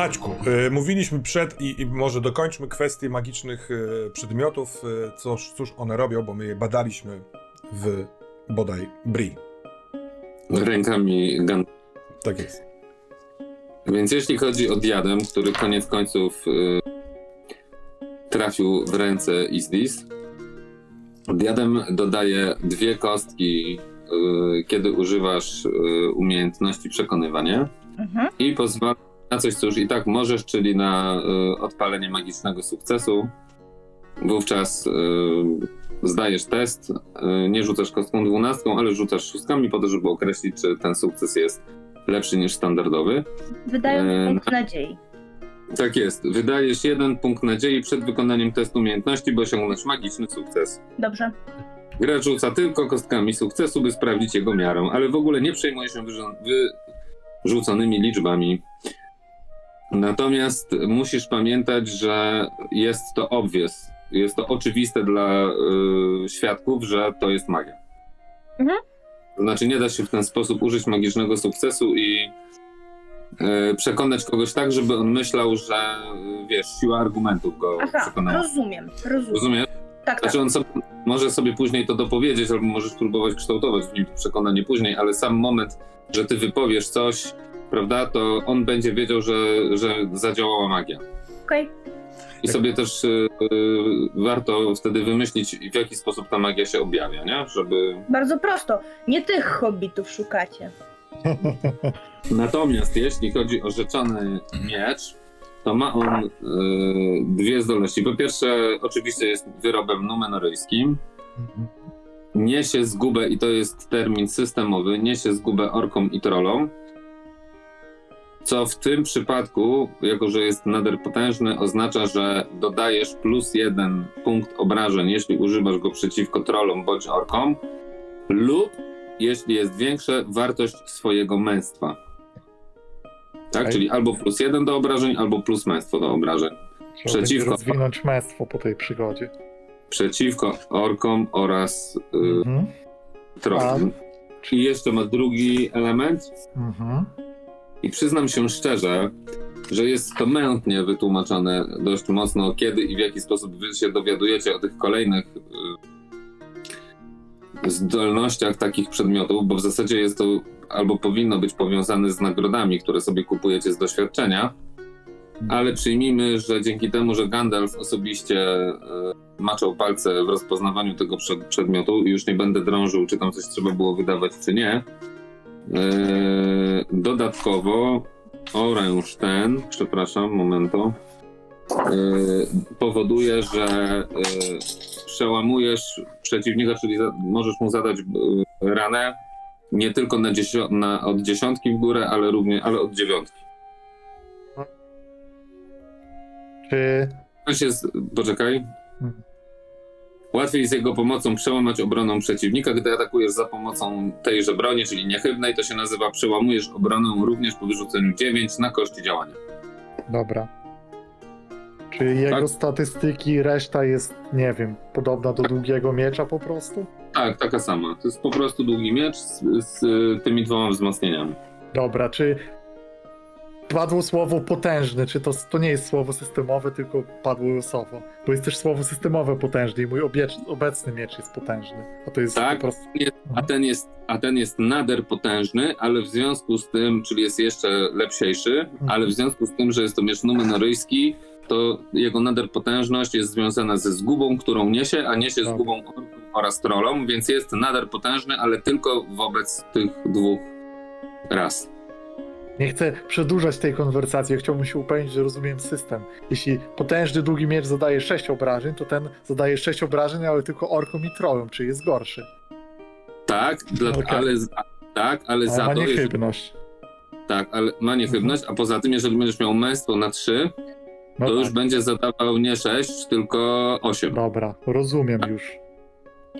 Maćku, y, mówiliśmy przed i, i, może dokończmy kwestię magicznych y, przedmiotów. Y, cóż, cóż one robią, bo my je badaliśmy w bodaj Bri. Rękami Gan. Tak jest. Więc jeśli chodzi o diadem, który koniec końców y, trafił w ręce Isdis, diadem dodaje dwie kostki, y, kiedy używasz y, umiejętności przekonywania Mhm. i pozwala na coś, co już i tak możesz, czyli na y, odpalenie magicznego sukcesu. Wówczas y, zdajesz test, y, nie rzucasz kostką dwunastką, ale rzucasz szóstkami po to, żeby określić, czy ten sukces jest lepszy niż standardowy. Wydając punkt nadziei. Tak jest. Wydajesz jeden punkt nadziei przed wykonaniem testu umiejętności, by osiągnąć magiczny sukces. Dobrze. Gracz rzuca tylko kostkami sukcesu, by sprawdzić jego miarę, ale w ogóle nie przejmuje się wyrzu- wyrzuconymi liczbami. Natomiast musisz pamiętać, że jest to obvious. Jest to oczywiste dla y, świadków, że to jest magia. Mhm. To znaczy, nie da się w ten sposób użyć magicznego sukcesu i y, przekonać kogoś tak, żeby on myślał, że y, wiesz, siła argumentów go Aha, przekonała. rozumiem, rozumiem. Rozumiesz? Tak, tak. Znaczy on sobie, może sobie później to dopowiedzieć, albo możesz próbować kształtować w nim to przekonanie później, ale sam moment, że ty wypowiesz coś, prawda, to on będzie wiedział, że, że zadziałała magia. Okej. I sobie też y, y, warto wtedy wymyślić, w jaki sposób ta magia się objawia, nie? Żeby... Bardzo prosto. Nie tych hobbitów szukacie. Natomiast jeśli chodzi o rzeczony miecz, to ma on y, dwie zdolności. Po pierwsze, oczywiście jest wyrobem numenoryjskim, Mhm. niesie zgubę, i to jest termin systemowy, niesie zgubę orkom i trollom, co w tym przypadku, jako że jest nader potężny, oznacza, że dodajesz plus jeden punkt obrażeń, jeśli używasz go przeciwko trollom bądź orkom, lub, jeśli jest większe, wartość swojego męstwa. Tak, Okej. czyli albo plus jeden do obrażeń, albo plus męstwo do obrażeń. Trzeba Przeciwko- rozwinąć męstwo po tej przygodzie. Przeciwko orkom oraz y, Mhm. trollom. I jeszcze ma drugi element. Mhm. I przyznam się szczerze, że jest to mętnie wytłumaczone dość mocno, kiedy i w jaki sposób wy się dowiadujecie o tych kolejnych y, zdolnościach takich przedmiotów, bo w zasadzie jest to albo powinno być powiązane z nagrodami, które sobie kupujecie z doświadczenia, ale przyjmijmy, że dzięki temu, że Gandalf osobiście y, maczał palce w rozpoznawaniu tego przed, przedmiotu już nie będę drążył, czy tam coś trzeba było wydawać, czy nie, dodatkowo oręż ten, przepraszam, momento, eee, powoduje, że eee, przełamujesz przeciwnika, czyli możesz mu zadać ranę nie tylko na na, od dziesiątki w górę, ale również ale od dziewiątki. Czy jest, poczekaj. Mhm. Łatwiej z jego pomocą przełamać obronę przeciwnika, gdy atakujesz za pomocą tejże broni, czyli niechybnej, to się nazywa przełamujesz obronę również po wyrzuceniu 9 na koszty działania. Dobra. Czy jego Tak. statystyki, reszta jest, nie wiem, podobna do długiego miecza po prostu? Tak, taka sama. To jest po prostu długi miecz z, z y, tymi dwoma wzmocnieniami. Dobra, czy padło słowo potężny, czy to, to nie jest słowo systemowe, tylko padło losowo? Bo jest też słowo systemowe potężny i mój obiecz, obecny miecz jest potężny. A to jest Tak. po prostu... A ten jest, a ten jest nader potężny, ale w związku z tym, czyli jest jeszcze lepsiejszy, ale w związku z tym, że jest to miecz numenoryjski, to jego nader potężność jest związana ze zgubą, którą niesie, a niesie Dobra. zgubą orków oraz trollom, więc jest nader potężny, ale tylko wobec tych dwóch ras. Nie chcę przedłużać tej konwersacji, chciałbym się upewnić, że rozumiem system. Jeśli potężny, długi miecz zadaje 6 obrażeń, to ten zadaje 6 obrażeń, ale tylko orkom i trollom, czyli jest gorszy. Tak, dla, Okej. ale, tak, ale Ale za ma to, jeżeli, niechybność. tak, ale ma niechybność, a poza tym, jeżeli będziesz miał męstwo na 3, No to tak. już będzie zadawał nie 6, tylko 8, Dobra, rozumiem już.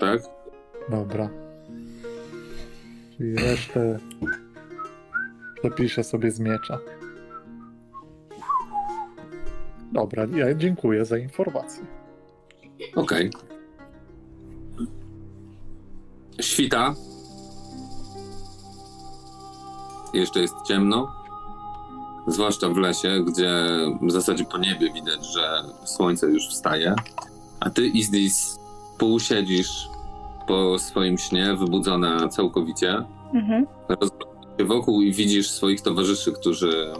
tak? Dobra. Czyli resztę zapiszę sobie z miecza. Dobra, ja dziękuję za informację. Okej. Świta. Jeszcze jest ciemno. zwłaszcza w lesie, gdzie w zasadzie po niebie widać, że słońce już wstaje, a ty, Izdis, półsiedzisz po swoim śnie, wybudzona całkowicie, Mhm. się wokół i widzisz swoich towarzyszy, którzy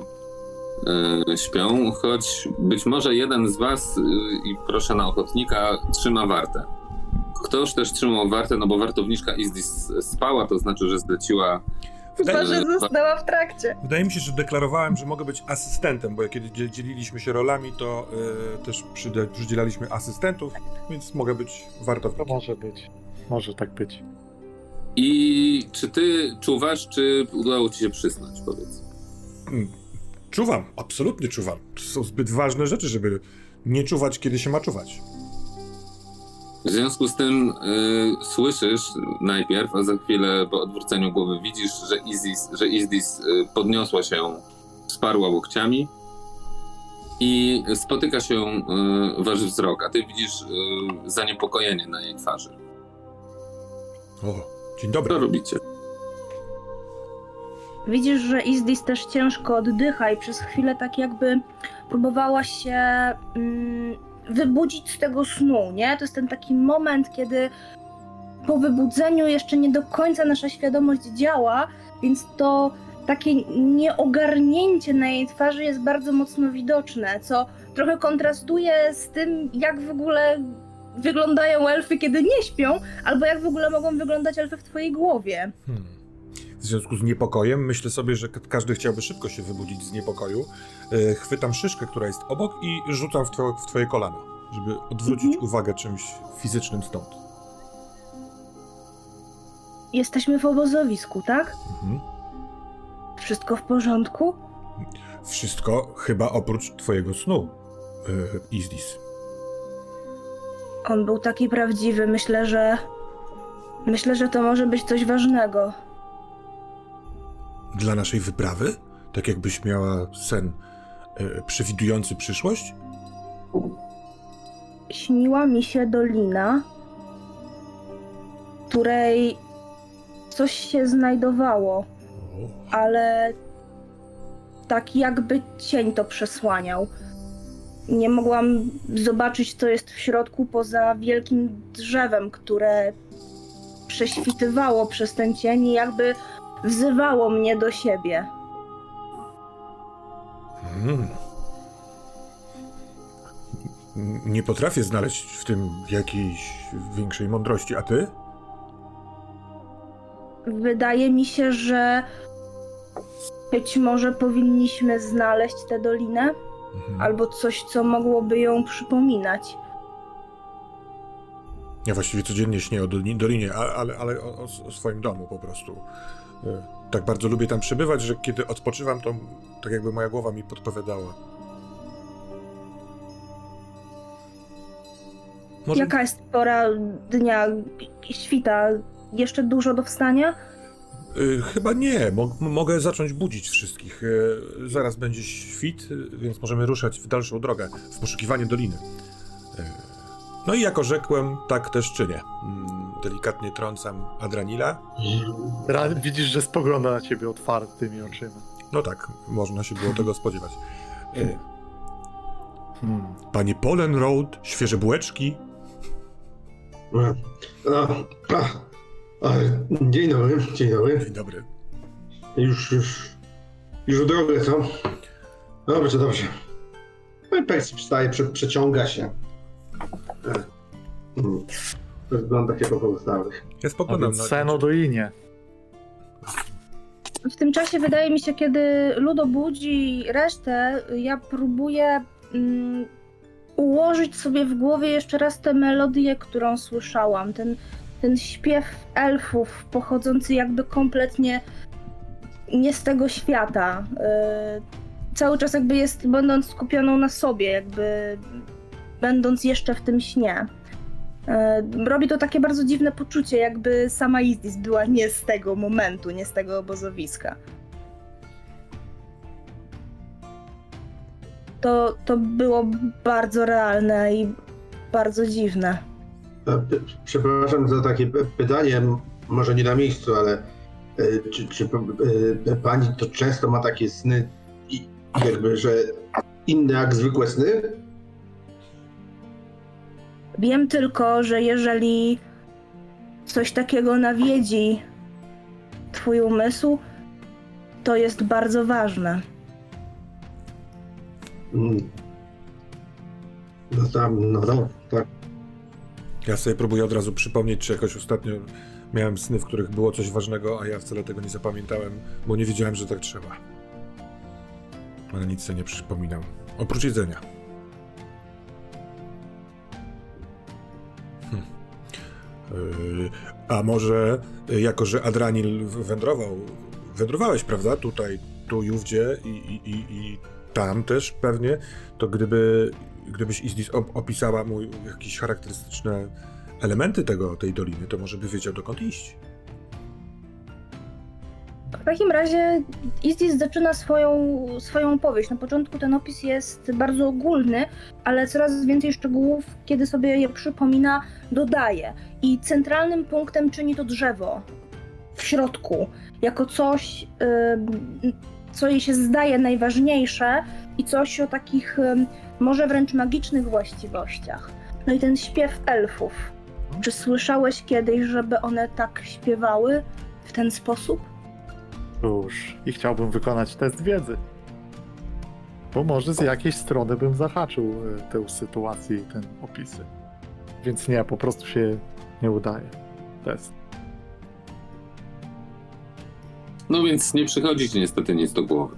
e, śpią, choć być może jeden z was, e, i proszę na ochotnika, trzyma wartę. Ktoś też trzymał wartę, no bo wartowniczka Izdis spała, to znaczy, że zleciła Chyba, że została w trakcie. Wydaje mi się, że deklarowałem, że mogę być asystentem, bo kiedy dzie- dzieliliśmy się rolami, to y, też przydzielaliśmy asystentów, więc mogę być To wartownikiem. może być. Może tak być. I czy ty czuwasz, czy udało ci się przysnąć, powiedz? Mm, Czuwam, absolutnie czuwam. To są zbyt ważne rzeczy, żeby nie czuwać, kiedy się ma czuwać. W związku z tym y, słyszysz najpierw, a za chwilę po odwróceniu głowy widzisz, że Izdis, że Izdis y, podniosła się, wsparła łokciami i spotyka się y, wasz wzrok, a ty widzisz y, zaniepokojenie na jej twarzy. O, dzień Co dobry. robicie? Widzisz, że Izdis też ciężko oddycha i przez chwilę tak jakby próbowała się mm, wybudzić z tego snu, nie? To jest ten taki moment, kiedy po wybudzeniu jeszcze nie do końca nasza świadomość działa, więc to takie nieogarnięcie na jej twarzy jest bardzo mocno widoczne, co trochę kontrastuje z tym, jak w ogóle wyglądają elfy, kiedy nie śpią, albo jak w ogóle mogą wyglądać elfy w twojej głowie. Hmm. W związku z niepokojem myślę sobie, że ka- każdy chciałby szybko się wybudzić z niepokoju. E, Chwytam szyszkę, która jest obok i rzucam w, two- w twoje kolana, żeby odwrócić Mhm. uwagę czymś fizycznym stąd. Jesteśmy w obozowisku, tak? Mhm. Wszystko w porządku? Wszystko chyba oprócz twojego snu, Izdis. On był taki prawdziwy. Myślę, że. Myślę, że to może być coś ważnego. Dla naszej wyprawy? Tak jakbyś miała sen e, przewidujący przyszłość? Śniła mi się dolina, w której coś się znajdowało, ale tak jakby cień to przesłaniał. Nie mogłam zobaczyć, co jest w środku poza wielkim drzewem, które prześwitywało przez ten cień i jakby wzywało mnie do siebie. Hmm. Nie potrafię znaleźć w tym jakiejś większej mądrości, a ty? Wydaje mi się, że być może powinniśmy znaleźć tę dolinę, Mhm. albo coś, co mogłoby ją przypominać. Ja właściwie codziennie śnię o Doli- Dolinie, ale, ale o, o, o swoim domu po prostu. E, Tak bardzo lubię tam przebywać, że kiedy odpoczywam, to tak jakby moja głowa mi podpowiadała. Może Jaka jest pora dnia, świta? Jeszcze dużo do wstania? Y, chyba nie. Mo- mogę zacząć budzić wszystkich. Y, zaraz będzie świt, y, więc możemy ruszać w dalszą drogę, w poszukiwanie doliny. No i jako rzekłem, tak też czynię. Mm, Delikatnie trącam Adranila. Ra- widzisz, że spogląda na ciebie otwartymi oczyma. No tak, można się było tego spodziewać. Hmm. Panie Polen Road, świeże bułeczki. A, a, dzień dobry, dzień dobry. Dzień dobry. Już, już, już w drogę, co? Dobrze, dobrze. No i Percy wstaje, prze, przeciąga się. Wygląda jak po pozostałych. Ja spoglądam na... sen o Dolinie. W tym czasie wydaje mi się, kiedy Ludo budzi resztę, ja próbuję mm, ułożyć sobie w głowie jeszcze raz tę melodię, którą słyszałam. Ten, ten śpiew elfów pochodzący jakby kompletnie nie z tego świata. Yy, cały czas jakby jest, będąc skupioną na sobie, jakby będąc jeszcze w tym śnie. Yy, robi to takie bardzo dziwne poczucie, jakby sama Izdis była nie z tego momentu, nie z tego obozowiska. To, to było bardzo realne i bardzo dziwne. P- Przepraszam za takie pytanie, może nie na miejscu, ale e, czy, czy e, pani to często ma takie sny jakby, że inny jak zwykłe sny? Wiem tylko, że jeżeli coś takiego nawiedzi twój umysł, to jest bardzo ważne. Mm. No tam, no tak, tak. Ja sobie próbuję od razu przypomnieć, czy jakoś ostatnio miałem sny, w których było coś ważnego, a ja wcale tego nie zapamiętałem, bo nie wiedziałem, że tak trzeba. Ale nic sobie nie przypominam. Oprócz jedzenia. Hm. Yy, a może, y, jako że Adranil wędrował, wędrowałeś, prawda? Tutaj, tu i ówdzie i, i, i, i tam też pewnie, to gdyby, gdybyś Izdis op- opisała mu jakieś charakterystyczne elementy tego, tej doliny, to może by wiedział dokąd iść. W takim razie Izdis zaczyna swoją, swoją opowieść. Na początku ten opis jest bardzo ogólny, ale coraz więcej szczegółów, kiedy sobie je przypomina, dodaje. I centralnym punktem czyni to drzewo w środku, jako coś, co jej się zdaje najważniejsze i coś o takich może wręcz magicznych właściwościach. No i ten śpiew elfów. Czy słyszałeś kiedyś, żeby one tak śpiewały w ten sposób? Cóż, i chciałbym wykonać test wiedzy. Bo może z jakiejś strony bym zahaczył e, tę sytuację i ten opisy. Więc nie, po prostu się nie udaje. Test. No więc nie przychodzi ci niestety nic do głowy.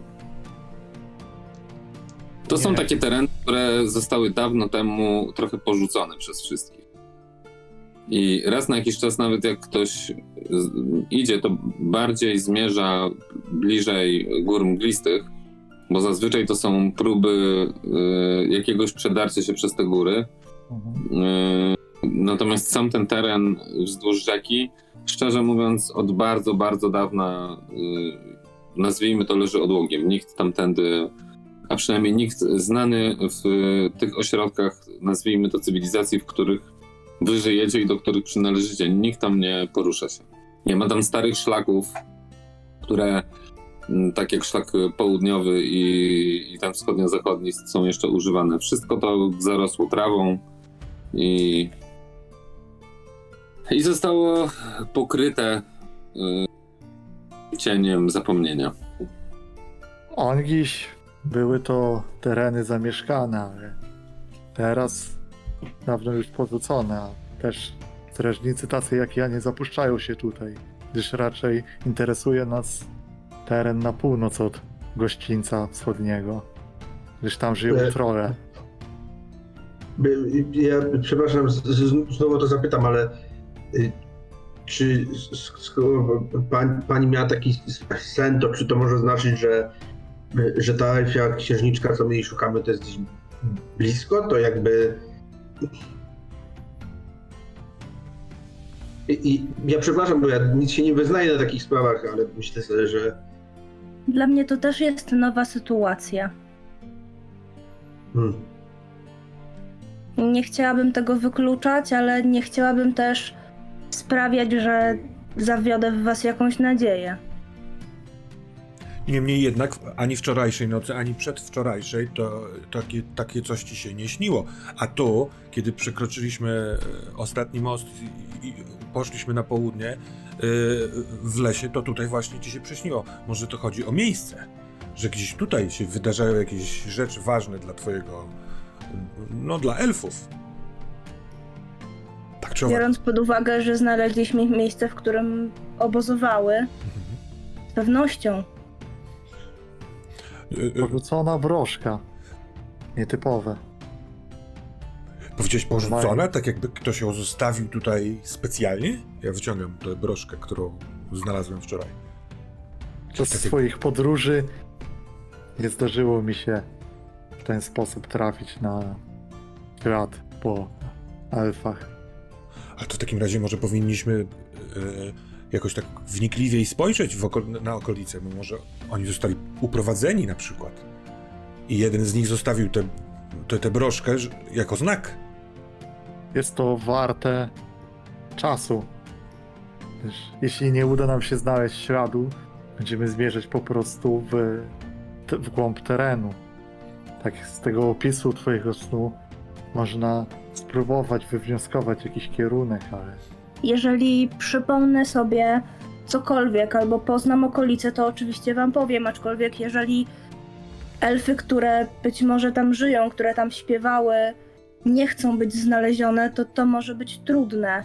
To są Nie. takie tereny, które zostały dawno temu trochę porzucone przez wszystkich. I raz na jakiś czas, nawet jak ktoś z- idzie, to bardziej zmierza bliżej gór mglistych, bo zazwyczaj to są próby y, jakiegoś przedarcia się przez te góry. Mhm. Yy, Natomiast sam ten teren wzdłuż rzeki, szczerze mówiąc, od bardzo, bardzo dawna, yy, nazwijmy to, leży odłogiem. Nikt tamtędy, a przynajmniej nikt znany w tych ośrodkach, nazwijmy to cywilizacji, w których wy żyjecie i do których przynależycie, nikt tam nie porusza się. Nie ma tam starych szlaków, które mm, tak jak szlak południowy i, i ten wschodnio-zachodni są jeszcze używane. Wszystko to zarosło trawą, i, i zostało pokryte y, cieniem zapomnienia. Ongiś były to tereny zamieszkane, ale teraz dawno już porzucone, a też strażnicy tacy jak ja nie zapuszczają się tutaj, gdyż raczej interesuje nas teren na północ od gościńca wschodniego, gdyż tam żyją E, trolle. By- Ja, przepraszam, z- z- znowu to zapytam, ale czy skoro pań, pani miała taki sen, to czy to może znaczyć, że, że ta elfia księżniczka, co my jej szukamy, to jest gdzieś blisko? To jakby... I, I ja przepraszam, bo ja nic się nie wyznaję na takich sprawach, ale myślę sobie, że... Dla mnie to też jest nowa sytuacja. Hmm. Nie chciałabym tego wykluczać, ale nie chciałabym też sprawiać, że zawiodę w was jakąś nadzieję. Niemniej jednak ani wczorajszej nocy, ani przedwczorajszej to takie, takie coś ci się nie śniło. A tu, kiedy przekroczyliśmy e, ostatni most i, poszliśmy na południe e, w lesie, to tutaj właśnie ci się przyśniło. Może to chodzi o miejsce, że gdzieś tutaj się wydarzają jakieś rzeczy ważne dla twojego, no dla elfów. Tak czy owak. Biorąc pod uwagę, że znaleźliśmy miejsce, w którym obozowały, Mhm. z pewnością. E, e, Porzucona broszka. Nietypowe. Powiedziałeś porzucona, tak jakby ktoś ją zostawił tutaj specjalnie? Ja wyciągam tę broszkę, którą znalazłem wczoraj. Podczas Takie- swoich podróży nie zdarzyło mi się w ten sposób trafić na ślad po elfach. Ale to w takim razie może powinniśmy e, jakoś tak wnikliwiej spojrzeć w oko na okolice, może oni zostali uprowadzeni na przykład. I jeden z nich zostawił tę te, tę broszkę jako znak. Jest to warte czasu. Jeśli nie uda nam się znaleźć śladu, będziemy zmierzać po prostu w te, w głąb terenu. Tak z tego opisu twojego snu można spróbować wywnioskować jakiś kierunek, ale Jeżeli przypomnę sobie cokolwiek albo poznam okolice, to oczywiście wam powiem, aczkolwiek jeżeli elfy, które być może tam żyją, które tam śpiewały, nie chcą być znalezione, to to może być trudne.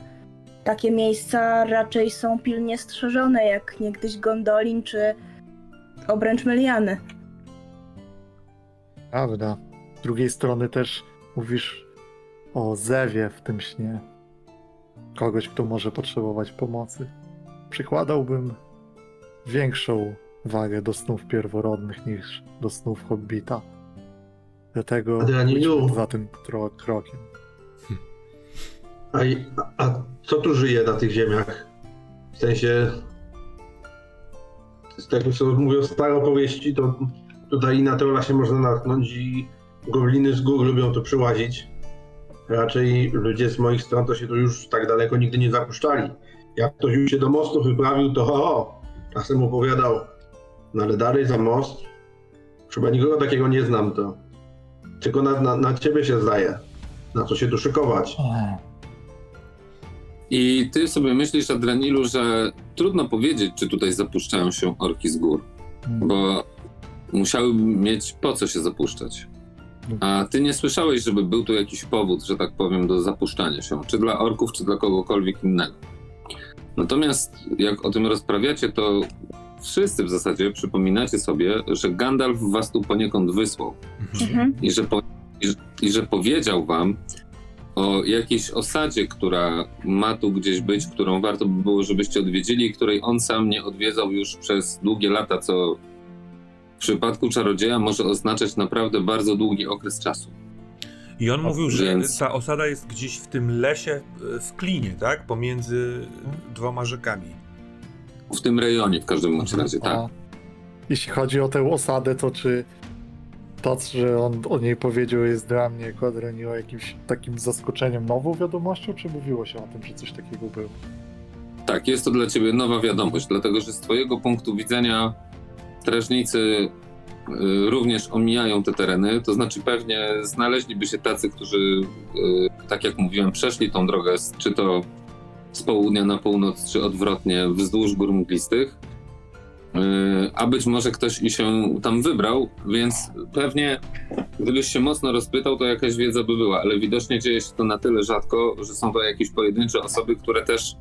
Takie miejsca raczej są pilnie strzeżone, jak niegdyś Gondolin czy obręcz Meliany. prawda. Z drugiej strony też mówisz o Zewie w tym śnie. Kogoś, kto może potrzebować pomocy. Przykładałbym większą wagę do snów pierworodnych niż do snów Hobbita. Dlatego Adrianinu. pójdźmy za tym tro- krokiem. A, a, co tu żyje na tych ziemiach? W sensie, z tego co mówią stare opowieści, to tutaj na trolla się można natknąć i gobliny z gór lubią tu przyłazić. Raczej ludzie z moich stron to się tu już tak daleko nigdy nie zapuszczali. Jak ktoś już się do mostu wyprawił, to ho, ho, czasem opowiadał. No ale dalej za most, chyba nikogo takiego nie znam, to tylko na, na, na ciebie się zdaje. Na co się tu szykować. I ty sobie myślisz, Adrenilu, że trudno powiedzieć, czy tutaj zapuszczają się orki z gór, bo musiałyby mieć po co się zapuszczać. A ty nie słyszałeś, żeby był tu jakiś powód, że tak powiem, do zapuszczania się, czy dla orków, czy dla kogokolwiek innego. Natomiast jak o tym rozprawiacie, to wszyscy w zasadzie przypominacie sobie, że Gandalf was tu poniekąd wysłał Mhm. i że, po, i, i że powiedział wam o jakiejś osadzie, która ma tu gdzieś być, którą warto by było, żebyście odwiedzili której on sam nie odwiedzał już przez długie lata, co w przypadku czarodzieja może oznaczać naprawdę bardzo długi okres czasu. I on mówił, że Więc- ta osada jest gdzieś w tym lesie e, w klinie, tak? Pomiędzy dwoma rzekami. W tym rejonie w każdym bądź razie, tak. A jeśli chodzi o tę osadę, to czy to, że on o niej powiedział, jest dla mnie Quadrenio jakimś takim zaskoczeniem, nową wiadomością, czy mówiło się o tym, że coś takiego było? Tak, jest to dla ciebie nowa wiadomość, dlatego że z twojego punktu widzenia strażnicy y, również omijają te tereny, to znaczy pewnie znaleźliby się tacy, którzy, y, tak jak mówiłem, przeszli tą drogę, czy to z południa na północ, czy odwrotnie, wzdłuż gór mglistych, Y, a być może ktoś i się tam wybrał, więc pewnie gdybyś się mocno rozpytał, to jakaś wiedza by była, ale widocznie dzieje się to na tyle rzadko, że są to jakieś pojedyncze osoby, które też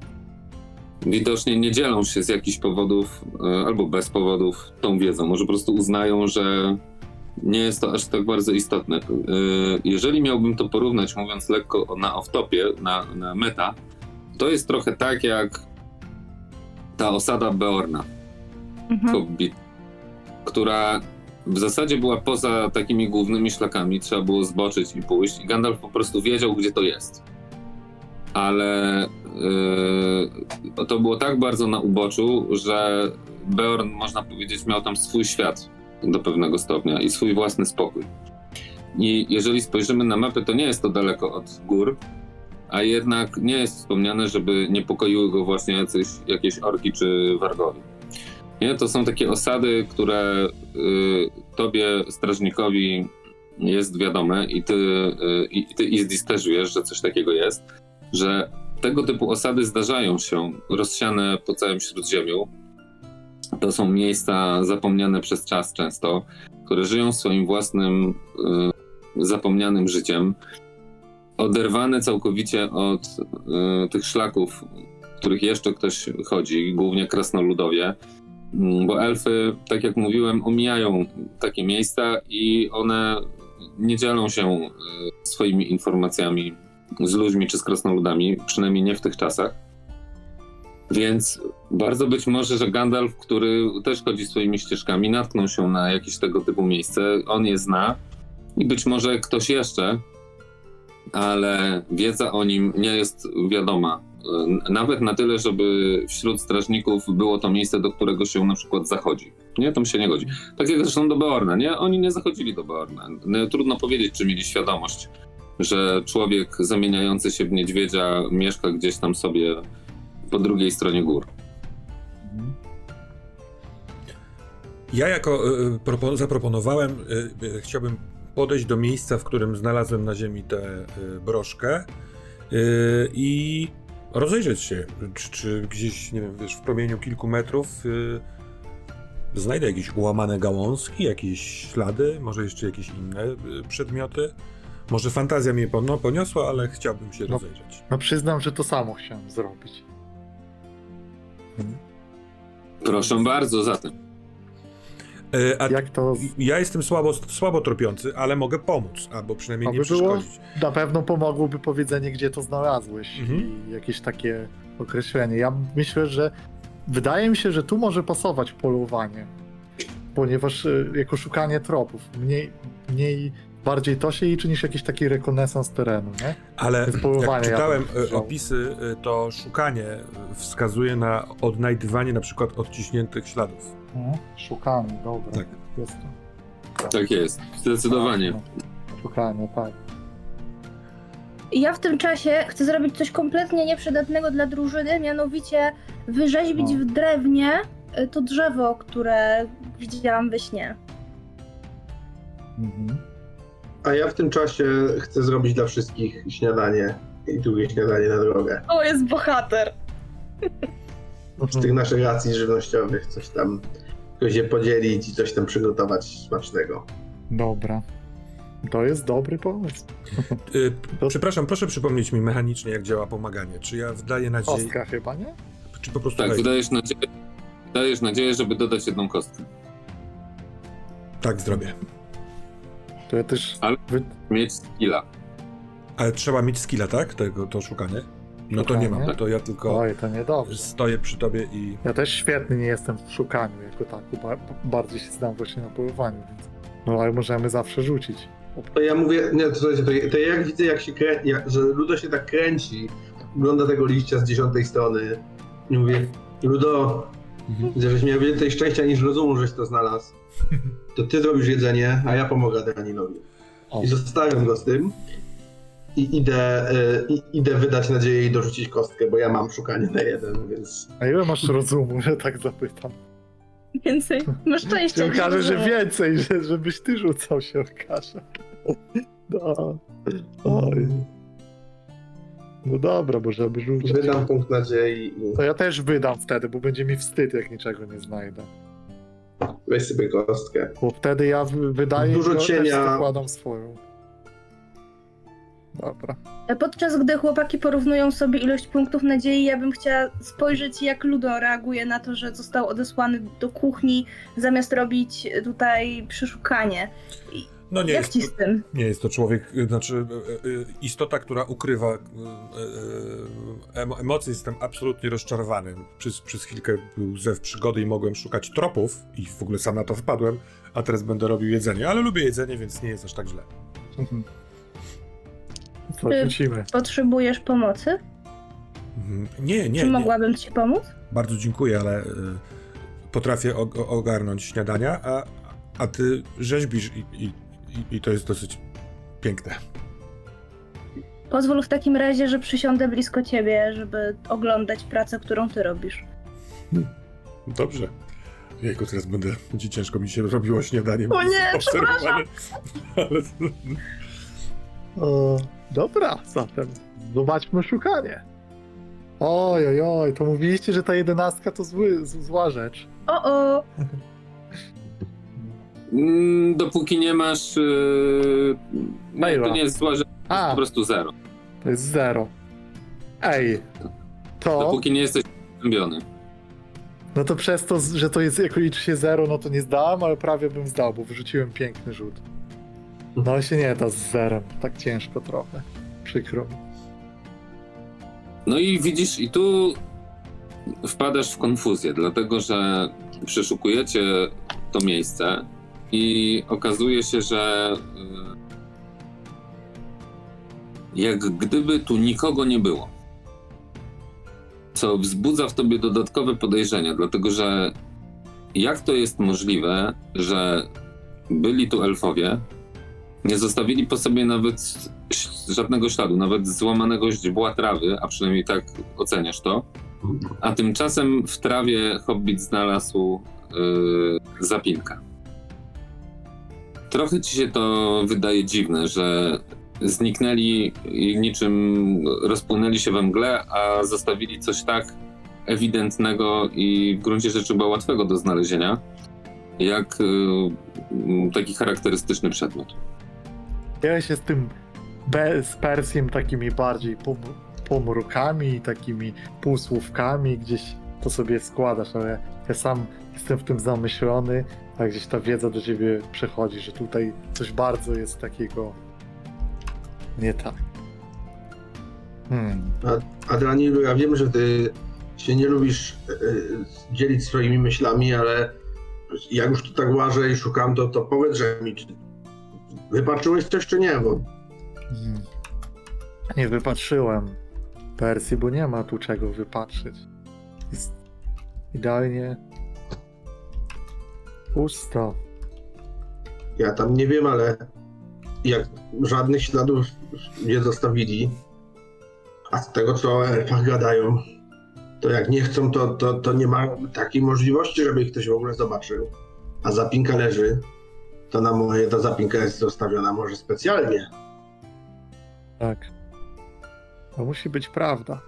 widocznie nie dzielą się z jakichś powodów e, albo bez powodów tą wiedzą. Może po prostu uznają, że nie jest to aż tak bardzo istotne. E, Jeżeli miałbym to porównać, mówiąc lekko na off-topie, na, na meta, to jest trochę tak jak ta osada Beorna, Mhm. Hobbit, która w zasadzie była poza takimi głównymi szlakami, trzeba było zboczyć i pójść i Gandalf po prostu wiedział, gdzie to jest. Ale yy, to było tak bardzo na uboczu, że Beorn, można powiedzieć, miał tam swój świat do pewnego stopnia i swój własny spokój. I jeżeli spojrzymy na mapę, to nie jest to daleko od gór, a jednak nie jest wspomniane, żeby niepokoiły go właśnie jacyś, jakieś orki czy wargowie. Nie, to są takie osady, które y, tobie, strażnikowi, jest wiadome i ty, y, i ty Izdis też wiesz, że coś takiego jest, że tego typu osady zdarzają się rozsiane po całym Śródziemiu. To są miejsca zapomniane przez czas często, które żyją swoim własnym y, zapomnianym życiem, oderwane całkowicie od y, tych szlaków, których jeszcze ktoś chodzi, głównie krasnoludowie. Mm, Bo elfy, tak jak mówiłem, omijają takie miejsca i one nie dzielą się y, swoimi informacjami z ludźmi czy z krasnoludami, przynajmniej nie w tych czasach. Więc bardzo być może, że Gandalf, który też chodzi swoimi ścieżkami, natknął się na jakieś tego typu miejsce, on je zna i być może ktoś jeszcze, ale wiedza o nim nie jest wiadoma. Nawet na tyle, żeby wśród strażników było to miejsce, do którego się na przykład zachodzi. Nie, tam się nie godzi. Tak jak zresztą do Beorna, nie? Oni nie zachodzili do Beorna. No, Trudno powiedzieć, czy mieli świadomość, że człowiek zamieniający się w niedźwiedzia mieszka gdzieś tam sobie po drugiej stronie gór. Ja jako propo- zaproponowałem, y, y, chciałbym podejść do miejsca, w którym znalazłem na ziemi tę broszkę i rozejrzeć się, czy, czy gdzieś, nie wiem, wiesz, w promieniu kilku metrów znajdę jakieś ułamane gałązki, jakieś ślady, może jeszcze jakieś inne przedmioty. Może fantazja mnie poniosła, ale chciałbym się No. rozejrzeć. No przyznam, że to samo chciałem zrobić. Proszę bardzo, zatem. Y, a Jak to ja jestem słabo, słabo tropiący, ale mogę pomóc, albo przynajmniej nie Aby było- przeszkodzić. na pewno pomogłoby powiedzenie, gdzie to znalazłeś Mhm. i jakieś takie określenie. Ja myślę, że wydaje mi się, że tu może pasować polowanie, ponieważ e, jako szukanie tropów, mniej, mniej bardziej to się liczy niż jakiś taki rekonesans terenu, nie? Ale jak ja czytałem bym e, opisy, e, to szukanie e, wskazuje na odnajdywanie na przykład odciśniętych śladów. Mhm. Szukanie, dobra. Tak. Jest to. Tak jest, zdecydowanie. Szukanie, tak. I Ja w tym czasie chcę zrobić coś kompletnie nieprzydatnego dla drużyny, mianowicie wyrzeźbić No. w drewnie to drzewo, które widziałam we śnie. Mhm. A ja w tym czasie chcę zrobić dla wszystkich śniadanie i drugie śniadanie na drogę. O, jest bohater! Z tych naszych racji żywnościowych coś tam jakoś je podzielić i coś tam przygotować smacznego. Dobra. To jest dobry pomysł. E, To- Przepraszam, proszę przypomnieć mi mechanicznie, jak działa pomaganie. Czy ja wdaję nadzieję, Kostka chyba, nie? czy po prostu Tak, wejdę? wydajesz nadzieję, wydajesz nadzieję, żeby dodać jedną kostkę. Tak, zrobię. To ja też... Ale- Wy... Mieć skilla. Ale trzeba mieć skilla, tak? Tego, to szukanie? No to nie mam, to ja tylko Oj, to niedobrze. stoję przy tobie i... Ja też świetny nie jestem w szukaniu jako taku. Ba bardziej się znam właśnie na polowaniu, więc... No ale możemy zawsze rzucić. To ja mówię, nie, to, to, ja- to ja jak widzę, jak się krę... jak, że Ludo się tak kręci, ogląda tego liścia z dziesiątej strony i mówię, Ludo, Mhm. żeś miał więcej szczęścia niż rozumu, żeś to znalazł. To ty zrobisz jedzenie, a ja pomogę Daninowi. O, I zostawiam go z tym i idę, y, idę wydać nadzieję i dorzucić kostkę, bo ja mam szukanie na jeden, więc... a ile masz rozumu, że tak zapytam? Więcej. Masz szczęście. Się okaże, że więcej, że, żebyś ty rzucał się okaże. No. Oj. No dobra, możemy rzucić. Wydam punkt nadziei i To ja też wydam wtedy, bo będzie mi wstyd, jak niczego nie znajdę. Weź sobie kostkę. Bo wtedy ja wy- wydaję Dużo to cienia. też zakładam swoją. Dobra. Podczas gdy chłopaki porównują sobie ilość punktów nadziei, ja bym chciała spojrzeć, jak Ludo reaguje na to, że został odesłany do kuchni, zamiast robić tutaj przeszukanie. No nie jak jest, tym? nie jest to człowiek, y, znaczy y, y, istota, która ukrywa emo- emocje. Jestem absolutnie rozczarowany. Przez, przez chwilkę był zew przygody i mogłem szukać tropów i w ogóle sam na to wpadłem, a teraz będę robił jedzenie. Ale lubię jedzenie, więc nie jest aż tak źle. Co, Y, rzucimy. Potrzebujesz pomocy? Mhm. Nie, nie, Czy nie. mogłabym ci pomóc? Bardzo dziękuję, ale y, potrafię ogarnąć śniadania, a, a ty rzeźbisz i, i, i, i to jest dosyć piękne. Pozwól w takim razie, że przysiądę blisko ciebie, żeby oglądać pracę, którą ty robisz. Dobrze. Jejku, teraz będę, będzie ciężko mi się robiło śniadanie. O nie, obserwowane. Ale O, dobra, zatem zobaczmy szukanie. Oj, oj, oj, to mówiliście, że ta jedenastka to zły, zła rzecz. O, o! Mm, dopóki nie masz... Yy... Maila. to nie jest zła rzecz, A, po prostu zero. to jest zero. Ej, to, Dopóki nie jesteś zębiony. no to przez to, że to jest, jako liczy się zero, no to nie zdałem, ale prawie bym zdał, bo wyrzuciłem piękny rzut. No się nie da z zerem, tak ciężko trochę. Przykro mi. No i widzisz, i tu wpadasz w konfuzję, dlatego że przeszukujecie to miejsce i okazuje się, że y, jak gdyby tu nikogo nie było. Co wzbudza w tobie dodatkowe podejrzenia, dlatego że jak to jest możliwe, że byli tu elfowie, nie zostawili po sobie nawet żadnego śladu, nawet złamanego źdźbła trawy, a przynajmniej tak oceniasz to. A tymczasem w trawie hobbit znalazł e, y, zapinka. Trochę ci się to wydaje dziwne, że zniknęli i niczym rozpłynęli się we mgle, a zostawili coś tak ewidentnego i w gruncie rzeczy chyba łatwego do znalezienia, jak y, taki charakterystyczny przedmiot. Ja się z tym be, z Persjem takimi bardziej pom, pomrukami takimi półsłówkami gdzieś to sobie składasz, ale ja sam jestem w tym zamyślony, a gdzieś ta wiedza do ciebie przechodzi, że tutaj coś bardzo jest takiego nie tak. Hmm. Adrianilu, ja wiem, że ty się nie lubisz e, dzielić swoimi myślami, ale jak już tu tak łażę i szukam, to, to powiedz, że mi czy wypatrzyłeś coś czy nie, bo Hmm. Nie wypatrzyłem Persji, bo nie ma tu czego wypatrzyć. Jest idealnie pusto. ja tam nie wiem, ale jak żadnych śladów nie zostawili, a z tego co o elfach gadają, to jak nie chcą, to, to, to nie ma takiej możliwości, żeby ich ktoś w ogóle zobaczył. A zapinka leży, to na moje ta zapinka jest zostawiona może specjalnie. Tak. To musi być prawda.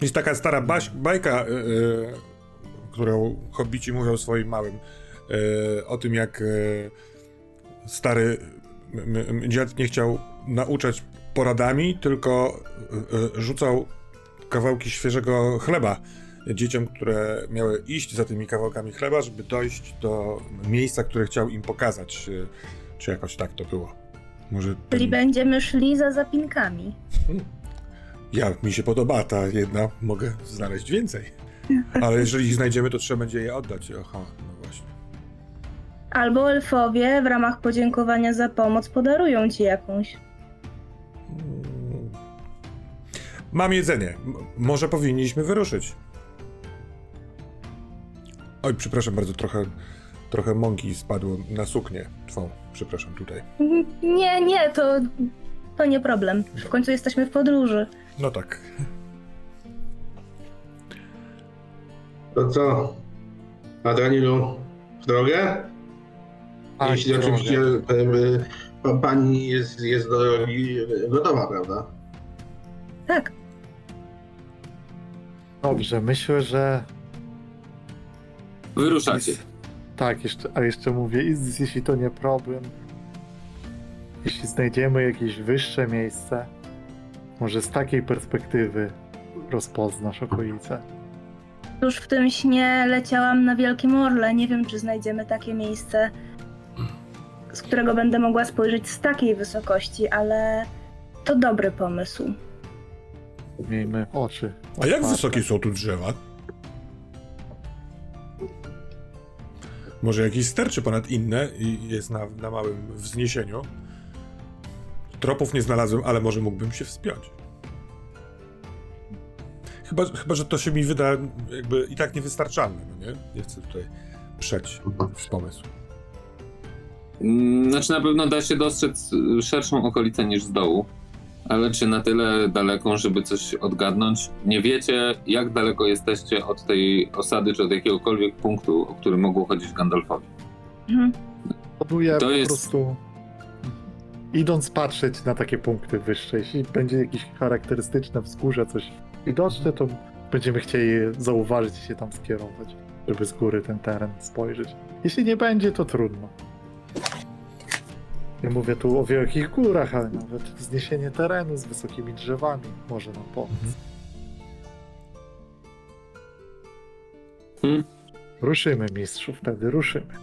Jest taka stara baś, bajka, y, y, którą hobbici mówią swoim małym, y, o tym jak y, stary dziad nie chciał nauczać poradami, tylko y, rzucał kawałki świeżego chleba dzieciom, które miały iść za tymi kawałkami chleba, żeby dojść do miejsca, które chciał im pokazać. Czy jakoś tak to było. Może Czyli ten- będziemy szli za zapinkami. Ja, mi się podoba ta jedna, mogę znaleźć więcej. Ale jeżeli ich znajdziemy, to trzeba będzie je oddać. Aha, no właśnie. Albo elfowie w ramach podziękowania za pomoc podarują ci jakąś. Mm. Mam jedzenie. M- może powinniśmy wyruszyć. Oj, przepraszam bardzo, trochę, trochę mąki spadło na suknię twą. Przepraszam tutaj. Nie, nie, to, to nie problem. W końcu jesteśmy w podróży. No tak. To co? Adrianilu, w drogę? Tak, Jeśli drogę. oczywiście e, e, pa- pani jest, jest do drogi gotowa, prawda? Tak, Dobrze, myślę, że Wyruszacie. Tak, jeszcze, a jeszcze mówię, jeśli to nie problem, jeśli znajdziemy jakieś wyższe miejsce, może z takiej perspektywy rozpoznasz okolice. Już w tym śnie leciałam na Wielkim Orle. Nie wiem, czy znajdziemy takie miejsce, z którego będę mogła spojrzeć z takiej wysokości, ale to dobry pomysł. Miejmy oczy. A jak otwarte. wysokie są tu drzewa? Może jakieś sterczy ponad inne i jest na, na małym wzniesieniu. Tropów nie znalazłem, ale może mógłbym się wspiąć. Chyba, chyba, że to się mi wyda jakby i tak niewystarczalne, no nie? Nie chcę tutaj przeć w pomysł. Mm, Znaczy na pewno da się dostrzec szerszą okolicę niż z dołu, ale czy na tyle daleką, żeby coś odgadnąć? Nie wiecie, jak daleko jesteście od tej osady, czy od jakiegokolwiek punktu, o który mogło chodzić Gandalfowi. Mhm. Próbuję To po jest- prostu idąc patrzeć na takie punkty wyższe, jeśli będzie jakieś charakterystyczne wzgórze, coś widoczne, to będziemy chcieli zauważyć i się tam skierować, żeby z góry ten teren spojrzeć. Jeśli nie będzie, to trudno. Nie mówię tu o wielkich górach, ale nawet wzniesienie terenu z wysokimi drzewami może nam pomóc. Mhm. Hmm. Ruszymy, mistrzu, wtedy ruszymy.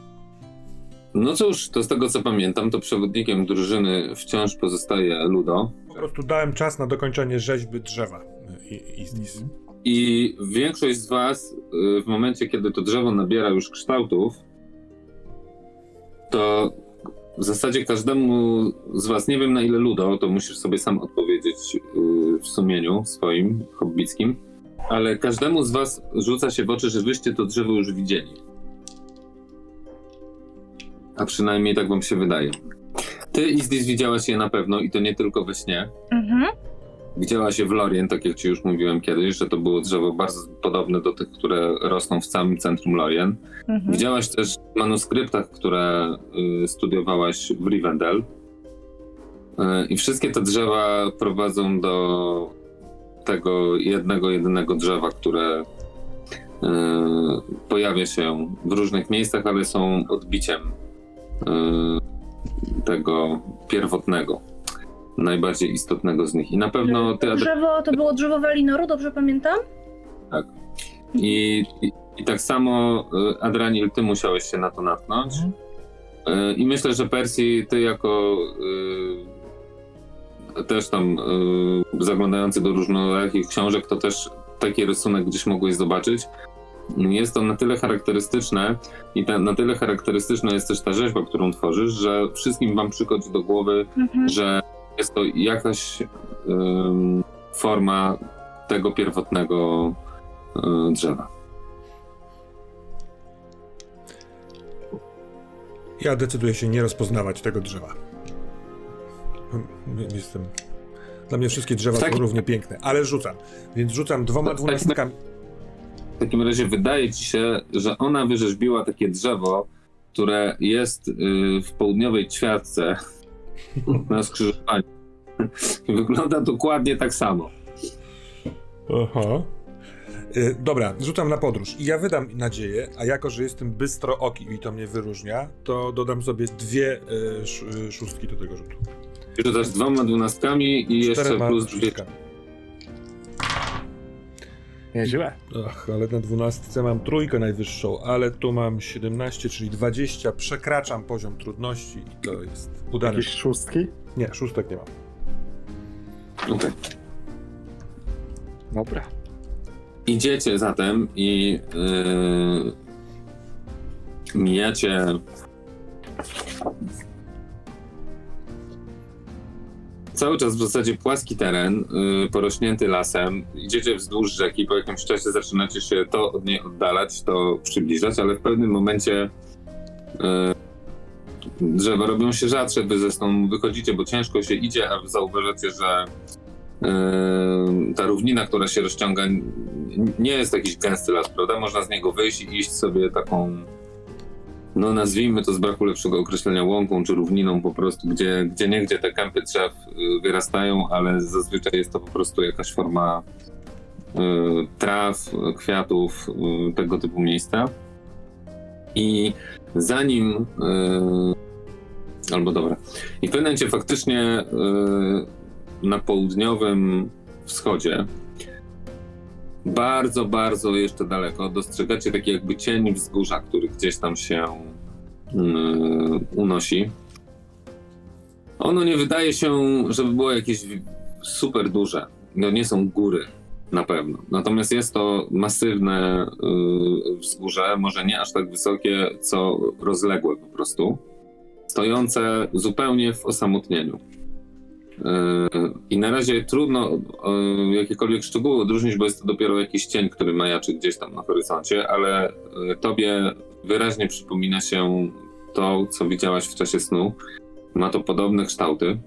No cóż, to z tego co pamiętam, to przewodnikiem drużyny wciąż pozostaje Ludo. Po prostu dałem czas na dokończenie rzeźby drzewa. I, Izdis. I większość z Was, y, w momencie kiedy to drzewo nabiera już kształtów, to w zasadzie każdemu z Was, nie wiem na ile Ludo, to musisz sobie sam odpowiedzieć y, w sumieniu swoim, hobbickim, ale każdemu z Was rzuca się w oczy, że Wyście to drzewo już widzieli. A przynajmniej tak Wam się wydaje. Ty, Izdis, widziałaś je na pewno i to nie tylko we śnie. Mhm. Widziałaś je w Lorien, tak jak ci już mówiłem kiedyś, że to było drzewo bardzo podobne do tych, które rosną w samym centrum Lorien. Mhm. Widziałaś też w manuskryptach, które y, studiowałaś w Rivendell. Y, I wszystkie te drzewa prowadzą do tego jednego, jedynego drzewa, które y, pojawia się w różnych miejscach, ale są odbiciem y, tego pierwotnego, najbardziej istotnego z nich. I na pewno ty, Adri- Drzewo to było drzewo Walinoru, dobrze pamiętam? I, i, I tak samo, y, Adranil, ty musiałeś się na to natknąć. Y, I myślę, że Persji, ty jako y, też tam y, zaglądający do różnorakich książek, to też taki rysunek gdzieś mogłeś zobaczyć. Jest to na tyle charakterystyczne i ta, na tyle charakterystyczna jest też ta rzeźba, którą tworzysz, że wszystkim wam przychodzi do głowy, Mhm. że jest to jakaś forma tego pierwotnego y, drzewa. Ja decyduję się nie rozpoznawać tego drzewa. Mm, Jestem. Dla mnie wszystkie drzewa Tak. są równie piękne, ale rzucam. Więc rzucam dwoma Tak, dwunastkami. W takim razie wydaje ci się, że ona wyrzeźbiła takie drzewo, które jest y, w południowej ćwiartce na skrzyżowaniu. Wygląda dokładnie tak samo. Aha. Y, dobra, rzucam na podróż. I ja wydam nadzieję, a jako, że jestem bystro oki i to mnie wyróżnia, to dodam sobie dwie y, sz, y, szóstki do tego rzutu. Rzucasz dwoma dwunastkami i jeszcze Czterema plus dwie. szóstkami. Nieźle. Ach, ale na dwunastce mam trójkę najwyższą, ale tu mam 17, czyli 20. Przekraczam poziom trudności i to jest udane. Jakieś szóstki? Nie, szóstek nie mam. Okej. Dobra. Idziecie zatem i yy, mijacie cały czas w zasadzie płaski teren, yy, porośnięty lasem. Idziecie wzdłuż rzeki, po jakimś czasie zaczynacie się to od niej oddalać, to przybliżać, ale w pewnym momencie yy, drzewa robią się rzadsze, wy zresztą wychodzicie, bo ciężko się idzie, a zauważacie, że Yy, ta równina, która się rozciąga, nie jest jakiś gęsty las, prawda? Można z niego wyjść i iść sobie taką, no nazwijmy to z braku lepszego określenia łąką czy równiną po prostu, gdzie, gdzie niegdzie te kępy drzew yy, wyrastają, ale zazwyczaj jest to po prostu jakaś forma yy, traw, kwiatów, yy, tego typu miejsca. I zanim yy, albo dobra. I w pewnym momencie faktycznie yy, na południowym wschodzie, bardzo, bardzo jeszcze daleko, dostrzegacie taki jakby cień wzgórza, który gdzieś tam się yy, unosi. Ono nie wydaje się, żeby było jakieś super duże. No nie są góry na pewno. Natomiast jest to masywne yy, wzgórze, może nie aż tak wysokie, co rozległe po prostu, stojące zupełnie w osamotnieniu. Yy, I na razie trudno yy, jakiekolwiek szczegóły odróżnić, bo jest to dopiero jakiś cień, który majaczy gdzieś tam na horyzoncie, ale yy, tobie wyraźnie przypomina się to, co widziałaś w czasie snu. Ma to podobne kształty.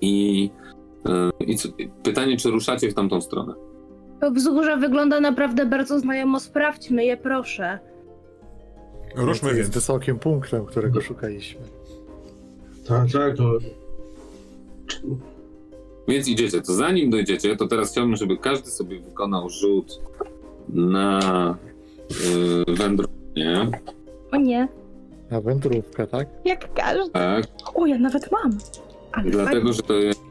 I, i co, pytanie, czy ruszacie w tamtą stronę? To wzgórze wygląda naprawdę bardzo znajomo. Sprawdźmy je, proszę. Ruszmy jest więc. wysokim punktem, którego szukaliśmy. Tak, tak, to Więc idziecie. To zanim dojdziecie, to teraz chciałbym, żeby każdy sobie wykonał rzut na yy. O nie, Na wędrówkę, tak? jak każdy. Tak. O, ja nawet mam. Ale Dlatego, że to jest,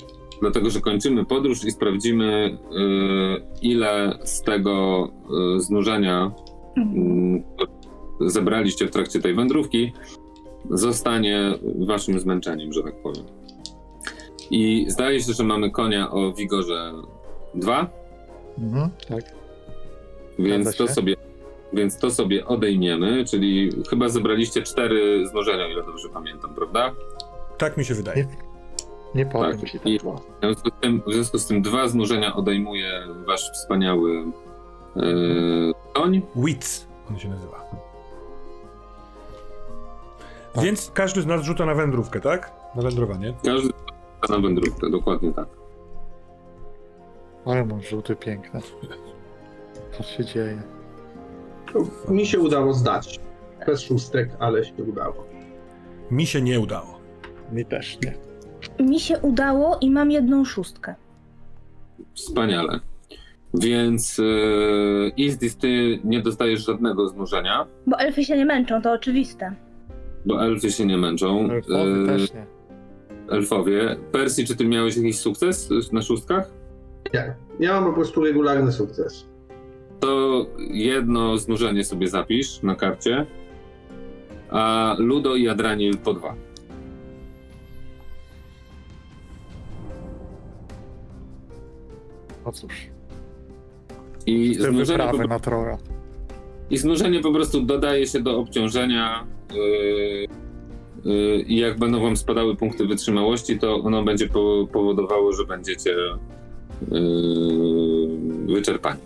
dlatego, że kończymy podróż i sprawdzimy, y, ile z tego y, znużenia fajnie. y, które zebraliście w trakcie tej wędrówki, zostanie waszym zmęczeniem, że tak powiem. I zdaje się, że mamy konia o wigorze 2, Mhm, tak. więc to się. sobie. Więc to sobie odejmiemy, czyli chyba zebraliście cztery znużenia, o ile dobrze pamiętam, prawda? Tak mi się wydaje. Nie powiem Tak. I- tak. W związku z tym, w związku z tym dwa znużenia odejmuje wasz wspaniały yy, koń. Wits on się nazywa. Więc każdy z nas rzuca na wędrówkę, tak? Na wędrowanie. Każdy na wędrówkę, dokładnie tak. Ale mam żółty piękne. Co się dzieje? Mi się udało zdać. Bez szóstek, ale się udało. Mi się nie udało. Mi też nie. Mi się udało i mam jedną szóstkę. Wspaniale. Więc yy, Izdis, ty nie dostajesz żadnego znużenia, Bo elfy się nie męczą, to oczywiste. bo elfy się nie męczą. Elfowy Yy, też nie. Elfowie. Persji, czy ty miałeś jakiś sukces na szóstkach? Nie. Ja mam po prostu regularny sukces. To jedno znużenie sobie zapisz na karcie, a Ludo i Adranil po dwa. No cóż, I te znużenie, po, na. I znużenie po prostu dodaje się do obciążenia. Yy, I jak będą wam spadały punkty wytrzymałości, to ono będzie po, powodowało, że będziecie yy, wyczerpani.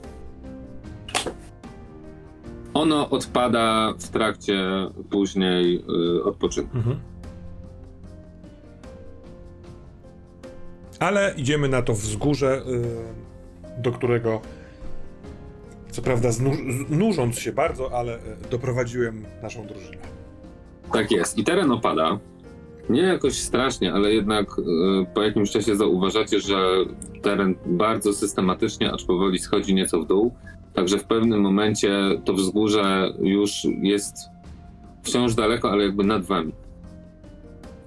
Ono odpada w trakcie później yy, odpoczynku. Mhm. Ale idziemy na to wzgórze, y, do którego co prawda znu- nużąc się bardzo, ale y, doprowadziłem naszą drużynę. Tak jest. I teren opada. Nie jakoś strasznie, ale jednak y, po jakimś czasie zauważacie, że teren bardzo systematycznie, acz powoli schodzi nieco w dół. Także w pewnym momencie to wzgórze już jest wciąż daleko, ale jakby nad wami.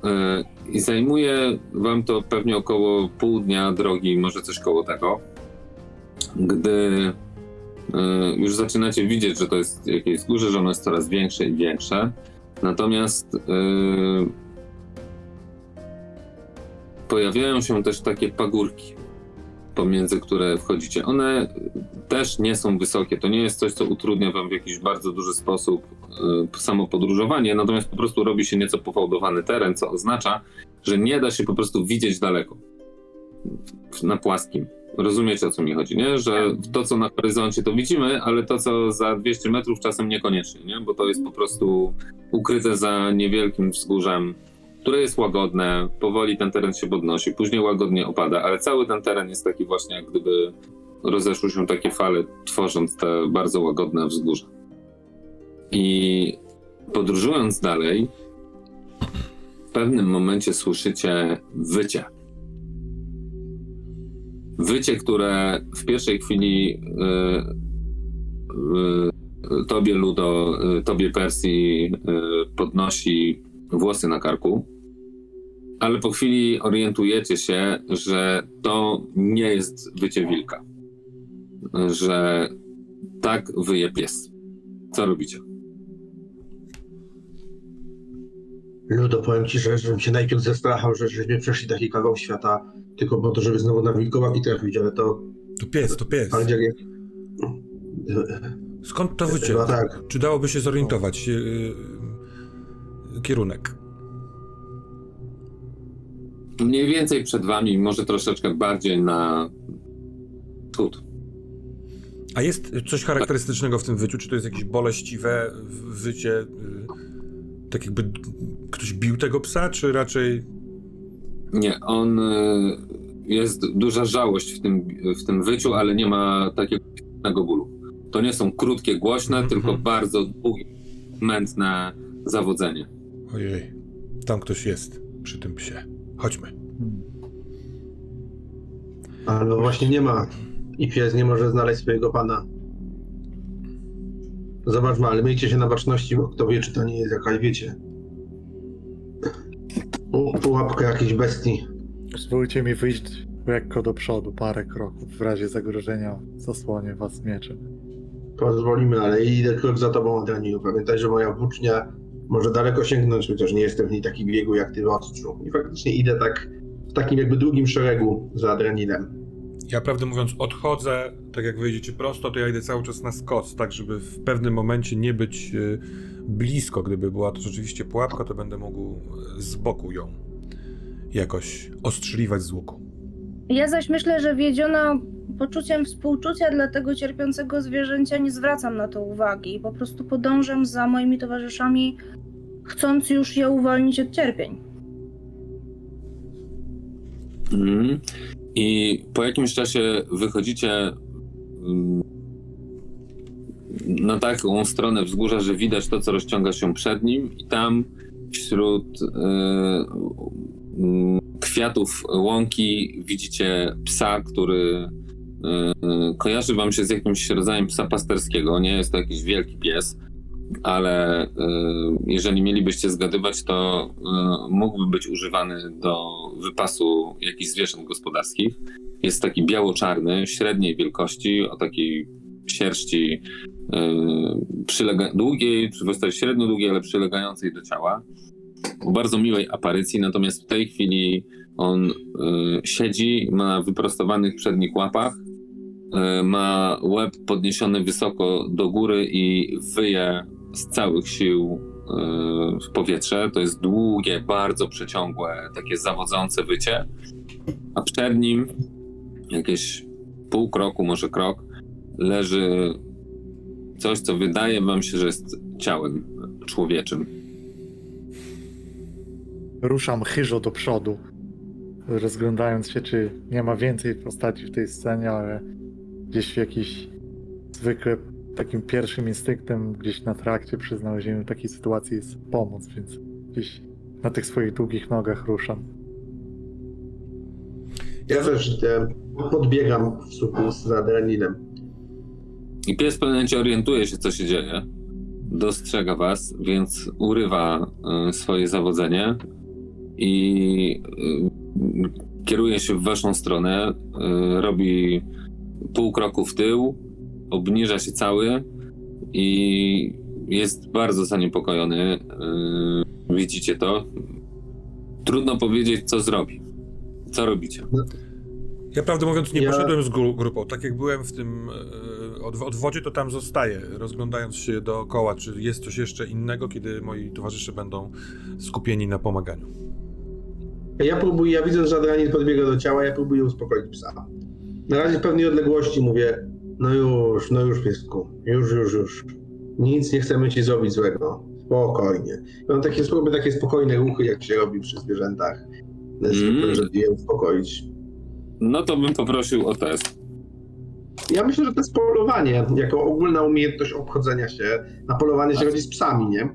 Y, I zajmuje wam to pewnie około pół dnia drogi, może coś koło tego. Gdy y, już zaczynacie widzieć, że to jest jakieś wzgórze, że ono jest coraz większe i większe. Natomiast yy, pojawiają się też takie pagórki, pomiędzy które wchodzicie. One też nie są wysokie. To nie jest coś, co utrudnia wam w jakiś bardzo duży sposób yy, samo podróżowanie, natomiast po prostu robi się nieco pofałdowany teren, co oznacza, że nie da się po prostu widzieć daleko na płaskim. Rozumiecie o co mi chodzi, nie? Że to, co na horyzoncie, to widzimy, ale to, co za 200 metrów, czasem niekoniecznie, nie? Bo to jest po prostu ukryte za niewielkim wzgórzem, które jest łagodne. Powoli ten teren się podnosi, później łagodnie opada, ale cały ten teren jest taki właśnie, jak gdyby rozeszły się takie fale, tworząc te bardzo łagodne wzgórza. I podróżując dalej, w pewnym momencie słyszycie wycie wycie, które w pierwszej chwili y, y, tobie Ludo, y, tobie Persji y, podnosi włosy na karku, ale po chwili orientujecie się, że to nie jest wycie wilka, że tak wyje pies. Co robicie? Ludo, powiem ci, że żebym się najpierw zestrachał, że żeśmy przeszli taki kawał świata tylko po to, żeby znowu na wilkołaki trafić, ale to... To pies, to pies. Ale jak... Skąd to wycie? Chyba tak. Czy dałoby się zorientować yy, yy, kierunek? Mniej więcej przed wami, może troszeczkę bardziej na wschód. A jest coś charakterystycznego w tym wyciu? Czy to jest jakieś boleściwe wycie? yy, Tak jakby ktoś bił tego psa, czy raczej... Nie, on y, jest duża żałość w tym, w tym wyciu, ale nie ma takiego bólu. To nie są krótkie, głośne, Mhm. tylko bardzo długie, mętne zawodzenie. Ojej, tam ktoś jest przy tym psie. Chodźmy. Hmm. Ale właśnie nie ma. I pies nie może znaleźć swojego pana. Zobaczmy, ale miejcie się na baczności, bo kto wie, czy to nie jest jakaś, wiecie... pu- Pułapka jakiejś bestii. Pozwólcie mi wyjść lekko do przodu, parę kroków. W razie zagrożenia zasłonię was mieczem. Pozwolimy, ale idę krok za tobą, Adrianiu. Pamiętaj, że moja włócznia może daleko sięgnąć, chociaż nie jestem w niej taki biegu jak ty w ostrzu. I faktycznie idę tak w takim jakby drugim szeregu za Adrenilem. Ja prawdę mówiąc odchodzę, tak jak wyjdziecie prosto, to ja idę cały czas na skos, tak żeby w pewnym momencie nie być yy, blisko. Gdyby była to rzeczywiście pułapka, to będę mógł yy, z boku ją jakoś ostrzeliwać z łuku. Ja zaś myślę, że wiedziona poczuciem współczucia dla tego cierpiącego zwierzęcia nie zwracam na to uwagi. Po prostu podążam za moimi towarzyszami, chcąc już je uwolnić od cierpień. Mhm. I po jakimś czasie wychodzicie mm, na taką stronę wzgórza, że widać to, co rozciąga się przed nim, i tam wśród y, mm, kwiatów łąki widzicie psa, który y, kojarzy wam się z jakimś rodzajem psa pasterskiego. Nie jest to jakiś wielki pies, ale y, jeżeli mielibyście zgadywać, to y, mógłby być używany do wypasu jakichś zwierząt gospodarskich. Jest taki biało-czarny, średniej wielkości, o takiej sierści y, przylega- długiej, czy właściwie średnio długiej, ale przylegającej do ciała. O bardzo miłej aparycji, natomiast w tej chwili on siedzi, ma wyprostowanych przednich łapach, ma łeb podniesiony wysoko do góry i wyje z całych sił y, w powietrze. To jest długie, bardzo przeciągłe, takie zawodzące wycie. A przed nim jakieś pół kroku, może krok, leży coś, co wydaje wam się, że jest ciałem człowieczym. Ruszam chyżo do przodu, rozglądając się, czy nie ma więcej postaci w tej scenie, ale gdzieś w jakiś zwykle takim pierwszym instynktem gdzieś na trakcie przy znalezieniu takiej sytuacji jest pomoc, więc gdzieś na tych swoich długich nogach ruszam. Ja też e, podbiegam w słuchu z adrenalinem. I pies w pewnym momencie orientuje się, co się dzieje. Dostrzega was, więc urywa y, swoje zawodzenie i y, kieruje się w waszą stronę. robi pół kroku w tył, obniża się cały i jest bardzo zaniepokojony. y, widzicie to. Trudno powiedzieć, co zrobi. Co robicie? Ja prawdę mówiąc nie Ja- poszedłem z gru- grupą. Tak jak byłem w tym e, od, odwodzie, to tam zostaję, rozglądając się dookoła, czy jest coś jeszcze innego, kiedy moi towarzysze będą skupieni na pomaganiu. Ja próbuję, ja widzę, że adrenalin podbiega do ciała, ja próbuję uspokoić psa. Na razie w pewnej odległości mówię, no już, no już piesku, już, już, już. Nic nie chcemy ci zrobić złego. Spokojnie. Mam takie, robię takie spokojne ruchy, jak się robi przy zwierzętach, Mm. żeby je uspokoić. No to bym poprosił o test. Ja myślę, że to jest polowanie, jako ogólna umiejętność obchodzenia się. Na polowanie się chodzi z psami, nie?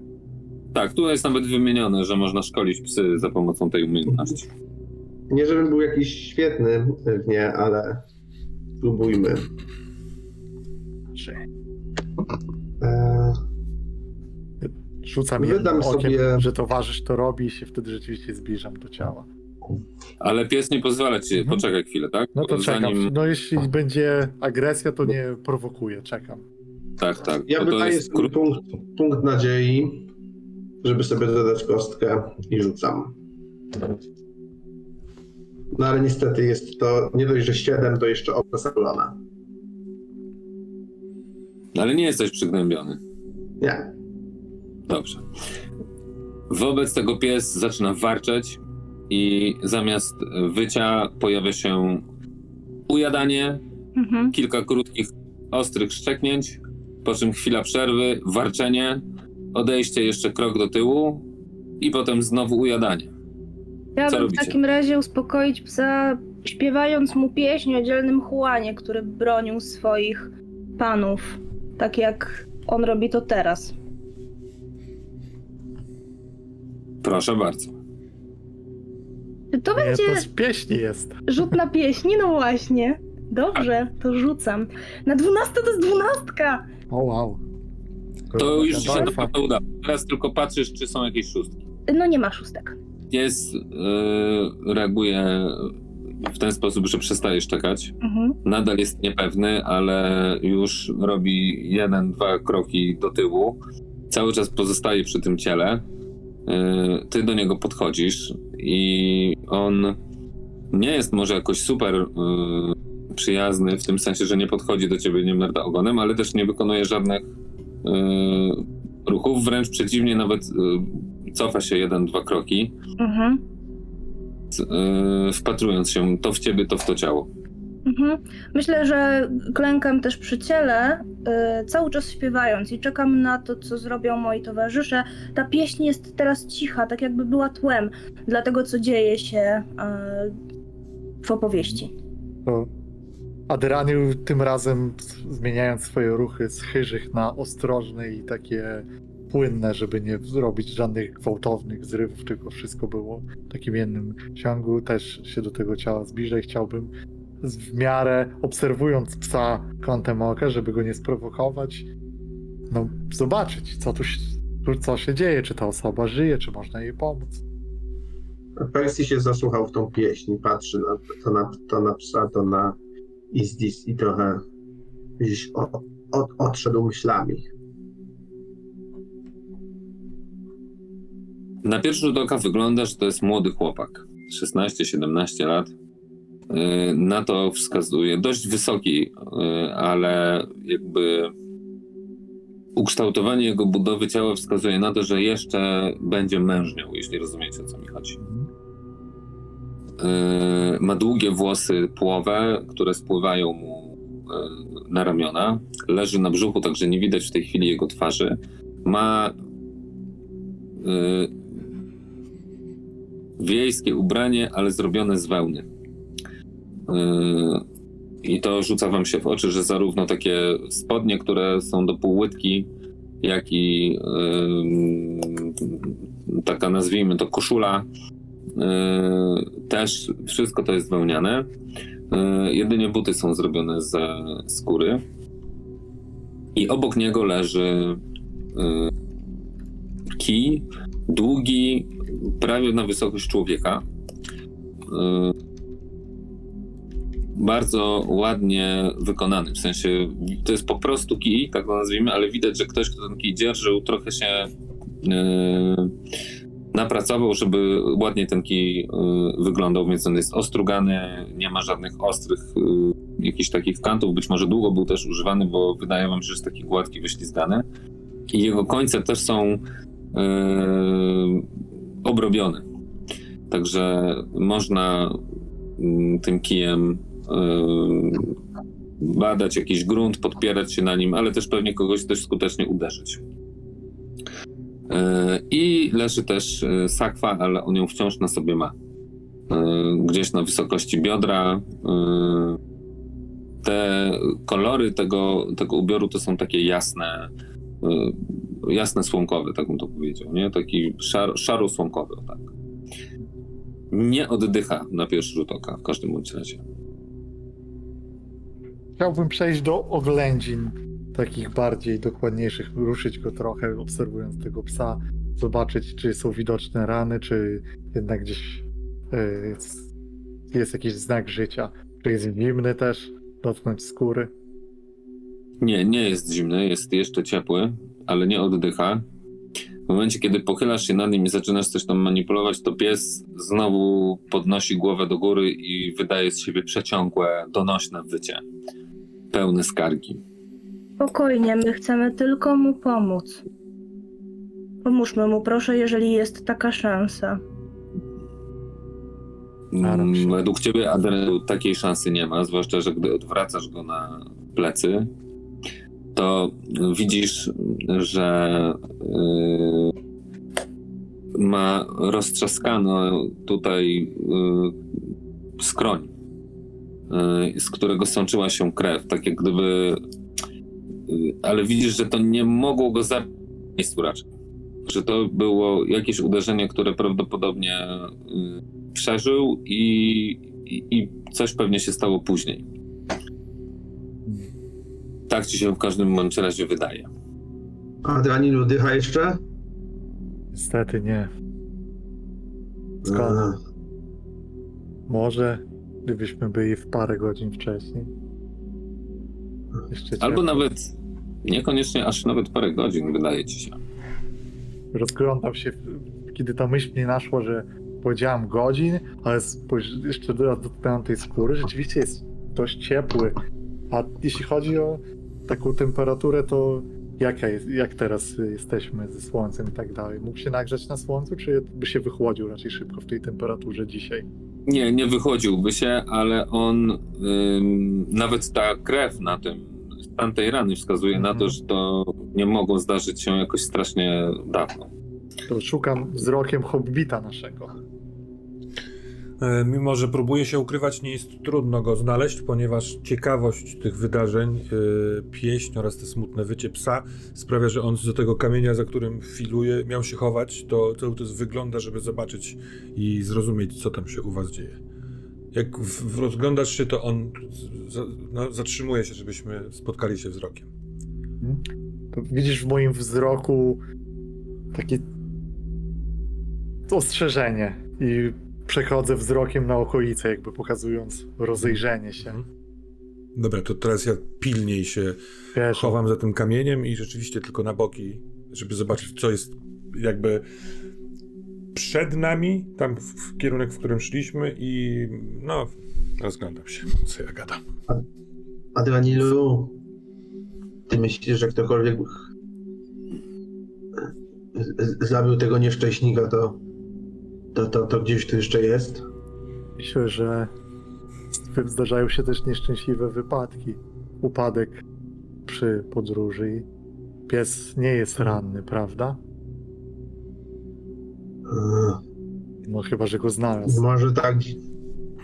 Tak, tu jest nawet wymienione, że można szkolić psy za pomocą tej umiejętności. Nie, żebym był jakiś świetny w nie, ale spróbujmy. Eee, Rzucam Wydam jednym okiem, sobie- że towarzysz to robi i się wtedy rzeczywiście zbliżam do ciała. Ale pies nie pozwala ci, Mhm. poczekaj chwilę, tak? No to czekam. Zanim... No jeśli będzie agresja, to nie prowokuję, czekam. Tak, tak. ja to wydaję jest punkt, punkt nadziei, żeby sobie dodać kostkę i rzucam. No ale niestety jest to nie dość, że 7, to jeszcze obsaglona. Ale nie jesteś przygnębiony. Nie. Dobrze. Wobec tego pies zaczyna warczeć i zamiast wycia pojawia się ujadanie, Mhm. kilka krótkich, ostrych szczeknięć, po czym chwila przerwy, warczenie, odejście jeszcze krok do tyłu i potem znowu ujadanie. Ja bym w takim razie uspokoić psa, śpiewając mu pieśń o dzielnym Juanie, który bronił swoich panów, tak jak on robi to teraz. Proszę bardzo. Czy to Nie, będzie to z pieśni jest. rzut na pieśni? No właśnie. Dobrze, to rzucam. Na dwunastkę to jest dwunastka! O wow. To już się na pewno uda. Teraz tylko patrzysz, czy są jakieś szóstki. No nie ma szóstek. Pies yy, reaguje w ten sposób, że przestaje szczekać. Mhm. Nadal jest niepewny, ale już robi jeden, dwa kroki do tyłu. Cały czas pozostaje przy tym ciele. Yy, Ty do niego podchodzisz i on nie jest może jakoś super yy, przyjazny, w tym sensie, że nie podchodzi do ciebie, nie merda ogonem, ale też nie wykonuje żadnych yy, ruchów. Wręcz przeciwnie, nawet cofa się jeden, dwa kroki, Mhm. Yy, wpatrując się to w ciebie, to w to ciało. Mhm. Myślę, że klękam też przy ciele, y, cały czas śpiewając i czekam na to, co zrobią moi towarzysze. Ta pieśń jest teraz cicha, tak jakby była tłem dla tego, co dzieje się y, w opowieści. To Adraniu tym razem zmieniając swoje ruchy z chyżych na ostrożne i takie płynne, żeby nie zrobić żadnych gwałtownych zrywów, tylko wszystko było w takim jednym ciągu. Też się do tego ciała zbliża i chciałbym w miarę obserwując psa kątem oka, żeby go nie sprowokować, no zobaczyć, co tu co się dzieje, czy ta osoba żyje, czy można jej pomóc. Percy się zasłuchał w tą pieśń, patrzy na, to, na, to na psa, to na Izdis i trochę gdzieś o, od, odszedł myślami. Na pierwszy rzut oka wygląda, że to jest młody chłopak. 16-17 lat. Yy, Na to wskazuje dość wysoki, yy, ale jakby ukształtowanie jego budowy ciała wskazuje na to, że jeszcze będzie mężniał, jeśli rozumiecie o co mi chodzi. Yy, Ma długie włosy płowe, które spływają mu na ramiona. Leży na brzuchu, także nie widać w tej chwili jego twarzy. Ma wiejskie ubranie, ale zrobione z wełny. Yy, I to rzuca wam się w oczy, że zarówno takie spodnie, które są do półłytki, jak i yy, taka nazwijmy to koszula, yy, też wszystko to jest wełniane. Jedynie buty są zrobione ze skóry. I obok niego leży kij, długi, prawie na wysokość człowieka. Yy, Bardzo ładnie wykonany, w sensie to jest po prostu kij, tak to nazwijmy, ale widać, że ktoś, kto ten kij dzierżył, trochę się yy, napracował, żeby ładnie ten kij yy, wyglądał, więc on jest ostrugany, nie ma żadnych ostrych jakichś takich kantów, być może długo był też używany, bo wydaje wam się, że jest taki gładki, wyślizgany. I jego końce też są obrobione. Także można mm, tym kijem yy, badać jakiś grunt, podpierać się na nim, ale też pewnie kogoś dość skutecznie uderzyć. Yy, I leży też yy, sakwa, ale on ją wciąż na sobie ma. Gdzieś na wysokości biodra. Te kolory tego, tego ubioru to są takie jasne, jasne słomkowe, tak bym to powiedział, nie? Taki szar, szaro-słomkowy, tak. Nie oddycha na pierwszy rzut oka, w każdym bądź razie. Chciałbym przejść do oględzin, takich bardziej dokładniejszych, ruszyć go trochę, obserwując tego psa, zobaczyć, czy są widoczne rany, czy jednak gdzieś jest- jest jakiś znak życia. Czy jest zimny też, dotknąć skóry. Nie, nie jest zimny, jest jeszcze ciepły, ale nie oddycha. W momencie, kiedy pochylasz się nad nim i zaczynasz coś tam manipulować, to pies znowu podnosi głowę do góry i wydaje z siebie przeciągłe, donośne wycie, pełne skargi. Spokojnie, my chcemy tylko mu pomóc. Pomóżmy mu, proszę, jeżeli jest taka szansa. Mm, Według ciebie, Adrian, takiej szansy nie ma, zwłaszcza, że gdy odwracasz go na plecy, to widzisz, że yy, ma roztrzaskano tutaj yy, skroń, yy, z którego sączyła się krew, tak jak gdyby... Ale widzisz, że to nie mogło go zabić miejscu raczej. Że to było jakieś uderzenie, które prawdopodobnie przeżył i, i, i coś pewnie się stało później. Tak ci się w każdym bądź razie wydaje. Adrenaline oddycha jeszcze? Niestety nie. Skąd? Może gdybyśmy byli w parę godzin wcześniej. Jeszcze Albo ciepło. nawet niekoniecznie aż nawet parę godzin, wydaje ci się. rozglądał się, kiedy ta myśl mnie naszła, że powiedziałem godzin, ale spojrz- jeszcze raz dotknąłem tej skóry, rzeczywiście jest dość ciepły. A jeśli chodzi o taką temperaturę, to jaka jest, jak teraz jesteśmy ze słońcem i tak dalej? Mógł się nagrzać na słońcu, czy by się wychłodził raczej szybko w tej temperaturze dzisiaj? Nie, nie wychodziłby się, ale on, nawet ta krew na tym, stan tej rany wskazuje na to, Mhm. że to nie mogło zdarzyć się jakoś strasznie dawno. To szukam wzrokiem hobbita naszego. E, Mimo, że próbuje się ukrywać, nie jest trudno go znaleźć, ponieważ ciekawość tych wydarzeń, e, pieśń oraz te smutne wycie psa sprawia, że on do tego kamienia, za którym filuje, miał się chować, to cały czas wygląda, żeby zobaczyć i zrozumieć, co tam się u was dzieje. Jak w, w rozglądasz się, to on no, zatrzymuje się, żebyśmy spotkali się wzrokiem. To widzisz w moim wzroku takie ostrzeżenie i przechodzę wzrokiem na okolice, jakby pokazując rozejrzenie się. Mhm. Dobra, to teraz ja pilniej się Wiesz, chowam za tym kamieniem i rzeczywiście tylko na boki, żeby zobaczyć, co jest jakby przed nami, tam w, w kierunek, w którym szliśmy i no, rozglądam się, co ja gadam. Adrianilu, ty myślisz, że ktokolwiek zabił tego nieszczęśnika, to, to, to, to gdzieś tu jeszcze jest? myślę, że zdarzają się też nieszczęśliwe wypadki. Upadek przy podróży pies nie jest ranny, prawda? Eee, No chyba, że go znalazł. Może tak,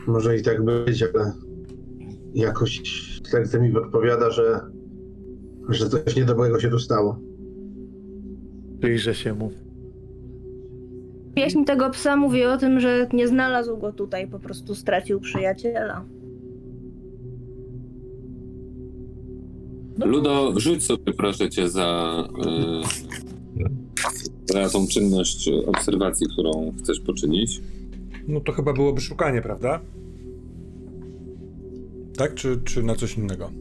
może i tak być, ale jakoś serce mi podpowiada, że, że coś niedobrego się tu stało. Przyjrzę się mu. Pieśń tego psa mówi o tym, że nie znalazł go tutaj, po prostu stracił przyjaciela. Ludo, rzuć sobie proszę cię za, y, za tą czynność obserwacji, którą chcesz poczynić. No to chyba byłoby szukanie, prawda? Tak, czy, czy na coś innego?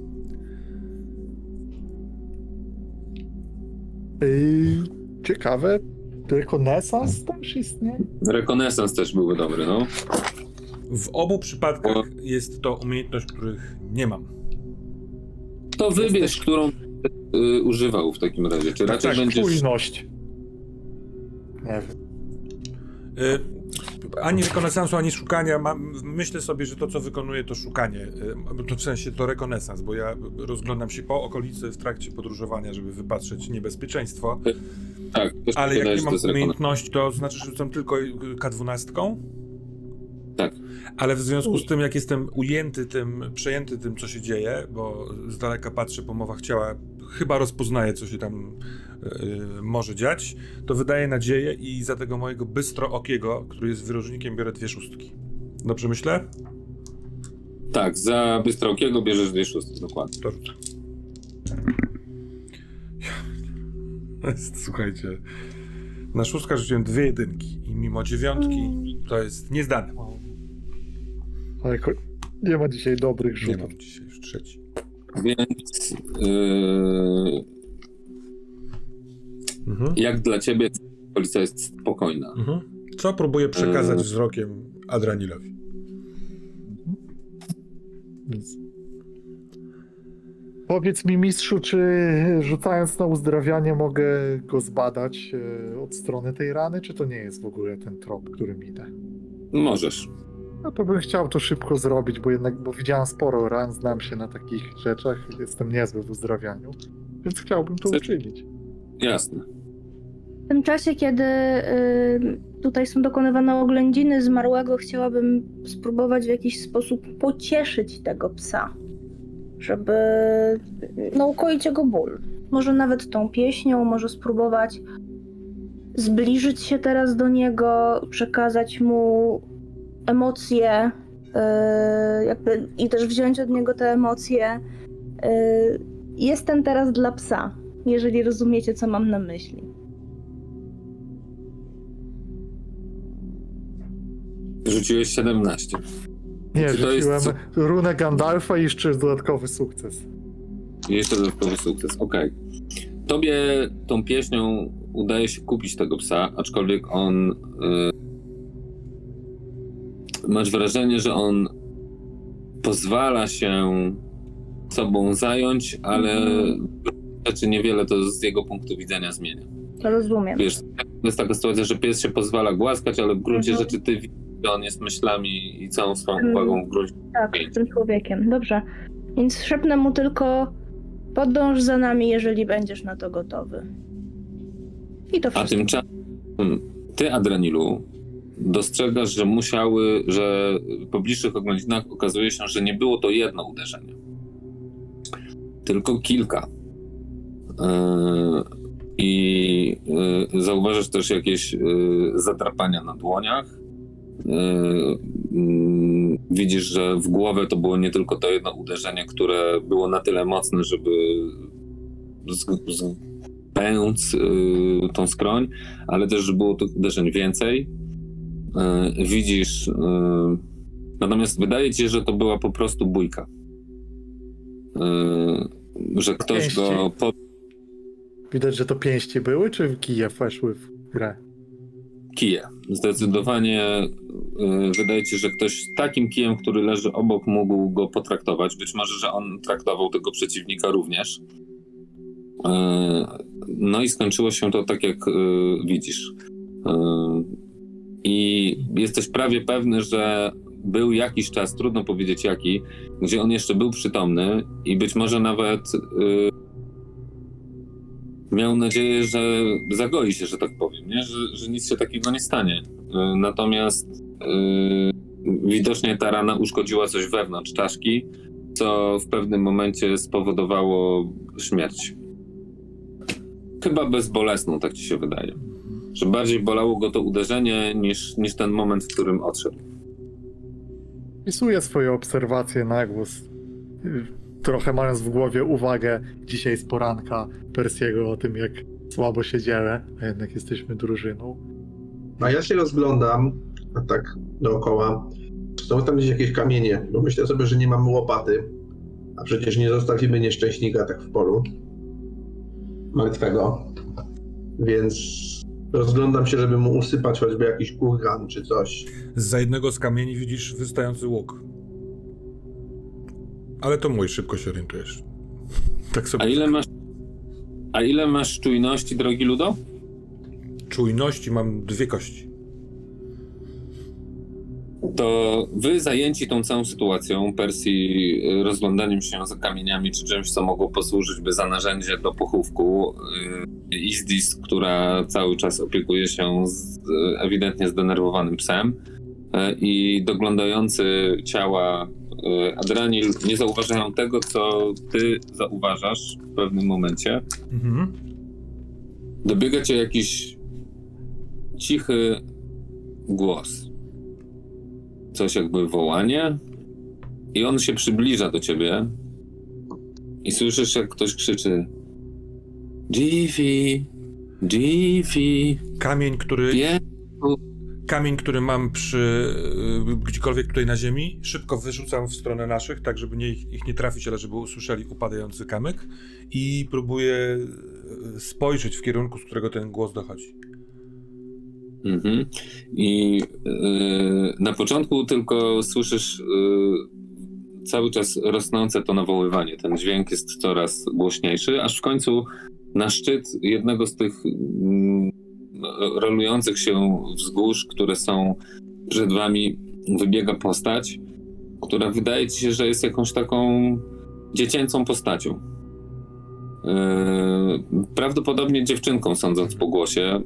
Yy, ciekawe, rekonesans też istnieje? Rekonesans też byłby dobry, no. W obu przypadkach jest to umiejętność, których nie mam. To wybierz, którą y, używał w takim razie. Czy raczej tak, będziesz... Czujność. Nie wiem. Y, Ani rekonesansu, ani szukania. Mam, myślę sobie, że to, co wykonuję, to szukanie. Y, To w sensie to rekonesans, bo ja rozglądam się po okolicy w trakcie podróżowania, żeby wypatrzeć niebezpieczeństwo. Tak, też Ale jak nie mam umiejętności, to znaczy, że rzucam tylko K12? Tak. Ale w związku z tym, jak jestem ujęty tym, przejęty tym, co się dzieje, bo z daleka patrzę po mowach ciała, chyba rozpoznaję, co się tam y, może dziać, to wydaje nadzieję i za tego mojego bystrookiego, który jest wyróżnikiem, biorę dwie szóstki. Dobrze myślę? Tak, za Bystrokiego bierzesz dwie szóstki, dokładnie. To rzucę. Słuchajcie, na szóstka rzuciłem dwie jedynki i mimo dziewiątki to jest niezdane. Ale ko- nie ma dzisiaj dobrych Nie rzutów. mam dzisiaj już trzeci. Więc yy, Mhm. jak dla ciebie okolica jest spokojna? Mhm. Co próbuję przekazać Yy. wzrokiem Adranilowi? Nic. Powiedz mi, mistrzu, czy rzucając na uzdrawianie mogę go zbadać e, od strony tej rany, czy to nie jest w ogóle ten trop, którym idę? Możesz. No to bym chciał to szybko zrobić, bo jednak, bo widziałem sporo ran, znam się na takich rzeczach, jestem niezły w uzdrawianiu, więc chciałbym to Chcę- uczynić. Jasne. W tym czasie, kiedy y, tutaj są dokonywane oględziny zmarłego, chciałabym spróbować w jakiś sposób pocieszyć tego psa, żeby no, ukoić jego ból. Może nawet tą pieśnią, może spróbować zbliżyć się teraz do niego, przekazać mu emocje, y, jakby i też wziąć od niego te emocje. Y, jestem teraz dla psa, jeżeli rozumiecie, co mam na myśli. Rzuciłeś 17. Nie, Czy to jest co- runę Gandalfa i jeszcze dodatkowy sukces. Jeszcze dodatkowy sukces. Okej. Tobie tą pieśnią udaje się kupić tego psa, aczkolwiek on. y, masz wrażenie, że on pozwala się sobą zająć, ale rzeczy niewiele to z jego punktu widzenia zmienia. To rozumiem. Wiesz, to jest taka sytuacja, że pies się pozwala głaskać, ale w gruncie Mhm. rzeczy ty widzisz, że on jest myślami i całą swoją Mhm. uwagą w gruncie. Tak, z tym człowiekiem. Dobrze. Więc szepnę mu tylko podąż za nami, jeżeli będziesz na to gotowy. I to A wszystko. tymczasem ty, Adranilu, dostrzegasz, że musiały, że po bliższych oględzinach okazuje się, że nie było to jedno uderzenie, tylko kilka. Yy, I yy, zauważasz też jakieś yy, zadrapania na dłoniach. Mm, Widzisz, że w głowę to było nie tylko to jedno uderzenie, które było na tyle mocne, żeby pęc tą skroń, ale też, że było tych uderzeń więcej. Yy, widzisz, yy, natomiast wydaje ci się, że to była po prostu bójka. Yy, że ktoś go Pięści. po, Widać, że to pięści były, czy kije weszły w grę? kije. Zdecydowanie wydaje ci się, że ktoś takim kijem, który leży obok, mógł go potraktować. Być może, że on traktował tego przeciwnika również. No i skończyło się to tak, jak widzisz. I jesteś prawie pewny, że był jakiś czas, trudno powiedzieć jaki, gdzie on jeszcze był przytomny i być może nawet yy, miał nadzieję, że zagoi się, że tak powiem, nie? Że, że nic się takiego nie stanie. Yy, Natomiast yy, widocznie ta rana uszkodziła coś wewnątrz czaszki, co w pewnym momencie spowodowało śmierć. Chyba bezbolesną, tak ci się wydaje. Że bardziej bolało go to uderzenie niż, niż ten moment, w którym odszedł. Pisuję swoje obserwacje na głos. Y, Trochę mając w głowie uwagę dzisiaj z poranka Persiego o tym, jak słabo się dzieje, a jednak jesteśmy drużyną. A ja się rozglądam, a tak dookoła. Czy są tam gdzieś jakieś kamienie? Bo myślę sobie, że nie mamy łopaty. A przecież nie zostawimy nieszczęśnika tak w polu. Martwego. Więc rozglądam się, żeby mu usypać choćby jakiś kurgan czy coś. Za jednego z kamieni widzisz wystający łuk. Ale to mój, szybko się orientujesz. Tak sobie A ile masz. A ile masz czujności, drogi Ludo? czujności mam dwie kości. To wy zajęci tą całą sytuacją, Persji y, rozglądaniem się za kamieniami czy czymś, co mogło posłużyć by za narzędzie do pochówku, y, Izdis, która cały czas opiekuje się z, ewidentnie zdenerwowanym psem y, i doglądający ciała Adranil nie zauważają tego, co ty zauważasz w pewnym momencie. Mhm. Dobiega cię jakiś cichy głos. Coś jakby wołanie. I on się przybliża do ciebie. I słyszysz, jak ktoś krzyczy: Jiffy, Jiffy, Kamień, który, wie. kamień, który mam przy y, gdziekolwiek tutaj na ziemi, szybko wyrzucam w stronę naszych, tak żeby nie, ich nie trafić, ale żeby usłyszeli upadający kamyk i próbuję y, spojrzeć w kierunku, z którego ten głos dochodzi. Mhm. I yy, na początku tylko słyszysz yy, cały czas rosnące to nawoływanie. Ten dźwięk jest coraz głośniejszy, aż w końcu na szczyt jednego z tych mm, rolujących się wzgórz, które są przed wami, wybiega postać, która wydaje ci się, że jest jakąś taką dziecięcą postacią. Yy, prawdopodobnie dziewczynką, sądząc po głosie,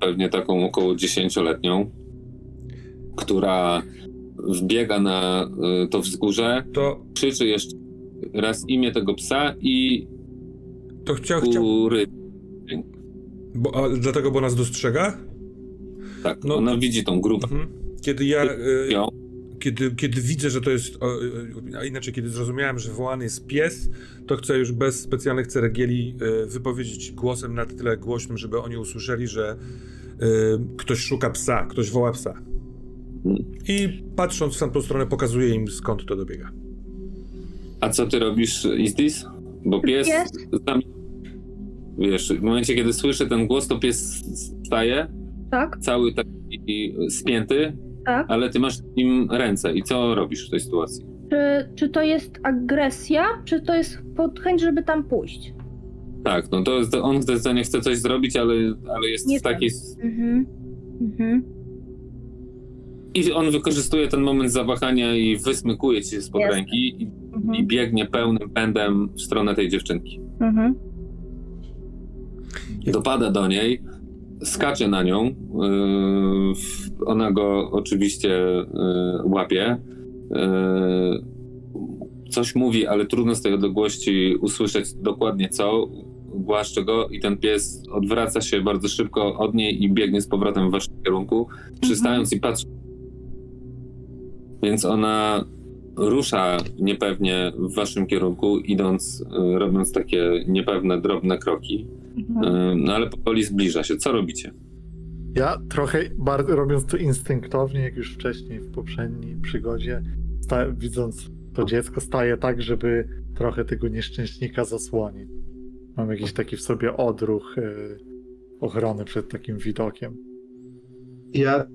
pewnie taką około dziesięcioletnią, która wbiega na y, to wzgórze, To, krzyczy jeszcze raz imię tego psa i to chciał, chciał, bo, dlatego, bo nas dostrzega? Tak, No ona widzi tą grupę. Mhm. Kiedy ja, y. kiedy, kiedy widzę, że to jest, a inaczej, kiedy zrozumiałem, że wołany jest pies, to chcę już bez specjalnych ceregieli y, wypowiedzieć głosem na tyle głośnym, żeby oni usłyszeli, że y, ktoś szuka psa, ktoś woła psa. I patrząc w tamtą stronę, pokazuję im skąd to dobiega. A co ty robisz, Istis? Bo pies, Pies? Tam, wiesz, w momencie, kiedy słyszy ten głos, to pies staje, Tak, cały taki spięty, tak. ale ty masz im ręce. I co robisz w tej sytuacji? Czy, czy to jest agresja, czy to jest pod chęć, żeby tam pójść? Tak, no to jest, on zdecydowanie chce coś zrobić, ale, ale jest Nie w takiej Mhm. Mhm. I on wykorzystuje ten moment zawahania i wysmykuje ci się spod Jasne. ręki i, i Mhm. biegnie pełnym pędem w stronę tej dziewczynki. Mhm. Dopada do niej skacze na nią. Yy, ona go oczywiście yy, łapie. Yy, coś mówi, ale trudno z tej odległości usłyszeć dokładnie co. Głaszcze go i ten pies odwraca się bardzo szybko od niej i biegnie z powrotem w waszym kierunku, przystając i patrzy. Więc ona rusza niepewnie w waszym kierunku, idąc, robiąc takie niepewne, drobne kroki. Yy, No ale powoli zbliża się. Co robicie? Ja trochę bardzo robiąc to instynktownie, jak już wcześniej w poprzedniej przygodzie, sta- widząc to dziecko, staję tak, żeby trochę tego nieszczęśnika zasłonić. Mam jakiś taki w sobie odruch e, ochrony przed takim widokiem. Ja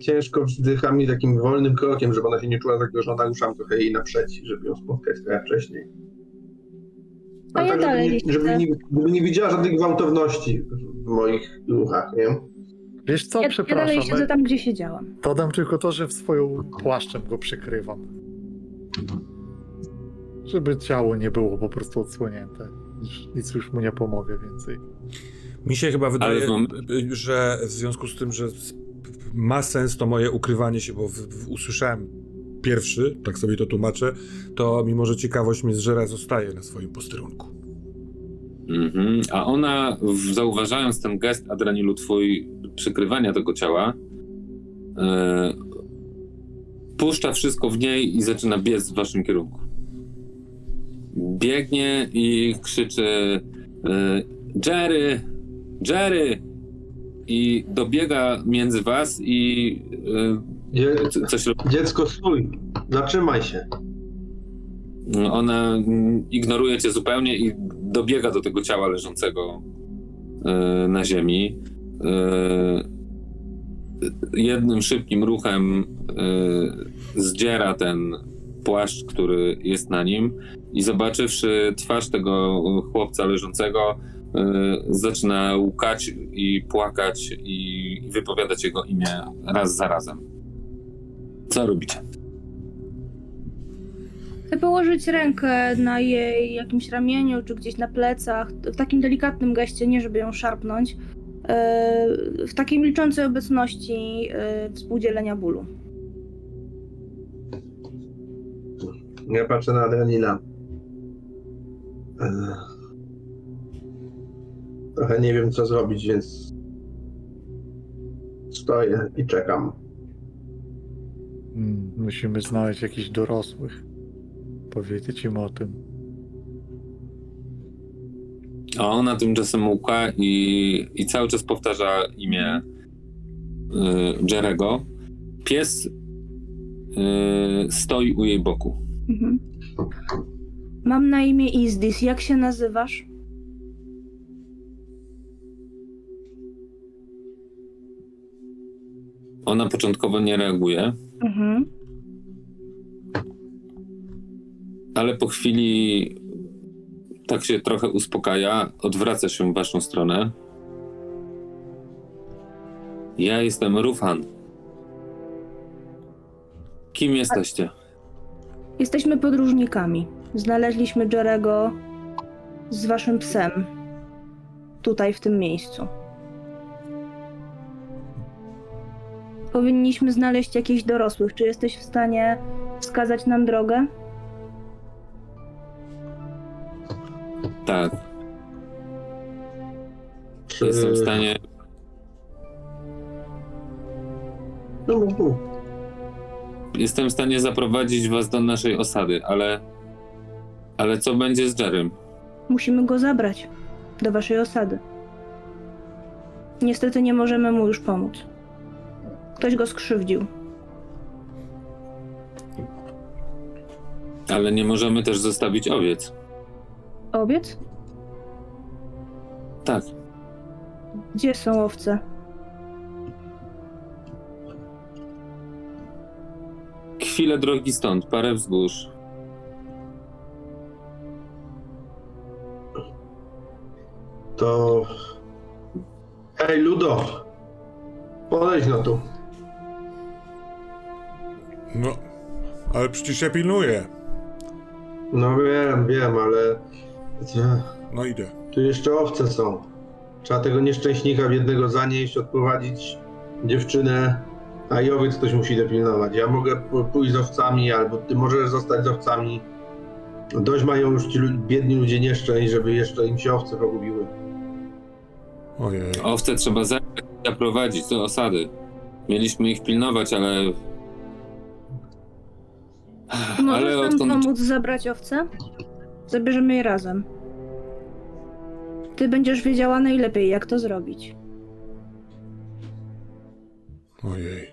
ciężko wzdycham i takim wolnym krokiem, żeby ona się nie czuła zagrożona, ruszam trochę jej naprzeciw, żeby ją spotkać trochę wcześniej. A ja tak, dalej żeby, nie, żeby, nie, żeby nie widziała żadnej gwałtowności w moich ruchach, nie? Wiesz co, Ja, ja dalej przepraszam, siedzę tam, gdzie siedziałam. dodam tylko to, że w swoją płaszczem go przykrywam. Żeby ciało nie było po prostu odsłonięte. Nic- już mu nie pomogę więcej. Mi się chyba wydaje, że w związku z tym, że ma sens to moje ukrywanie się, bo w, w, usłyszałem pierwszy, tak sobie to tłumaczę, to mimo, że ciekawość mnie zżera, zostaje na swoim posterunku. Mhm. A ona, zauważając ten gest Adranilu twój przykrywania tego ciała, e, puszcza wszystko w niej i zaczyna biec w waszym kierunku. Biegnie i krzyczy e, Jerry! Jerry! I dobiega między was i Dzie, coś dziecko, stój! Zatrzymaj się. Ona mm, ignoruje cię zupełnie i dobiega do tego ciała leżącego e, na ziemi. E, jednym szybkim ruchem e, zdziera ten płaszcz, który jest na nim i zobaczywszy twarz tego chłopca leżącego, zaczyna łkać i płakać i wypowiadać jego imię raz za razem. Co robicie? Chcę położyć rękę na jej jakimś ramieniu, czy gdzieś na plecach, w takim delikatnym geście, nie żeby ją szarpnąć, yy, w takiej milczącej obecności yy, współdzielenia bólu. Ja patrzę na Adrenila. Eee. Trochę nie wiem, co zrobić, więc stoję i czekam. Mm, musimy znaleźć jakichś dorosłych. Powiedzieć im o tym. A ona tymczasem łka i, i cały czas powtarza imię y, Jerego. Pies y, stoi u jej boku. Mhm. Mam na imię Izdis. Jak się nazywasz? Ona początkowo nie reaguje, Mhm. ale po chwili tak się trochę uspokaja, odwraca się w waszą stronę. Ja jestem Rufan. Kim jesteście? Jesteśmy podróżnikami. Znaleźliśmy Jerego z waszym psem. Tutaj, w tym miejscu. Powinniśmy znaleźć jakichś dorosłych. Czy jesteś w stanie wskazać nam drogę? Tak, Czy... jestem w stanie No, mów, mów. Jestem w stanie zaprowadzić was do naszej osady, ale. Ale co będzie z Jerem? Musimy go zabrać do waszej osady. Niestety nie możemy mu już pomóc. Ktoś go skrzywdził. Ale nie możemy też zostawić owiec. Owiec? Tak, Gdzie są owce? chwilę drogi stąd, parę wzgórz. To... Hej, Ludo! Podejdź no tu. No, ale przecież ja pilnuję. No wiem, wiem, ale... No idę. Tu jeszcze owce są. Trzeba tego nieszczęśnika biednego zanieść, odprowadzić dziewczynę, a i owiec ktoś musi dopilnować. Ja mogę pójść z owcami, albo ty możesz zostać z owcami. Dość mają już ci biedni ludzie nieszczęść, żeby jeszcze im się owce pogubiły. Ojej. Owce trzeba zaprowadzić do osady. Mieliśmy ich pilnować, ale... Możesz Ale nam odkąd... pomóc zabrać owce? Zabierzemy je razem. Ty będziesz wiedziała najlepiej, jak to zrobić. Ojej.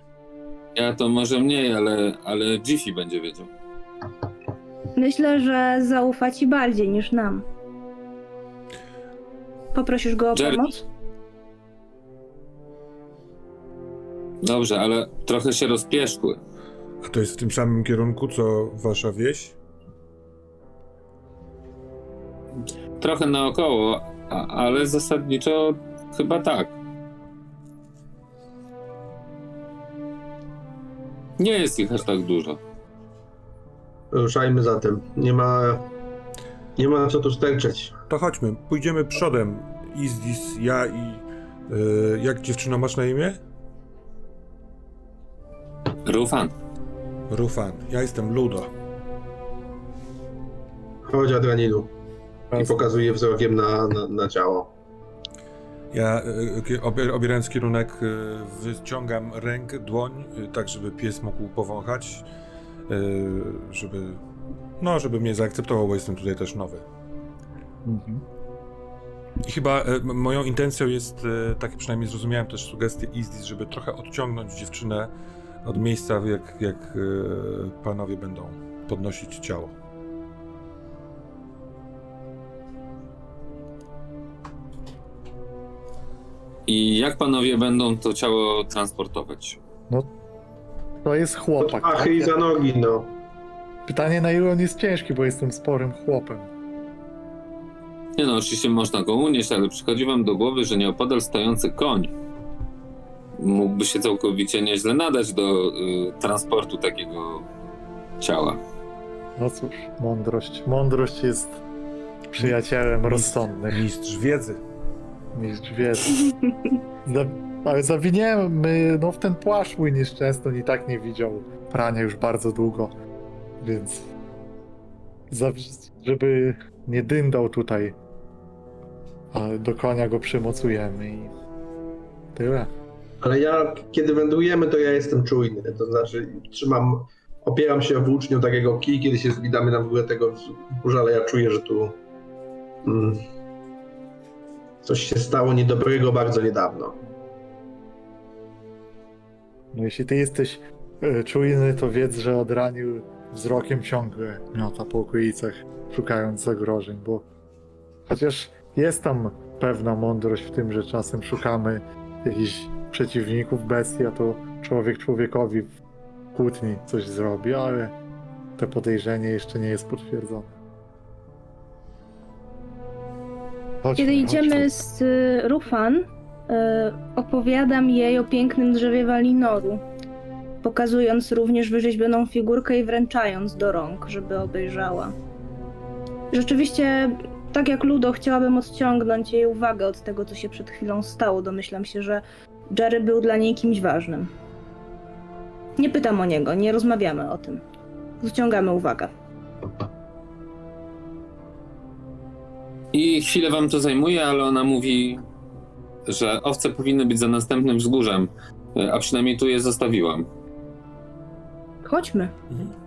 Ja to może mniej, ale, ale Jiffy będzie wiedział. Myślę, że zaufa ci bardziej niż nam. Poprosisz go o Jerry. pomoc? Dobrze, ale trochę się rozpieszły. A to jest w tym samym kierunku, co wasza wieś? Trochę naokoło, a, ale zasadniczo chyba tak. Nie jest ich aż tak dużo. Ruszajmy zatem. Nie ma... Nie ma co tu sterczeć. To chodźmy, pójdziemy przodem. Izdis, ja i... y, jak dziewczyno masz na imię? Rufan, Rufan. Ja jestem Ludo. Chodź Adranilu. I pokazuje wzrokiem na, na, na ciało. Ja kie- obier- obierając kierunek y, wyciągam rękę, dłoń, tak żeby pies mógł powąchać, żeby... No, żeby mnie zaakceptował, bo jestem tutaj też nowy. Mhm. I chyba e, moją intencją jest, e, tak przynajmniej zrozumiałem też sugestię Izdis, żeby trochę odciągnąć dziewczynę od miejsca, jak, jak e, panowie będą podnosić ciało. i jak panowie będą to ciało transportować? To jest chłopak. pachy tak? i za nogi, no. Pytanie na ile on jest ciężki, bo jestem sporym chłopem. Nie no, oczywiście można go unieść, ale przychodzi wam do głowy, że nieopodal stojący koń mógłby się całkowicie nieźle nadać do y, transportu takiego ciała. No cóż, mądrość. Mądrość jest przyjacielem rozsądnych. Mistrz wiedzy. Mistrz wiedzy. Za, ale zawiniemy, no w ten płaszcz mój nieszczęsny i tak nie widział prania już bardzo długo, więc za, żeby nie dyndał tutaj, do konia go przymocujemy i tyle. Ale ja, kiedy wędrujemy, to ja jestem czujny. To znaczy, trzymam, opieram się o włóczniu takiego kij, kiedy się zbidamy na górę tego wzgórza, ale ja czuję, że tu mm, coś się stało niedobrego bardzo niedawno. No jeśli ty jesteś e, czujny, to wiedz, że odranił wzrokiem ciągle miota po okolicach, szukając zagrożeń, bo chociaż jest tam pewna mądrość w tym, że czasem szukamy jakichś przeciwników bestii, a to człowiek człowiekowi w kłótni coś zrobi, ale to podejrzenie jeszcze nie jest potwierdzone. Chodźmy, Kiedy idziemy chodźmy. z y, Rufan, y, opowiadam jej o pięknym drzewie Walinoru, pokazując również wyrzeźbioną figurkę i wręczając do rąk, żeby obejrzała. Rzeczywiście, tak jak Ludo, chciałabym odciągnąć jej uwagę od tego, co się przed chwilą stało. Domyślam się, że Jerry był dla niej kimś ważnym. Nie pytam o niego, nie rozmawiamy o tym. Zciągamy uwagę. I chwilę wam to zajmuje, ale ona mówi, że owce powinny być za następnym wzgórzem, y, a przynajmniej tu je zostawiłam. Chodźmy. Y,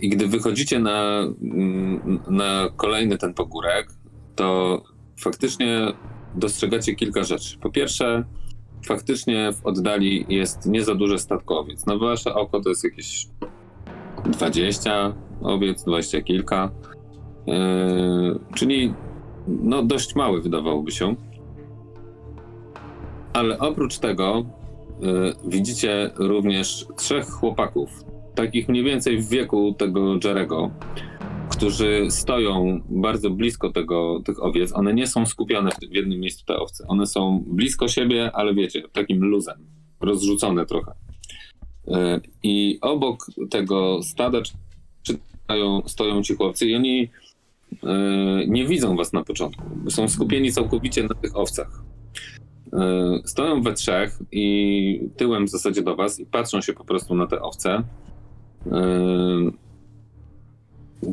I gdy wychodzicie na, mm, na kolejny ten pogórek, to faktycznie dostrzegacie kilka rzeczy. Po pierwsze, faktycznie w oddali jest nie za duże statkowiec. Na wasze oko to jest jakieś 20 owiec, 20 kilka. Yy, czyli no dość mały wydawałoby się. Ale oprócz tego yy, widzicie również trzech chłopaków, takich mniej więcej w wieku tego Jerego, którzy stoją bardzo blisko tego, tych owiec. One nie są skupione w, jednym miejscu, te owce. One są blisko siebie, ale wiecie, takim luzem, rozrzucone trochę. Yy, I obok tego stada czytają, stoją ci chłopcy i oni e, nie widzą was na początku. Są skupieni całkowicie na tych owcach. E, Stoją we trzech i tyłem w zasadzie do was i patrzą się po prostu na te owce. E,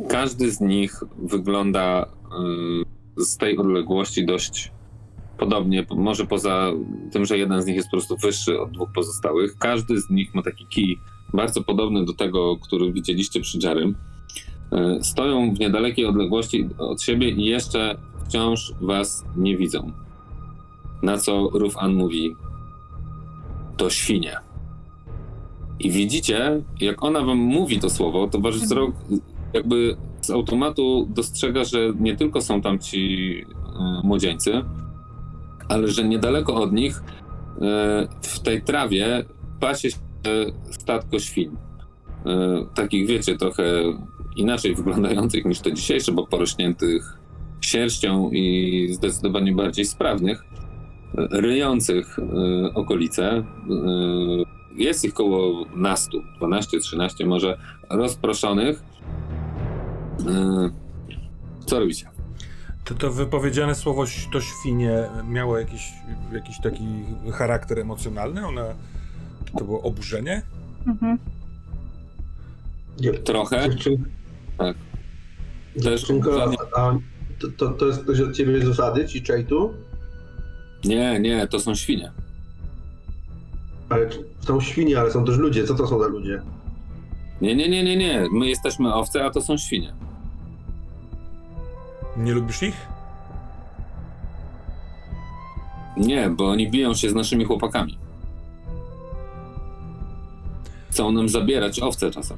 Każdy z nich wygląda e, z tej odległości dość podobnie, po- może poza tym, że jeden z nich jest po prostu wyższy od dwóch pozostałych. Każdy z nich ma taki kij bardzo podobny do tego, który widzieliście przy Jerrym. E, Stoją w niedalekiej odległości od siebie i jeszcze wciąż was nie widzą. Na co Rufan mówi: To świnie. I widzicie, jak ona wam mówi to słowo, to wasz wzrok jakby z automatu dostrzega, że nie tylko są tam ci e, młodzieńcy, ale że niedaleko od nich e, w tej trawie pasie się statko świń. E, Takich, wiecie, trochę inaczej wyglądających niż te dzisiejsze, bo porośniętych sierścią i zdecydowanie bardziej sprawnych, ryjących okolice. Jest ich koło nastu, 12-13 może, rozproszonych. E, Co robicie? To, to wypowiedziane słowo to świnie miało jakiś, jakiś taki charakter emocjonalny? One, to było oburzenie? Mhm. Nie, Trochę. Dziewczyn... Tak. A to, to, to jest ktoś od ciebie z osady, ci czejtu? Nie, nie, to są świnie. Ale są świnie, ale są też ludzie. Co to są za ludzie? Nie, nie, nie, nie, nie. My jesteśmy owce, a to są świnie. Nie lubisz ich? Nie, bo oni biją się z naszymi chłopakami. Chcą nam zabierać owce czasem.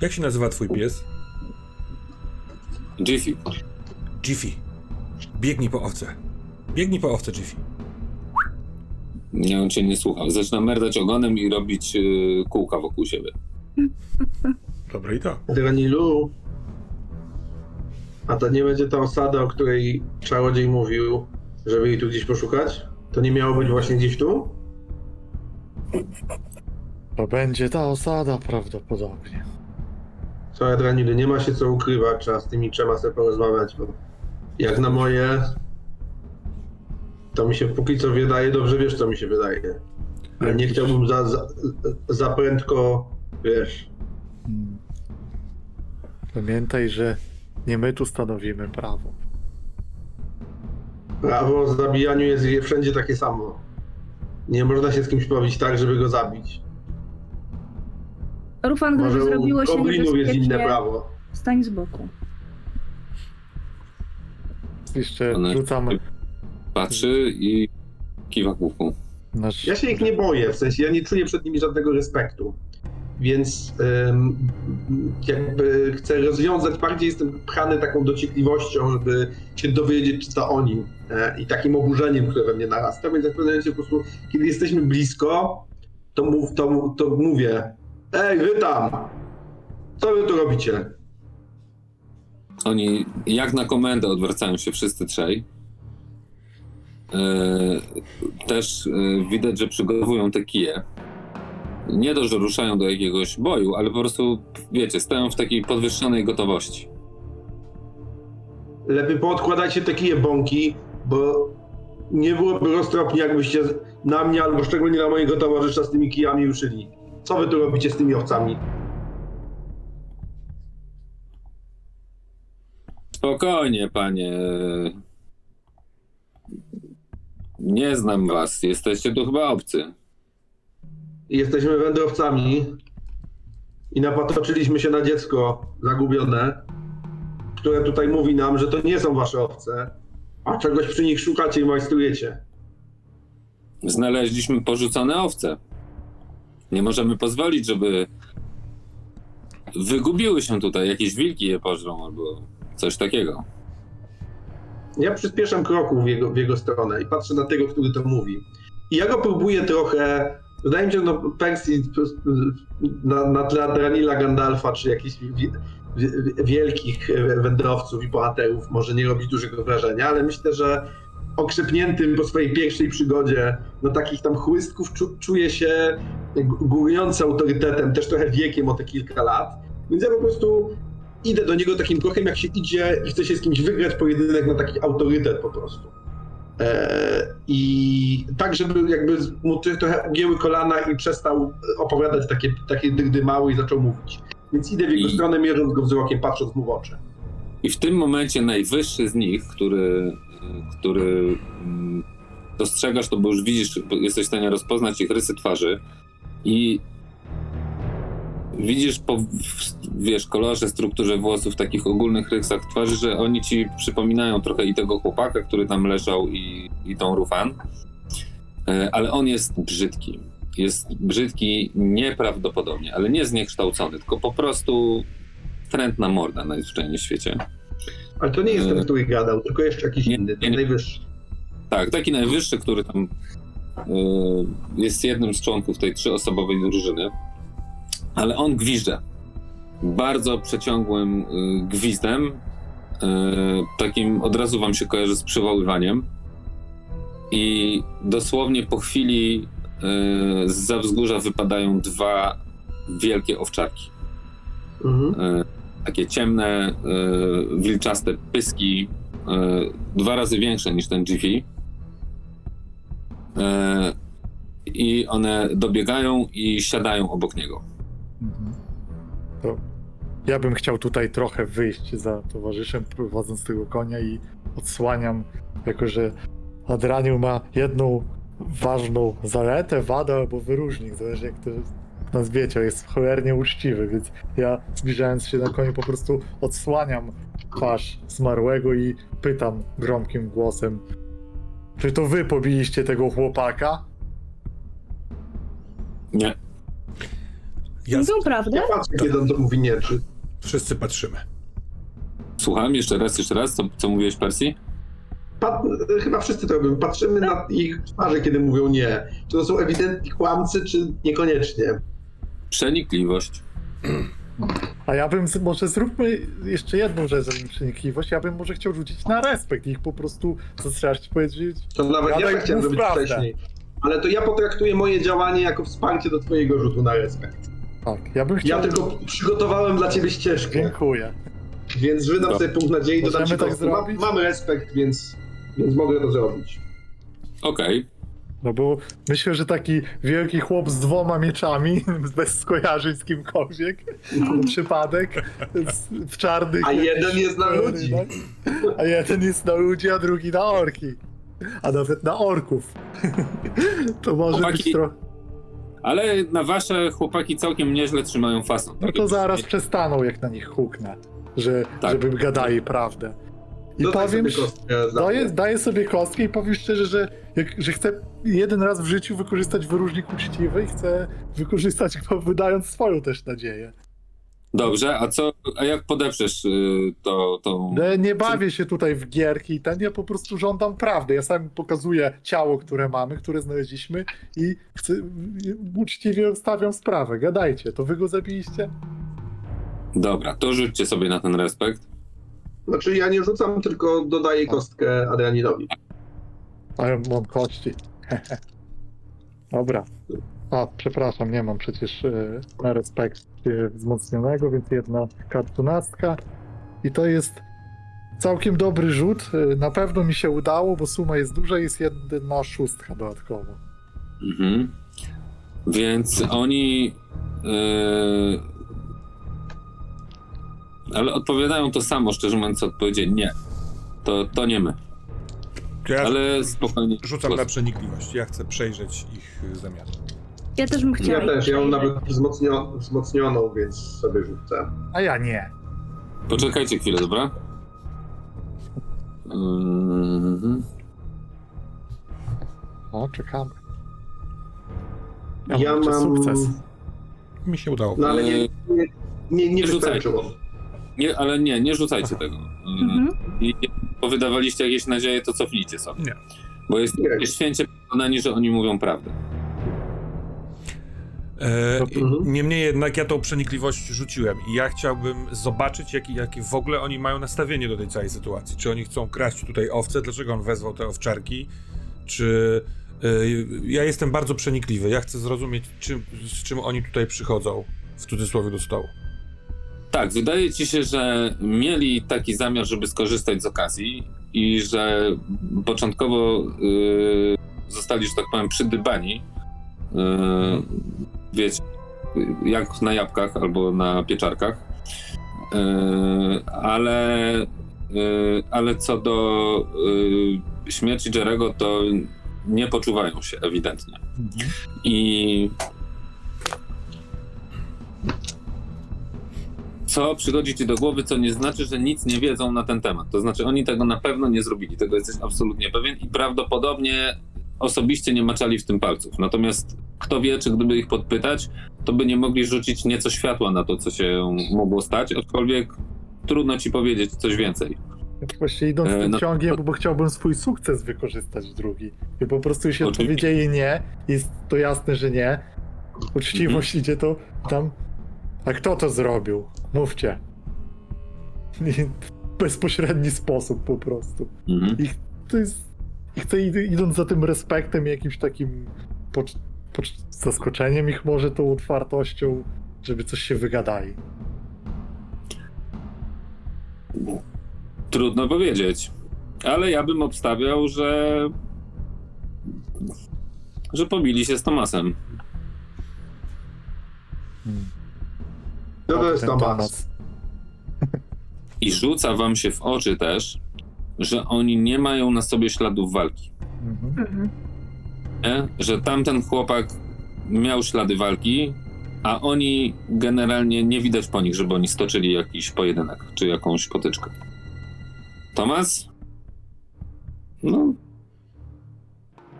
Jak się nazywa twój pies? Jiffy. Jiffy. Biegnij po owce. Biegnij po owce, Jiffy. Nie, on cię nie słuchał. Zaczyna merdać ogonem i robić yy, kółka wokół siebie. Dobre i to. Dranilu. A to nie będzie ta osada, o której czarodziej mówił, żeby jej tu gdzieś poszukać? To nie miało być właśnie gdzieś tu? To będzie ta osada prawdopodobnie. Co, Dranilu, nie ma się co ukrywać, trzeba z tymi trzema sobie porozmawiać, bo jak na moje, to mi się póki co wydaje, dobrze wiesz, co mi się wydaje. Ale nie chciałbym za, za, za prędko, wiesz. Pamiętaj, że nie my tu stanowimy prawo. prawo o zabijaniu jest wszędzie takie samo. Nie można się z kimś bawić tak, żeby go zabić. Rufan, gdyby Może zrobiło się jest inne prawo. stań z boku. Jeszcze rzucamy Patrzy i kiwa główką. nasz... Ja się ich nie boję, w sensie ja nie czuję przed nimi żadnego respektu. Więc em, jakby chcę rozwiązać, bardziej jestem pchany taką dociekliwością, żeby się dowiedzieć, czy to oni. E, I takim oburzeniem, które we mnie narasta. Więc jak pewnym momencie po prostu, kiedy jesteśmy blisko, to, mów, to, to mówię: Ej, wy tam! Co wy tu robicie? Oni jak na komendę odwracają się wszyscy trzej. E, też e, widać, że przygotowują te kije. Nie to, że ruszają do jakiegoś boju, ale po prostu, wiecie, stoją w takiej podwyższonej gotowości. Lepiej poodkładajcie te kije bąki, bo nie byłoby roztropnie, jakbyście na mnie albo szczególnie na mojego towarzysza z tymi kijami ruszyli. Co wy tu robicie z tymi owcami? Spokojnie, panie. Nie znam was. Jesteście tu chyba obcy. Jesteśmy wędrowcami i napatoczyliśmy się na dziecko zagubione, które tutaj mówi nam, że to nie są wasze owce, a czegoś przy nich szukacie i majstrujecie. Znaleźliśmy porzucone owce. Nie możemy pozwolić, żeby wygubiły się tutaj. Jakieś wilki je pożrą albo coś takiego. Ja przyspieszam kroku w jego, w jego stronę i patrzę na tego, który to mówi. I ja go próbuję trochę. Wydaje mi się, no, Persji na, na tle Adranila Gandalfa, czy jakichś wi, wi, wielkich wędrowców i bohaterów może nie robić dużego wrażenia, ale myślę, że okrzepniętym po swojej pierwszej przygodzie, no takich tam chłystków czu, czuje się górujący autorytetem, też trochę wiekiem o te kilka lat. Więc ja po prostu idę do niego takim krokiem, jak się idzie i chce się z kimś wygrać pojedynek na taki autorytet po prostu. E, I tak, żeby jakby mu trochę ugięły kolana i przestał opowiadać takie, takie dygdy małe i zaczął mówić. Więc idę w jego I- stronę, mierząc go wzrokiem, patrząc mu w oczy. I w tym momencie najwyższy z nich, który, który mm, dostrzegasz, to bo już widzisz, jesteś w stanie rozpoznać ich rysy twarzy i widzisz po, wiesz, kolorze, strukturze włosów, takich ogólnych rysach twarzy, że oni ci przypominają trochę i tego chłopaka, który tam leżał i, i tą Rufan, E, ale on jest brzydki. Jest brzydki nieprawdopodobnie, ale nie zniekształcony, tylko po prostu trętna morda najzwyczajniej w świecie. Ale to nie jest ten, E, który gadał, tylko jeszcze jakiś nie, inny, ten nie. najwyższy. Tak, taki najwyższy, który tam y, jest jednym z członków tej trzyosobowej drużyny, ale on gwizdże. Bardzo przeciągłym y, gwizdem, y, takim od razu wam się kojarzy z przywoływaniem. I dosłownie po chwili y, z wzgórza wypadają dwa wielkie owczarki. Mhm. Takie ciemne, wilczaste pyski, dwa razy większe niż ten. E, I one dobiegają i siadają obok niego. To ja bym chciał tutaj trochę wyjść za towarzyszem, prowadząc tego konia i odsłaniam, jako że Adraniu ma jedną ważną zaletę, wadę albo wyróżnik, zależy jak to nazwiecie, jest cholernie uczciwy, więc ja zbliżając się na koniu po prostu odsłaniam twarz zmarłego i pytam gromkim głosem, czy to wy pobiliście tego chłopaka? Nie. Ja, Mówią prawdę? Ja patrzę, kiedy on to mówi nie, czy... wszyscy patrzymy. Słucham jeszcze raz, jeszcze raz, co, co mówiłeś Persji? Pat... Chyba wszyscy to robią. Patrzymy na ich twarze, kiedy mówią nie. Czy to są ewidentni kłamcy, czy niekoniecznie. Przenikliwość. A ja bym, z- może zróbmy jeszcze jedną rzecz, żeby przenikliwość. Ja bym może chciał rzucić na respekt i ich po prostu zastraszyć, powiedzieć. To nawet Gadaj, ja tak chciałem zrobić prawdę. wcześniej. Ale to ja potraktuję moje działanie jako wsparcie do twojego rzutu na respekt. Tak, ja bym chciał. Ja tylko przygotowałem dla ciebie ścieżkę, Dziękuję. więc wydam sobie punkt nadziei, dodam Możemy ci tak kostkę. Mam, zrobić? mam respekt, więc, więc mogę to zrobić. Okej. No bo myślę, że taki wielki chłop z dwoma mieczami, bez skojarzeń z kimkolwiek, to przypadek, z- w czarnych. A jeden jest na ludzi. pelerynach. A jeden jest na ludzi, a drugi na orki. A nawet na orków. To może być Chłopaki, trochę. Ale na wasze chłopaki całkiem nieźle trzymają fason. No to zaraz przestaną, jak na nich huknę, że, Tak. żeby gadali prawdę. I Dodaj powiem, sobie kostkę daję, daję sobie kostkę i powiem szczerze, że, jak, że chcę jeden raz w życiu wykorzystać wyróżnik uczciwy i chcę wykorzystać go wydając swoją też nadzieję. Dobrze, a co, a jak podeprzesz y, to, tą... Ale nie bawię się tutaj w gierki i ten, ja po prostu żądam prawdy. Ja sam pokazuję ciało, które mamy, które znaleźliśmy i chcę, uczciwie stawiam sprawę. Gadajcie, to wy go zabiliście? Dobra, to rzućcie sobie na ten respekt. Znaczy ja nie rzucam, tylko dodaję kostkę Adrianinowi. A ja mam kości. Dobra. A, przepraszam, nie mam przecież e, na respekt wzmocnionego, więc jedna kartunastka. I to jest całkiem dobry rzut. E, Na pewno mi się udało, bo suma jest duża, jest jedna szóstka dodatkowo. Mhm. Więc oni. Yy... Ale odpowiadają to samo, szczerze mówiąc, co odpowiedzieli. Nie. To, to nie my. To ja Ale spokojnie. rzucam na przenikliwość. Ja chcę przejrzeć ich y, zamiary. Ja też bym chciała. Ja też, ja mam nawet wzmocnio, wzmocnioną, więc sobie rzucę. A ja nie. Poczekajcie chwilę, dobra? Mhm. O, czekamy. Ja liczę mam- sukces. Mi się udało. No ale nie, nie, nie, nie Rzucaj. wystarczyło. Nie, ale nie, nie rzucajcie tego. Yy, Mhm. I bo wydawaliście jakieś nadzieje, to cofnijcie sobie. Nie. Bo jest Nie. święcie przekonani, że oni mówią prawdę. E, Mhm. Niemniej jednak ja tą przenikliwość rzuciłem i ja chciałbym zobaczyć, jakie jaki w ogóle oni mają nastawienie do tej całej sytuacji. Czy oni chcą kraść tutaj owce, dlaczego on wezwał te owczarki, czy... e, ja jestem bardzo przenikliwy, ja chcę zrozumieć, czym, z czym oni tutaj przychodzą, w cudzysłowie, do stołu. Tak, wydaje ci się, że mieli taki zamiar, żeby skorzystać z okazji i że początkowo y, zostali, że tak powiem, przydybani. Y, wiecie, jak na jabłkach albo na pieczarkach. Y, ale, y, ale co do y, śmierci Jerego, to nie poczuwają się ewidentnie. I co przychodzi ci do głowy, co nie znaczy, że nic nie wiedzą na ten temat. To znaczy, oni tego na pewno nie zrobili, tego jesteś absolutnie pewien i prawdopodobnie osobiście nie maczali w tym palców. Natomiast kto wie, czy gdyby ich podpytać, to by nie mogli rzucić nieco światła na to, co się mogło stać, aczkolwiek trudno ci powiedzieć coś więcej. Ja Właśnie idąc E, tym no- ciągiem, bo chciałbym swój sukces wykorzystać drugi. I po prostu jeśli Oczywiście. odpowiedzieli nie, jest to jasne, że nie. Uczciwość Mhm. idzie to tam. A kto to zrobił? Mówcie. I w bezpośredni sposób po prostu. Mhm. To jest. I chcę id- idąc za tym respektem i jakimś takim pocz- pocz- zaskoczeniem ich może tą otwartością, żeby coś się wygadali. Trudno powiedzieć. Ale ja bym obstawiał, że. że pobili się z Tomasem. Co to jest Ten Tomas? I rzuca wam się w oczy też, że oni nie mają na sobie śladów walki. Mhm. Mhm. Nie? Że tamten chłopak miał ślady walki, a oni generalnie nie widać po nich, żeby oni stoczyli jakiś pojedynek czy jakąś potyczkę. Tomas? No.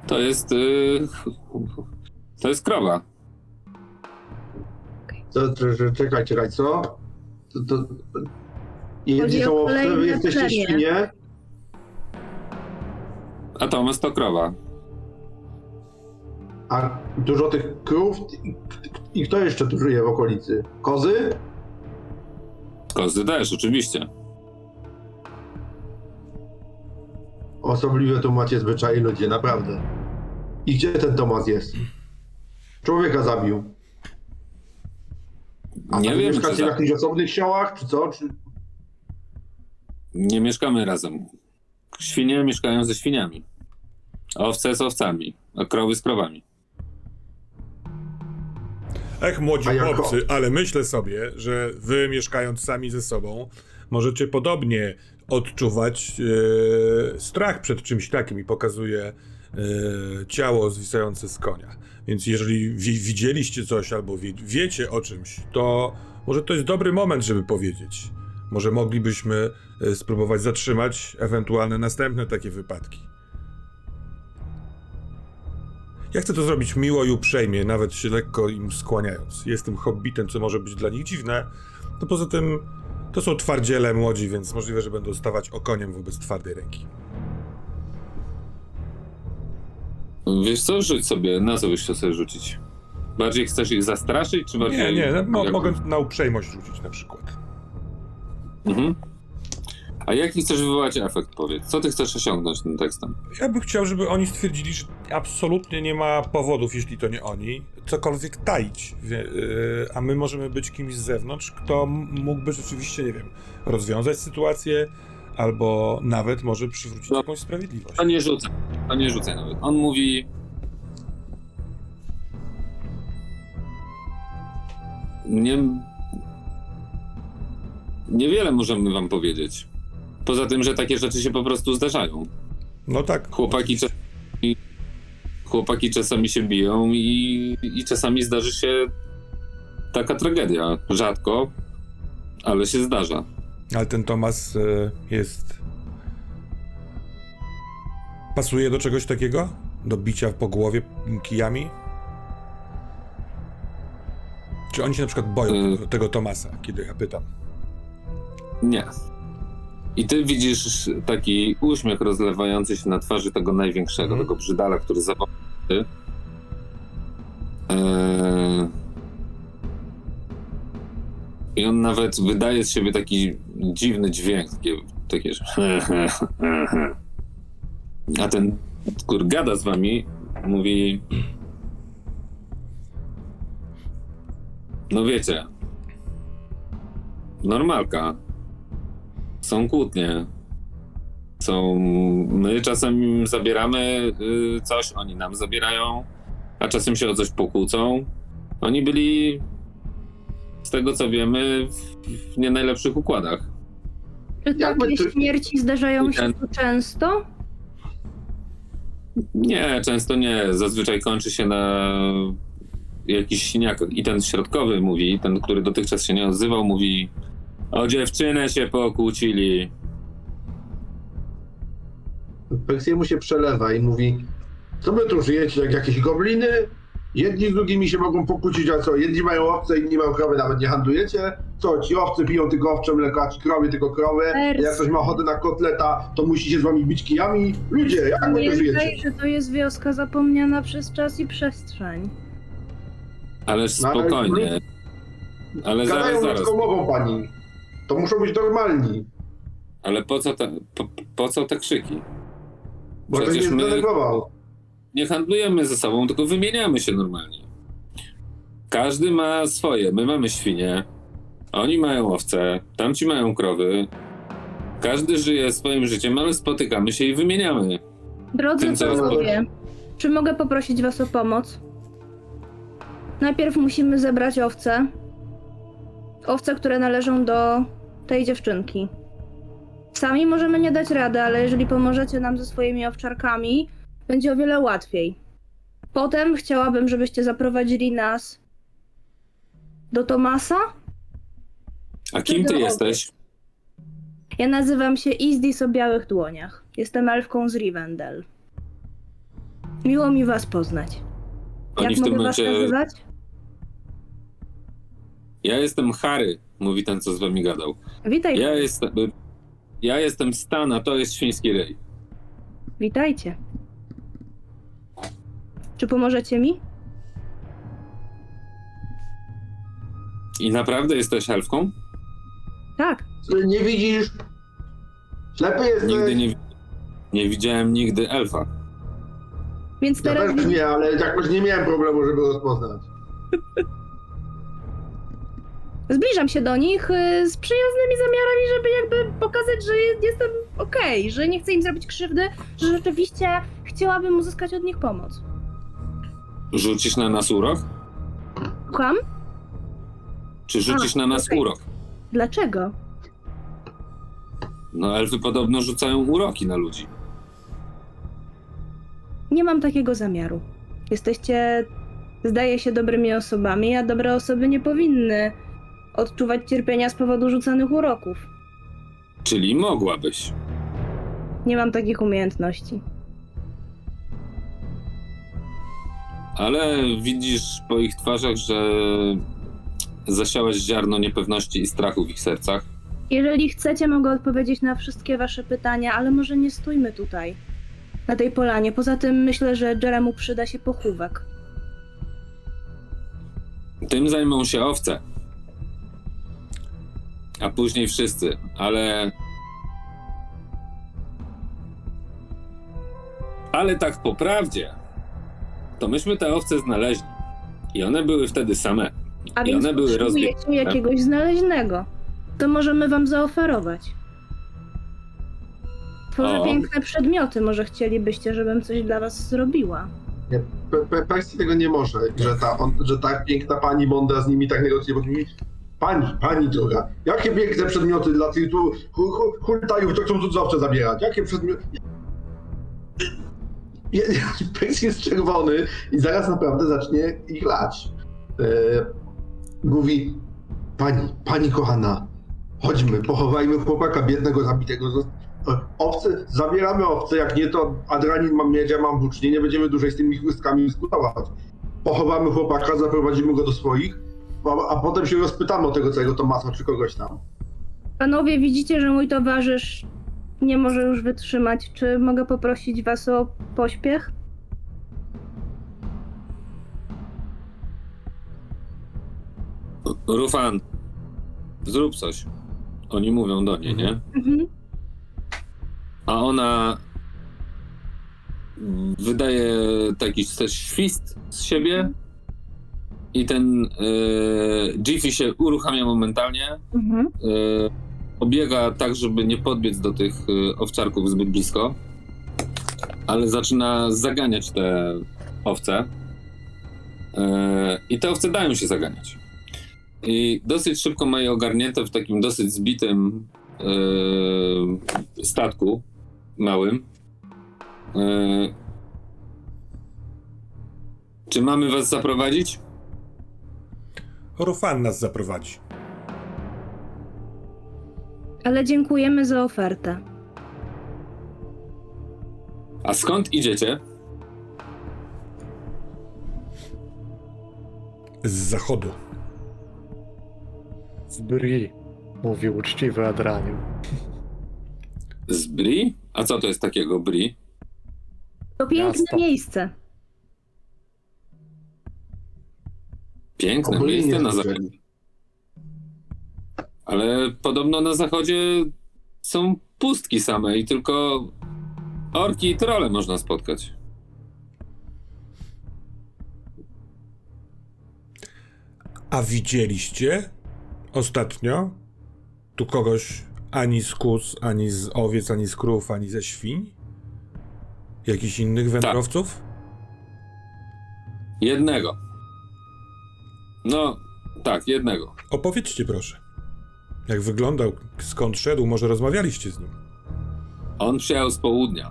To jest. Yy, to jest krowa. To, to, to, czekaj, czekaj, co? To, to, jedni Chodzi o są owce, wy kolejne jesteście świnie? A Tomas to krowa. A dużo tych krów? I, i kto jeszcze tu żyje w okolicy? Kozy? Kozy też, oczywiście. Osobliwe tu macie zwyczaje ludzie, naprawdę. I gdzie ten Tomas jest? Człowieka zabił. A Nie wiem, czy mieszkacie w za... jakichś osobnych siołach, czy co? Czy... nie mieszkamy razem. Świnie mieszkają ze świniami. Owce z owcami, a krowy z krowami. Ech, młodzi A jako- chłopcy, ale myślę sobie, że wy mieszkając sami ze sobą, możecie podobnie odczuwać e, strach przed czymś takim i pokazuje e, ciało zwisające z konia. Więc jeżeli wi- widzieliście coś albo wie, wiecie o czymś, to może to jest dobry moment, żeby powiedzieć. Może moglibyśmy e, spróbować zatrzymać ewentualne następne takie wypadki. Ja chcę to zrobić miło i uprzejmie, nawet się lekko im skłaniając. Jestem hobbitem, co może być dla nich dziwne. No poza tym to są twardziele młodzi, więc możliwe, że będą stawać okoniem wobec twardej ręki. Wiesz co, rzuć sobie, na co byś chciał sobie rzucić? Bardziej chcesz ich zastraszyć, czy bardziej... Nie, nie, no, mo- mogę na uprzejmość rzucić na przykład. Mhm. A jaki chcesz wywołać efekt, powiedz? Co ty chcesz osiągnąć tym tekstem? Ja bym chciał, żeby oni stwierdzili, że absolutnie nie ma powodów, jeśli to nie oni, cokolwiek taić. Yy, a my możemy być kimś z zewnątrz, kto mógłby rzeczywiście, nie wiem, rozwiązać sytuację, albo nawet może przywrócić No. jakąś sprawiedliwość. To nie rzucaj, to nie rzucaj nawet. On mówi... Nie... Niewiele możemy wam powiedzieć. Poza tym, że takie rzeczy się po prostu zdarzają. No tak, Chłopaki czasami, chłopaki czasami się biją i, i czasami zdarzy się taka tragedia. Rzadko, ale się zdarza. ale ten Tomas y, jest... Pasuje do czegoś takiego? Do bicia po głowie kijami? Czy oni się na przykład boją Y. tego, tego Tomasa, kiedy ja pytam? Nie. I ty widzisz taki uśmiech rozlewający się na twarzy tego największego, Mhm. tego brzydala, który zawołał. Eee... I on nawet wydaje z siebie taki dziwny dźwięk, takie, takie że... A ten, który gada z wami, mówi... No wiecie, normalka. Są kłótnie. Są. My czasem im zabieramy y, coś, oni nam zabierają, a czasem się o coś pokłócą. Oni byli, z tego co wiemy, w, w nie najlepszych układach. Czy takie ty- śmierci zdarzają się często? Nie, często nie. Zazwyczaj kończy się na jakichś siniakach. I ten środkowy mówi, ten, który dotychczas się nie odzywał, mówi o dziewczynę się pokłócili. Persiemu się przelewa i mówi, co wy tu żyjecie jak jakieś gobliny? Jedni z drugimi się mogą pokłócić, a co? Jedni mają owce, inni mają krowy, nawet nie handlujecie? Co, ci owcy piją tylko owcze mleko, a ci krowy tylko krowy? Percy. Jak ktoś ma ochotę na kotleta, to musi się z wami bić kijami? Ludzie, jak wy tu żyjecie? że to jest wioska zapomniana przez czas i przestrzeń. Ależ No, ale- spokojnie. Ale zaraz, Gadają zaraz. ludzką mową, pani. To muszą być normalni, Ale po co te, po, po co te krzyki? bo to Przecież nie my-. Nie handlujemy ze sobą, tylko wymieniamy się normalnie. Każdy ma swoje. My mamy świnie, oni mają owce, tamci mają krowy. Każdy żyje swoim życiem, ale spotykamy się i wymieniamy. Drodzy Tym, panowie, czy mogę poprosić was o pomoc? Najpierw musimy zebrać owce. Owce, które należą do tej dziewczynki. Sami możemy nie dać rady, ale jeżeli pomożecie nam ze swoimi owczarkami, będzie o wiele łatwiej. Potem chciałabym, żebyście zaprowadzili nas do Tomasa. A kim ty jesteś? Ja nazywam się Izdis o białych dłoniach. Jestem elfką z Rivendell. Miło mi was poznać. Oni Jak mogę was momencie. nazywać? Ja jestem Harry, mówi ten, co z wami gadał. Witaj, Ja jestem. Ja jestem Stan, a to jest świński ryj. witajcie. Czy pomożecie mi? I naprawdę jesteś elfką? Tak. Nie widzisz? Ślepy jesteś? Nigdy nie, nie widziałem nigdy elfa. Więc Ja teraz też nie, ale jakoś nie miałem problemu, żeby rozpoznać. zbliżam się do nich y, z przyjaznymi zamiarami, żeby jakby pokazać, że je- jestem okej, że nie chcę im zrobić krzywdy, że rzeczywiście chciałabym uzyskać od nich pomoc. Rzucisz na nas urok? Słucham? Czy rzucisz A, na nas okej. urok? Dlaczego? No, elfy podobno rzucają uroki na ludzi. Nie mam takiego zamiaru. Jesteście, zdaje się, dobrymi osobami, a dobre osoby nie powinny odczuwać cierpienia z powodu rzucanych uroków. Czyli mogłabyś. Nie mam takich umiejętności. Ale widzisz po ich twarzach, że zasiałeś ziarno niepewności i strachu w ich sercach. Jeżeli chcecie, mogę odpowiedzieć na wszystkie wasze pytania, ale może nie stójmy tutaj, na tej polanie. Poza tym myślę, że Jeremu przyda się pochówek. Tym zajmą się owce. A później wszyscy, ale. Ale tak po prawdzie, to myśmy te owce znaleźli. I one były wtedy same. A I więc one były rozbiegłe. jakiegoś znaleźnego. To możemy wam zaoferować. Tworzę O. piękne przedmioty, może chcielibyście, żebym coś dla was zrobiła. Nie, Pe- Pe- Percy tego nie może, że ta, on, że ta piękna pani Monda z nimi tak negocjuje, bo pani, pani droga, jakie piękne przedmioty dla tych tu hu, hu, hultajów, to chcą cudzowce zabierać, jakie przedmioty... Percy jest czerwony i zaraz naprawdę zacznie ich lać. E, mówi, pani, pani kochana, chodźmy, pochowajmy chłopaka biednego, zabitego. E, Owce, zabieramy owce, jak nie to Adranin mam miedź, ja mam włócznie, nie będziemy dłużej z tymi chłystkami dyskutować. Pochowamy chłopaka, zaprowadzimy go do swoich, a, a potem się rozpytamy o tego całego Tomasa czy kogoś tam. Panowie, widzicie, że mój towarzysz nie może już wytrzymać. Czy mogę poprosić was o pośpiech? Rufan, zrób coś. Oni mówią do niej, nie? Mhm. A ona wydaje taki coś świst z siebie I ten yy, Jiffy się uruchamia momentalnie. Mhm. Yy, obiega tak, żeby nie podbiec do tych yy, owczarków zbyt blisko. Ale zaczyna zaganiać te owce. I te owce dają się zaganiać. I dosyć szybko ma je ogarnięte w takim dosyć zbitym statku małym. Czy mamy was zaprowadzić? Rufan nas zaprowadzi. Ale dziękujemy za ofertę. A skąd idziecie? Z zachodu. Z Bri, mówił uczciwy Adraniu. Z Bri? A co to jest takiego Bri? To piękne Miasto. miejsce. Piękne Ogólnie miejsce na zachodzie. Ale podobno na zachodzie są pustki same i tylko orki i trole można spotkać. A widzieliście ostatnio tu kogoś ani z kóz, ani z owiec, ani z krów, ani ze świń? Jakichś innych wędrowców? Jednego. No, tak, jednego. Opowiedzcie proszę. Jak wyglądał, skąd szedł, może rozmawialiście z nim? On przyjechał z południa.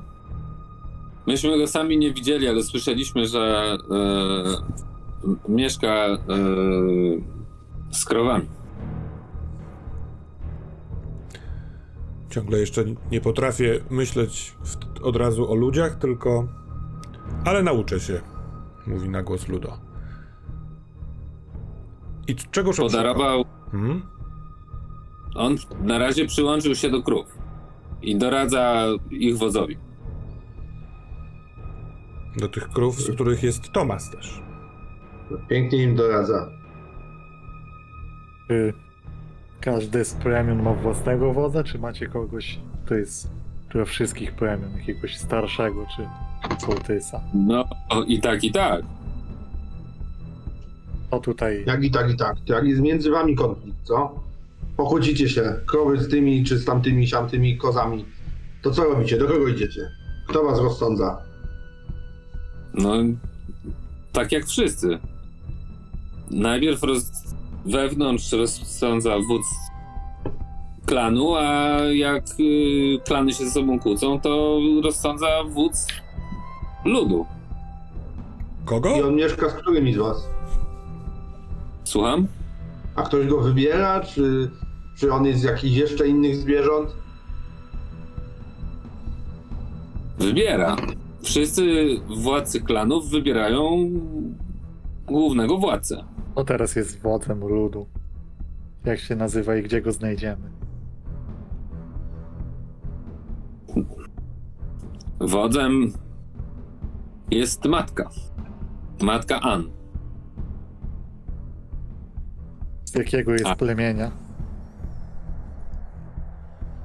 Myśmy go sami nie widzieli, ale słyszeliśmy, że e, mieszka e, z krowami. Ciągle jeszcze nie potrafię myśleć w, od razu o ludziach, tylko. Ale nauczę się, mówi na głos Ludo. I c- czegóż on Podarował. Hmm? On na razie przyłączył się do krów i doradza ich wozowi. Do tych krów, z których jest Tomas też. Pięknie im doradza. Czy każdy z plemion ma własnego wodza, czy macie kogoś, to jest dla wszystkich plemion, jakiegoś starszego, czy sołtysa? No i tak, i tak. O tutaj Jak i tak, i tak. Jak jest między wami konflikt, co? Pochodzicie się, krowy z tymi, czy z tamtymi, siamtymi kozami. To co robicie? Do kogo idziecie? Kto was rozsądza? No, tak jak wszyscy. Najpierw roz... wewnątrz rozsądza wódz klanu, a jak y, klany się ze sobą kłócą, to rozsądza wódz ludu. Kogo? I on mieszka z którymi z was? Słucham? A ktoś go wybiera, czy, czy on jest z jakichś jeszcze innych zwierząt? Wybiera. Wszyscy władcy klanów wybierają głównego władcę. O teraz jest wodzem ludu. Jak się nazywa i gdzie go znajdziemy? Wodzem jest matka. Matka Ann. Z jakiego jest A. plemienia?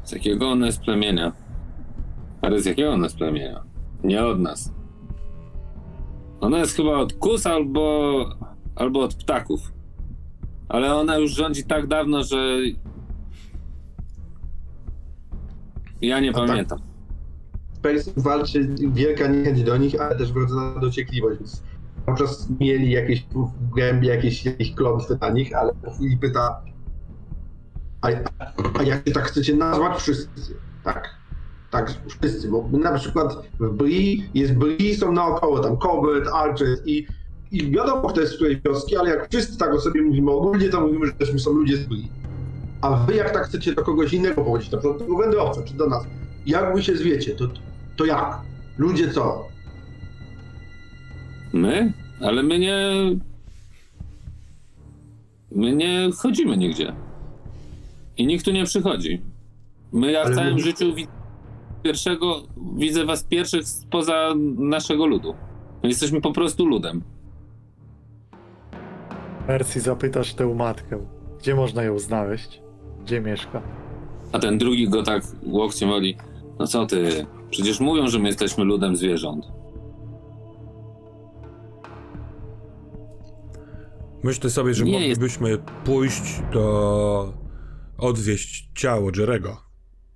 Z jakiego ona jest plemienia? Ale z jakiego ona jest plemienia? Nie od nas. Ona jest chyba od kus albo, albo od ptaków. Ale ona już rządzi tak dawno, że ja nie A tak. pamiętam. Space walczy wielka niechęć do nich, ale też wrodzona dociekliwość, więc cały czas mieli jakieś w głębi jakieś, jakieś klątwy na nich, ale chwili pyta a, a jak się tak chcecie nazwać wszyscy, tak? Tak, wszyscy, bo na przykład w Bri jest Bri, są naokoło tam Corbett, Archer i, i wiadomo kto jest z której wioski, ale jak wszyscy tak o sobie mówimy ogólnie, to mówimy, że też są ludzie z Bri. A wy jak tak chcecie do kogoś innego powiedzieć, na przykład do wędrowca, czy do nas, jak wy się zwiecie, to, to jak? Ludzie co? My? Ale my nie. My nie chodzimy nigdzie. I nikt tu nie przychodzi. My ja w Ale całym ludzie- życiu wi- pierwszego widzę was pierwszych spoza naszego ludu. My jesteśmy po prostu ludem. Mercy zapytasz tę matkę, gdzie można ją znaleźć? Gdzie mieszka? A ten drugi go tak łokciem woli. No co ty? Przecież mówią, że my jesteśmy ludem zwierząt. Myślę sobie, że Nie jest- moglibyśmy pójść do... odwieźć ciało Jerego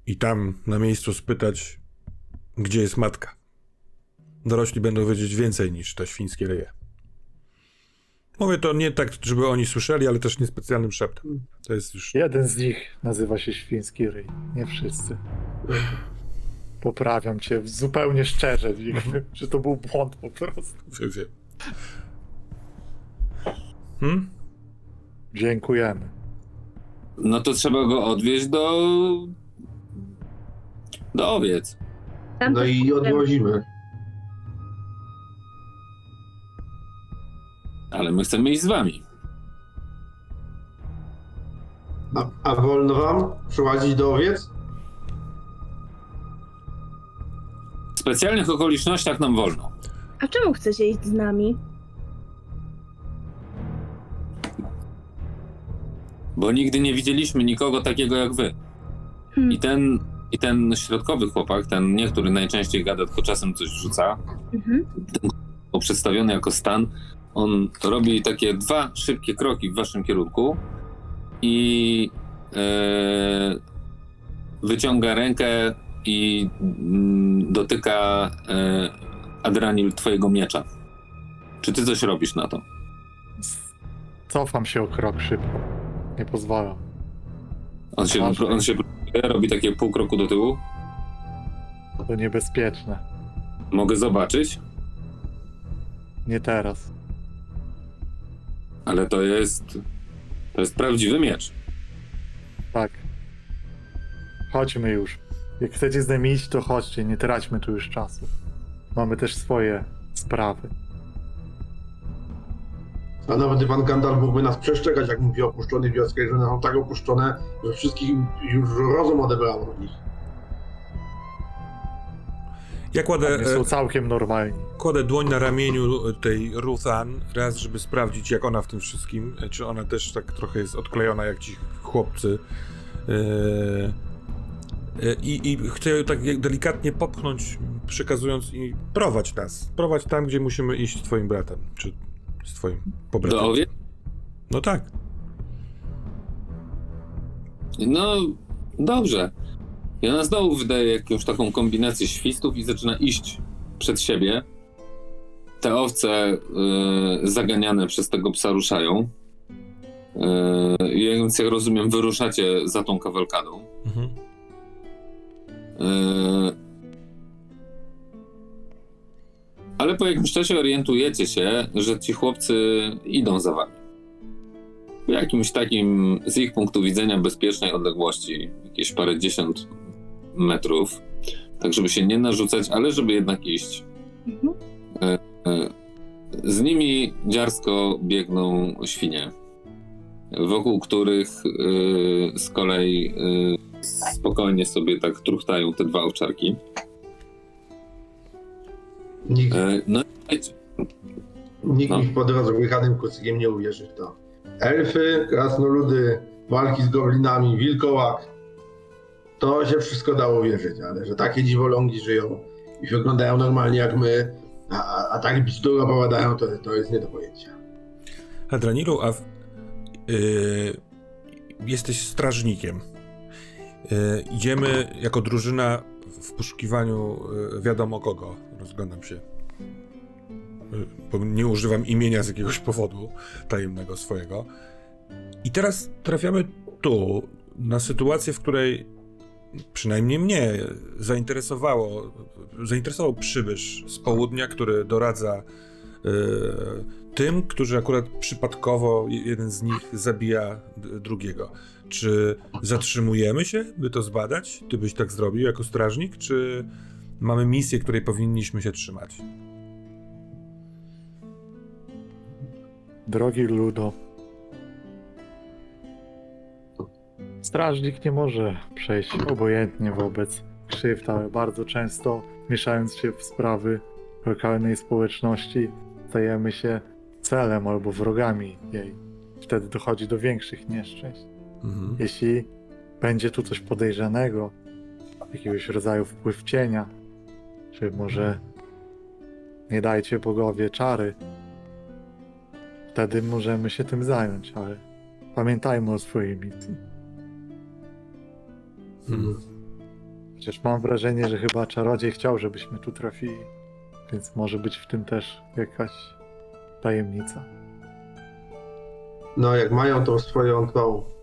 i tam na miejscu spytać, gdzie jest matka. Dorośli będą wiedzieć więcej niż te świńskie ryje. Mówię to nie tak, żeby oni słyszeli, ale też niespecjalnym szeptem. To jest już... Jeden z nich nazywa się Świński Ryj. Nie wszyscy. Poprawiam cię zupełnie szczerze, że to był błąd po prostu. Wiem. Hmm? Dziękujemy. No to trzeba go odwieźć do. do owiec. Tam No też i odwozimy. Ale my chcemy iść z wami. A, a wolno wam prowadzić do owiec? W specjalnych okolicznościach nam wolno. A czemu chcecie iść z nami? Bo nigdy nie widzieliśmy nikogo takiego jak wy. Hmm. I ten, i ten środkowy chłopak, ten nie, który najczęściej gada, tylko czasem coś wrzuca, Mhm. bo przedstawiony jako stan, on robi takie dwa szybkie kroki w waszym kierunku i e, wyciąga rękę i mm, dotyka e, Adranil twojego miecza. Czy ty coś robisz na to? Cofam się o krok szybko. Nie pozwala. On się, Ważne. on się robi takie pół kroku do tyłu. To niebezpieczne. Mogę zobaczyć, Nie teraz. ale to jest to jest prawdziwy miecz. Tak. Chodźmy już. Jak chcecie z nami iść, to chodźcie, nie traćmy tu już czasu. Mamy też swoje sprawy. A nawet pan Gandalf mógłby nas przestrzegać, jak mówi o opuszczonych wioskach, że one są tak opuszczone, że wszystkich już rozum odebrało od nich. Ja kładę, Oni są e, całkiem normalni. kładę dłoń na ramieniu tej Ruthan, raz, żeby sprawdzić, jak ona w tym wszystkim, e, czy ona też tak trochę jest odklejona, jak ci chłopcy. E, I, I chcę ją tak delikatnie popchnąć, przekazując i prowadź nas. Prowadź tam, gdzie musimy iść z twoim bratem, czy z twoim pobratem. No tak. No, dobrze. I ona znowu wydaje jakąś taką kombinację świstów i zaczyna iść przed siebie. Te owce y, zaganiane przez tego psa ruszają. Y, więc jak rozumiem, wyruszacie za tą kawalkadą. Mhm. Y, ale po jakimś czasie orientujecie się, że ci chłopcy idą za wami. W jakimś takim, z ich punktu widzenia, bezpiecznej odległości, jakieś parę dziesiąt metrów, tak żeby się nie narzucać, ale żeby jednak iść. Mhm. E, Z nimi dziarsko biegną świnie, wokół których e, z kolei e, spokojnie sobie tak truchtają te dwa owczarki. Nikt, E, No i wiecie, nikt no. mi po drodze łychanym kucykiem nie uwierzy w to. Elfy, krasnoludy, walki z goblinami, wilkołak. To się wszystko dało wierzyć, ale że takie dziwolągi żyją i wyglądają normalnie jak my, a, a, a tak bzdur opowiadają, to, to jest nie do pojęcia. Hadranilu, a w, y, jesteś strażnikiem. Y, idziemy jako drużyna w poszukiwaniu y, wiadomo kogo. Rozglądam się. Y, bo nie używam imienia z jakiegoś powodu tajemnego swojego. I teraz trafiamy tu, na sytuację, w której przynajmniej mnie zainteresowało, zainteresował przybysz z południa, który doradza y, tym, którzy akurat przypadkowo je- jeden z nich zabija drugiego. Czy zatrzymujemy się, by to zbadać? Ty byś tak zrobił jako strażnik, czy mamy misję, której powinniśmy się trzymać? Drogi Ludo. Strażnik nie może przejść obojętnie wobec krzywd, ale bardzo często mieszając się w sprawy lokalnej społeczności, stajemy się celem albo wrogami jej. Wtedy dochodzi do większych nieszczęść. Mhm. Jeśli będzie tu coś podejrzanego, jakiegoś rodzaju wpływ cienia, czy może nie dajcie bogowie czary, wtedy możemy się tym zająć, ale pamiętajmy o swojej misji. Hmm. Chociaż mam wrażenie, że chyba czarodziej chciał, żebyśmy tu trafili, więc może być w tym też jakaś tajemnica. No, jak mają tą swoją tą.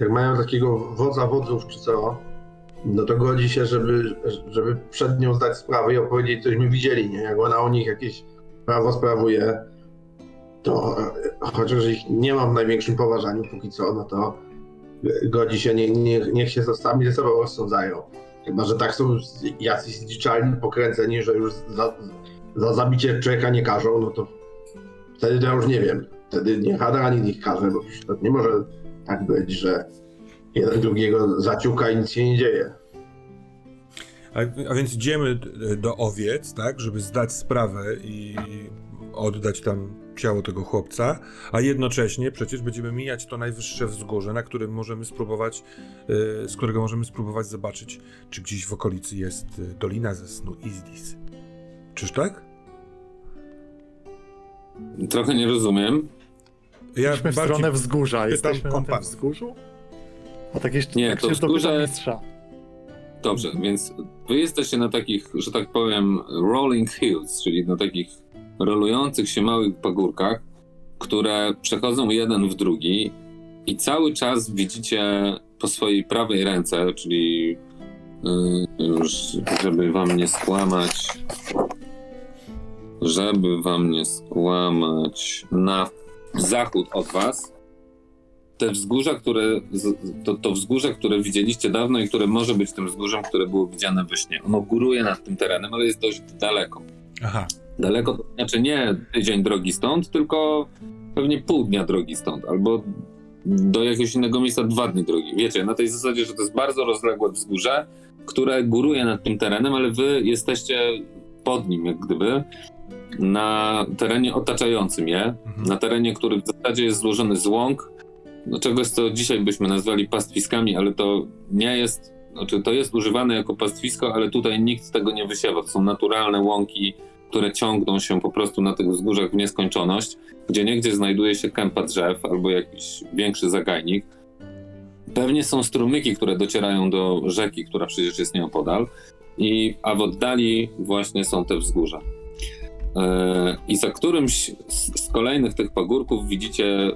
Jak mają takiego wodza wodzów czy co, no to godzi się, żeby, żeby przed nią zdać sprawę i opowiedzieć, cośmy widzieli, nie? Jak ona o nich jakieś prawo sprawuje, to e, chociaż ich nie mam w największym poważaniu póki co, no to godzi się, nie, nie, niech się sami ze sobą rozsądzają. Chyba, że tak są jacyś zdziczalni, pokręceni, że już za, za zabicie człowieka nie każą, no to wtedy ja już nie wiem. Wtedy nie Hadar ani nikt każe, bo przecież to nie może tak być, że jeden drugiego zaciuka i nic się nie dzieje. A, a więc idziemy do owiec, tak, żeby zdać sprawę i oddać tam ciało tego chłopca, a jednocześnie przecież będziemy mijać to najwyższe wzgórze, na którym możemy spróbować, y, z którego możemy spróbować zobaczyć, czy gdzieś w okolicy jest y, dolina ze snu Izdis. Czyż tak? Trochę nie rozumiem. Ja Idźmy w stronę wzgórza. pytam Jesteśmy na tym wzgórzu? A tak jeszcze Nie, tak to się wzgórze- mistrza. Dobrze, więc wy jesteście na takich, że tak powiem, rolling hills, czyli na takich rolujących się małych pagórkach, które przechodzą jeden w drugi i cały czas widzicie po swojej prawej ręce, czyli yy, już, żeby wam nie skłamać, żeby wam nie skłamać, na zachód od was te wzgórza, które, to, to wzgórze, które widzieliście dawno i które może być tym wzgórzem, które było widziane we śnie. Ono góruje nad tym terenem, ale jest dość daleko. Aha, Daleko to znaczy nie tydzień drogi stąd, tylko pewnie pół dnia drogi stąd, albo do jakiegoś innego miejsca dwa dni drogi. Wiecie, na tej zasadzie, że to jest bardzo rozległe wzgórze, które góruje nad tym terenem, ale wy jesteście pod nim, jak gdyby, na terenie otaczającym je, Mhm. na terenie, który w zasadzie jest złożony z łąk, no czegoś, co dzisiaj byśmy nazwali pastwiskami, ale to nie jest, znaczy to jest używane jako pastwisko, ale tutaj nikt tego nie wysiewa. To są naturalne łąki, które ciągną się po prostu na tych wzgórzach w nieskończoność, gdzie niegdzie znajduje się kępa drzew albo jakiś większy zagajnik. Pewnie są strumyki, które docierają do rzeki, która przecież jest nieopodal, i, a w oddali właśnie są te wzgórza. E, I za którymś z, kolejnych tych pagórków widzicie e,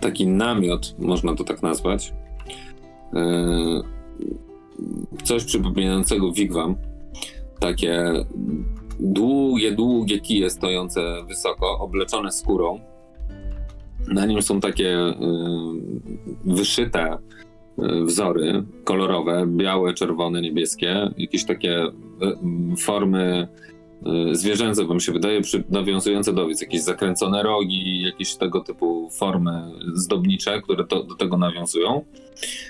taki namiot, można to tak nazwać. E, Coś przypominającego wigwam. Takie długie, długie kije stojące wysoko, obleczone skórą. Na nim są takie wyszyte wzory kolorowe, białe, czerwone, niebieskie, jakieś takie m, formy y, zwierzęce, wam się wydaje, nawiązujące do owiec, jakieś zakręcone rogi, jakieś tego typu formy zdobnicze, które to, do tego nawiązują.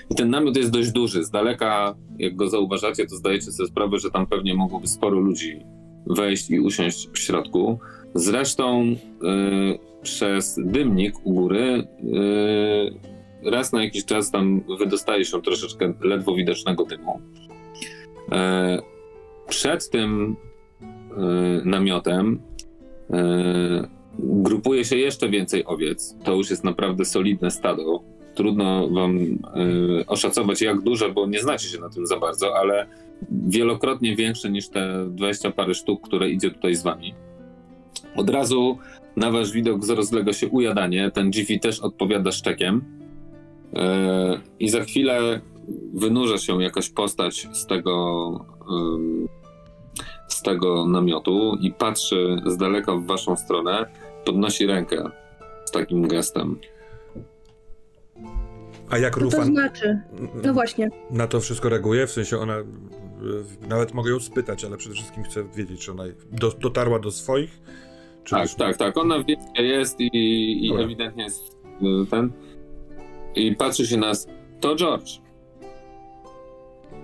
I ten namiot jest dość duży. Z daleka, jak go zauważacie, to zdajecie sobie sprawę, że tam pewnie mogłoby sporo ludzi wejść i usiąść w środku. Zresztą y, przez dymnik u góry y, raz na jakiś czas tam wydostaje się troszeczkę ledwo widocznego dymu. E, przed tym e, namiotem e, grupuje się jeszcze więcej owiec. To już jest naprawdę solidne stado. Trudno wam oszacować jak duże, bo nie znacie się na tym za bardzo, ale wielokrotnie większe niż te 20 parę sztuk, które idzie tutaj z wami. Od razu na wasz widok rozlega się ujadanie. Ten Jiffy też odpowiada szczekiem. E, I za chwilę wynurza się jakaś postać z tego, z tego namiotu i patrzy z daleka w waszą stronę, podnosi rękę z takim gestem. a jak Co to Rufan znaczy? No właśnie. na to wszystko reaguje? W sensie ona, y, nawet mogę ją spytać, ale przede wszystkim chcę wiedzieć, czy ona do, dotarła do swoich, czy Tak, już- tak, tak. Ona wie, jest i, i ewidentnie jest y, ten. I patrzy się nas. To George.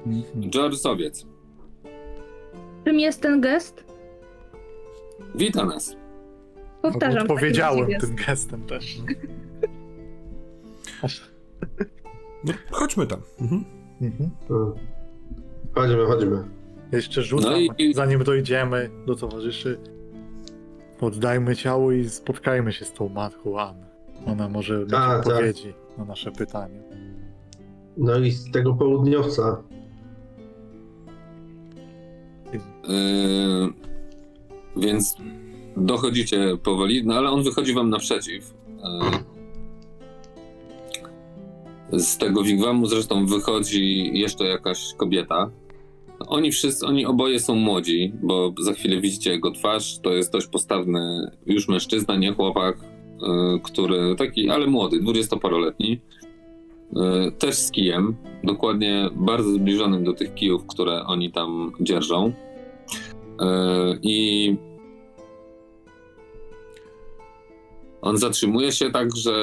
Mhm. George Sowiec. Czym jest ten gest? Wita nas. Powtarzam. Odpowiedziałem razie tym gestem też. No, chodźmy tam. Mhm. Mhm. No. Chodźmy, chodźmy. Jeszcze rzucam, No i- zanim dojdziemy do towarzyszy, oddajmy ciało i spotkajmy się z tą matką Ann. Ona może mieć tak. odpowiedzi na nasze pytania. No i z tego południowca. Yy, więc dochodzicie powoli, no ale on wychodzi wam naprzeciw. Yy, z tego wigwamu zresztą wychodzi jeszcze jakaś kobieta. Oni wszyscy, oni oboje są młodzi, bo za chwilę widzicie jego twarz. To jest dość postawny już mężczyzna, nie chłopak, który taki, ale młody, dwudziestoparoletni. Yy, też z kijem, dokładnie bardzo zbliżonym do tych kijów, które oni tam dzierżą. Yy, I on zatrzymuje się tak, że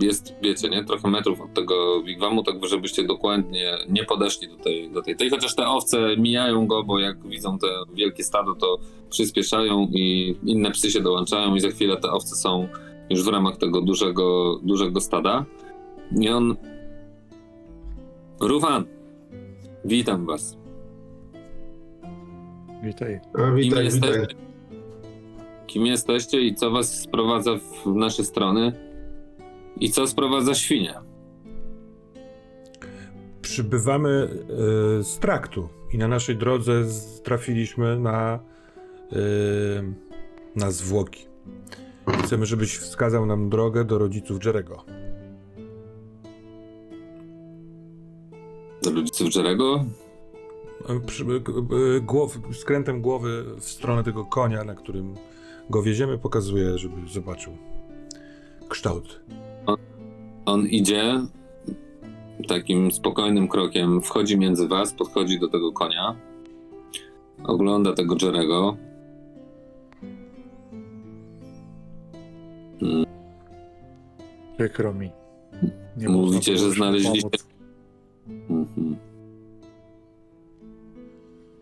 jest, wiecie, nie, trochę metrów od tego wigwamu, tak żebyście dokładnie nie podeszli do tej, do tej, tej. Chociaż te owce mijają go, bo jak widzą te wielkie stado, to przyspieszają i inne psy się dołączają i za chwilę te owce są już w ramach tego dużego, dużego stada. I on... Rufan, witam was. Witaj. A, Kim witaj, jesteście? witaj. Kim jesteście i co was sprowadza w nasze strony? I co sprowadza świnia? Przybywamy e, z traktu i na naszej drodze trafiliśmy na, e, na zwłoki. Chcemy, żebyś wskazał nam drogę do rodziców Jerego. Do rodziców Jerego? E, e, głow, skrętem głowy w stronę tego konia, na którym go wieziemy, pokazuje, żeby zobaczył kształt. On idzie takim spokojnym krokiem, wchodzi między was, podchodzi do tego konia, ogląda tego Jerego. Przykro mi. Nie Mówicie, że znaleźliście- pomóc. Mhm.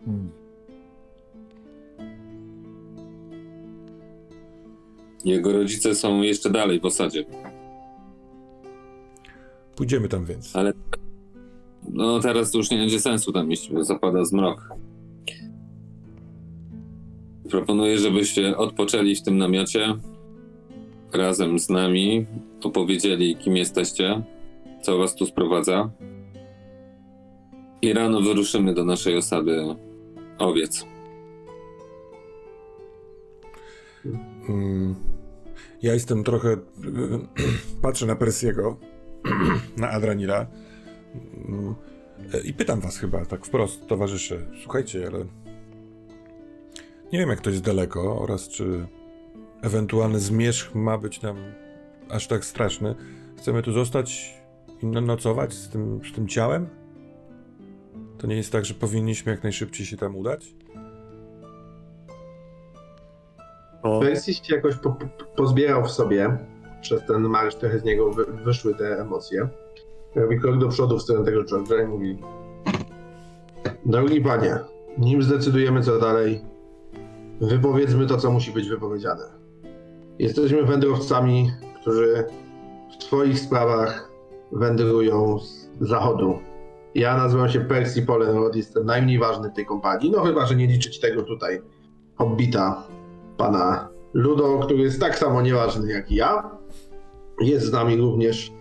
Hmm. Jego rodzice są jeszcze dalej w osadzie. Pójdziemy tam więc. Ale no teraz to już nie będzie sensu tam iść, bo zapada zmrok. Proponuję, żebyście odpoczęli w tym namiocie razem z nami, opowiedzieli kim jesteście, co was tu sprowadza. I rano wyruszymy do naszej osady owiec. Mm, Ja jestem trochę. Patrzę na Persiego, na Adranila mm, i pytam was chyba tak wprost, towarzysze. Słuchajcie, ale. Nie wiem, jak to jest daleko oraz czy ewentualny zmierzch ma być nam aż tak straszny. Chcemy tu zostać i no- nocować z tym, z tym ciałem? To nie jest tak, że powinniśmy jak najszybciej się tam udać? Percy się jakoś po, po, pozbierał w sobie. Przez ten marsz trochę z niego wy, wyszły te emocje. Robi krok do przodu w stronę tego George'a i mówi Drogi panie, nim zdecydujemy co dalej, wypowiedzmy to, co musi być wypowiedziane. Jesteśmy wędrowcami, którzy w swoich sprawach wędrują z zachodu. Ja nazywam się Percy Polenrod, jestem najmniej ważny w tej kompanii, no chyba, że nie liczyć tego tutaj hobbita, pana Ludo, który jest tak samo nieważny jak i ja. Jest z nami również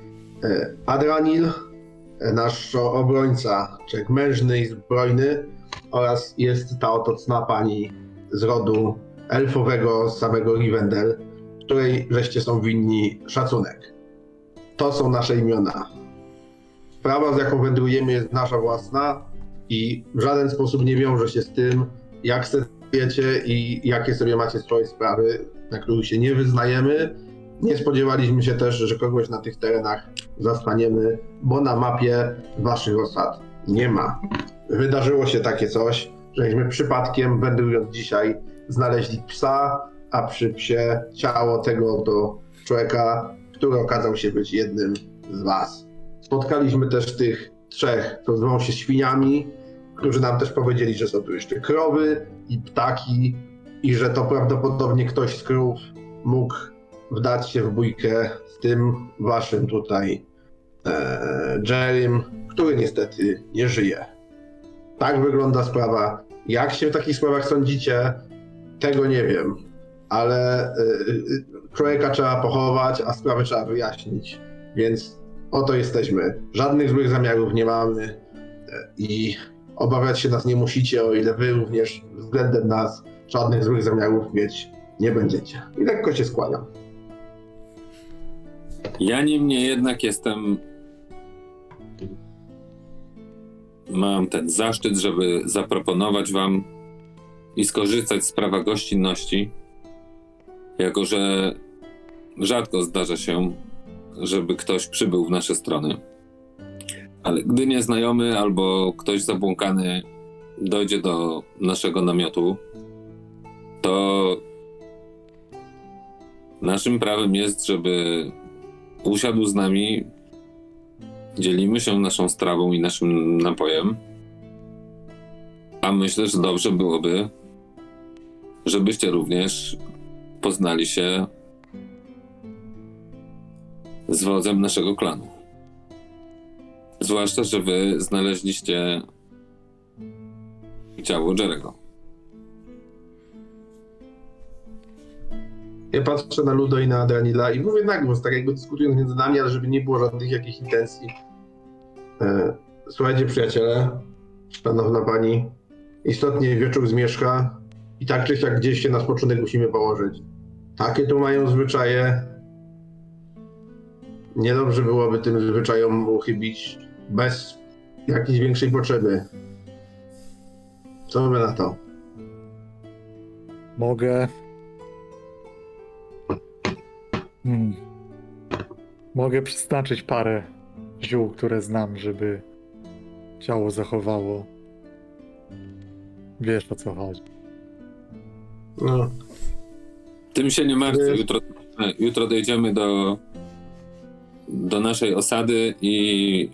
e, Adranil, e, nasz obrońca, człowiek mężny i zbrojny oraz jest ta oto cna pani z rodu elfowego samego Rivendell, której żeście są winni szacunek. To są nasze imiona. Sprawa, z jaką wędrujemy, jest nasza własna i w żaden sposób nie wiąże się z tym, jak se wiecie i jakie sobie macie swoje sprawy, na których się nie wyznajemy. Nie spodziewaliśmy się też, że kogoś na tych terenach zastaniemy, bo na mapie waszych osad nie ma. Wydarzyło się takie coś, żeśmy przypadkiem, wędrując dzisiaj, znaleźli psa, a przy psie ciało tego to człowieka, który okazał się być jednym z was. Spotkaliśmy też tych trzech, co zwą się świniami, którzy nam też powiedzieli, że są tu jeszcze krowy i ptaki i że to prawdopodobnie ktoś z krów mógł wdać się w bójkę z tym waszym tutaj e, Jerrym, który niestety nie żyje. Tak wygląda sprawa. Jak się w takich sprawach sądzicie, tego nie wiem. Ale y, y, człowieka trzeba pochować, a sprawę trzeba wyjaśnić. Więc oto jesteśmy. Żadnych złych zamiarów nie mamy y, i obawiać się nas nie musicie, o ile wy również względem nas żadnych złych zamiarów mieć nie będziecie. I lekko się składam. Ja niemniej jednak jestem. Mam ten zaszczyt, żeby zaproponować Wam i skorzystać z prawa gościnności, jako że rzadko zdarza się, żeby ktoś przybył w nasze strony. Ale gdy nieznajomy albo ktoś zabłąkany dojdzie do naszego namiotu, to naszym prawem jest, żeby usiadł z nami, dzielimy się naszą strawą i naszym napojem. A myślę, że dobrze byłoby, żebyście również poznali się z wodzem naszego klanu. Zwłaszcza, że wy znaleźliście ciało Jerego. Ja patrzę na Ludo i na Adranila i mówię na głos, tak jakby dyskutując między nami, ale żeby nie było żadnych jakichś intencji. E, słuchajcie, przyjaciele, szanowna pani, istotnie wieczór zmierzcha i tak czy siak gdzieś się na spoczynek musimy położyć. Takie tu mają zwyczaje. Niedobrze byłoby tym zwyczajom uchybić bez jakiejś większej potrzeby. Co wy na to? Mogę. Hmm. Mogę przeznaczyć parę ziół, które znam, żeby ciało zachowało. Wiesz o co chodzi. No, Tym się nie martw. Y- Jutro, jutro dojdziemy do, do naszej osady i,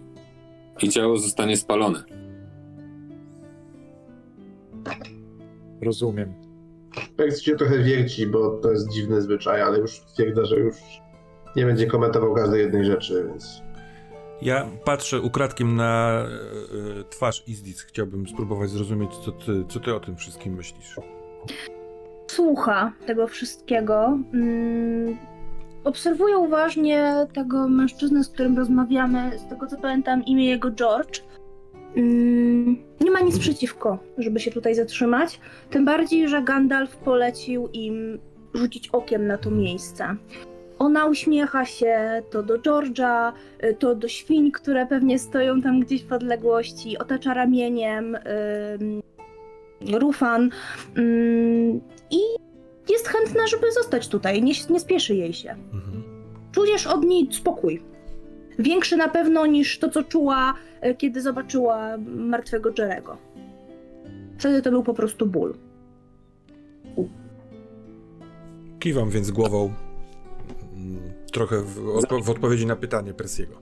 i ciało zostanie spalone. Rozumiem. Tekst się trochę wierci, bo to jest dziwny zwyczaj, ale już stwierdza, że już nie będzie komentował każdej jednej rzeczy, więc Ja patrzę ukradkiem na e, e, twarz Izdic. Chciałbym spróbować zrozumieć, co ty, co ty o tym wszystkim myślisz. Słucha tego wszystkiego. Mm, obserwuję uważnie tego mężczyznę, z którym rozmawiamy. Z tego co pamiętam, imię jego George. Mm, nie ma nic przeciwko, żeby się tutaj zatrzymać. Tym bardziej, że Gandalf polecił im rzucić okiem na to miejsce. Ona uśmiecha się to do George'a, y, to do świń, które pewnie stoją tam gdzieś w odległości, otacza ramieniem Rufan ym, i jest chętna, żeby zostać tutaj. Nie, nie spieszy jej się. Mhm. Czujesz od niej spokój. Większy na pewno niż to, co czuła, e, kiedy zobaczyła martwego Jerego. Wtedy to był po prostu ból. Kiwam więc głową mm, trochę w, odpo- w odpowiedzi na pytanie Persiego.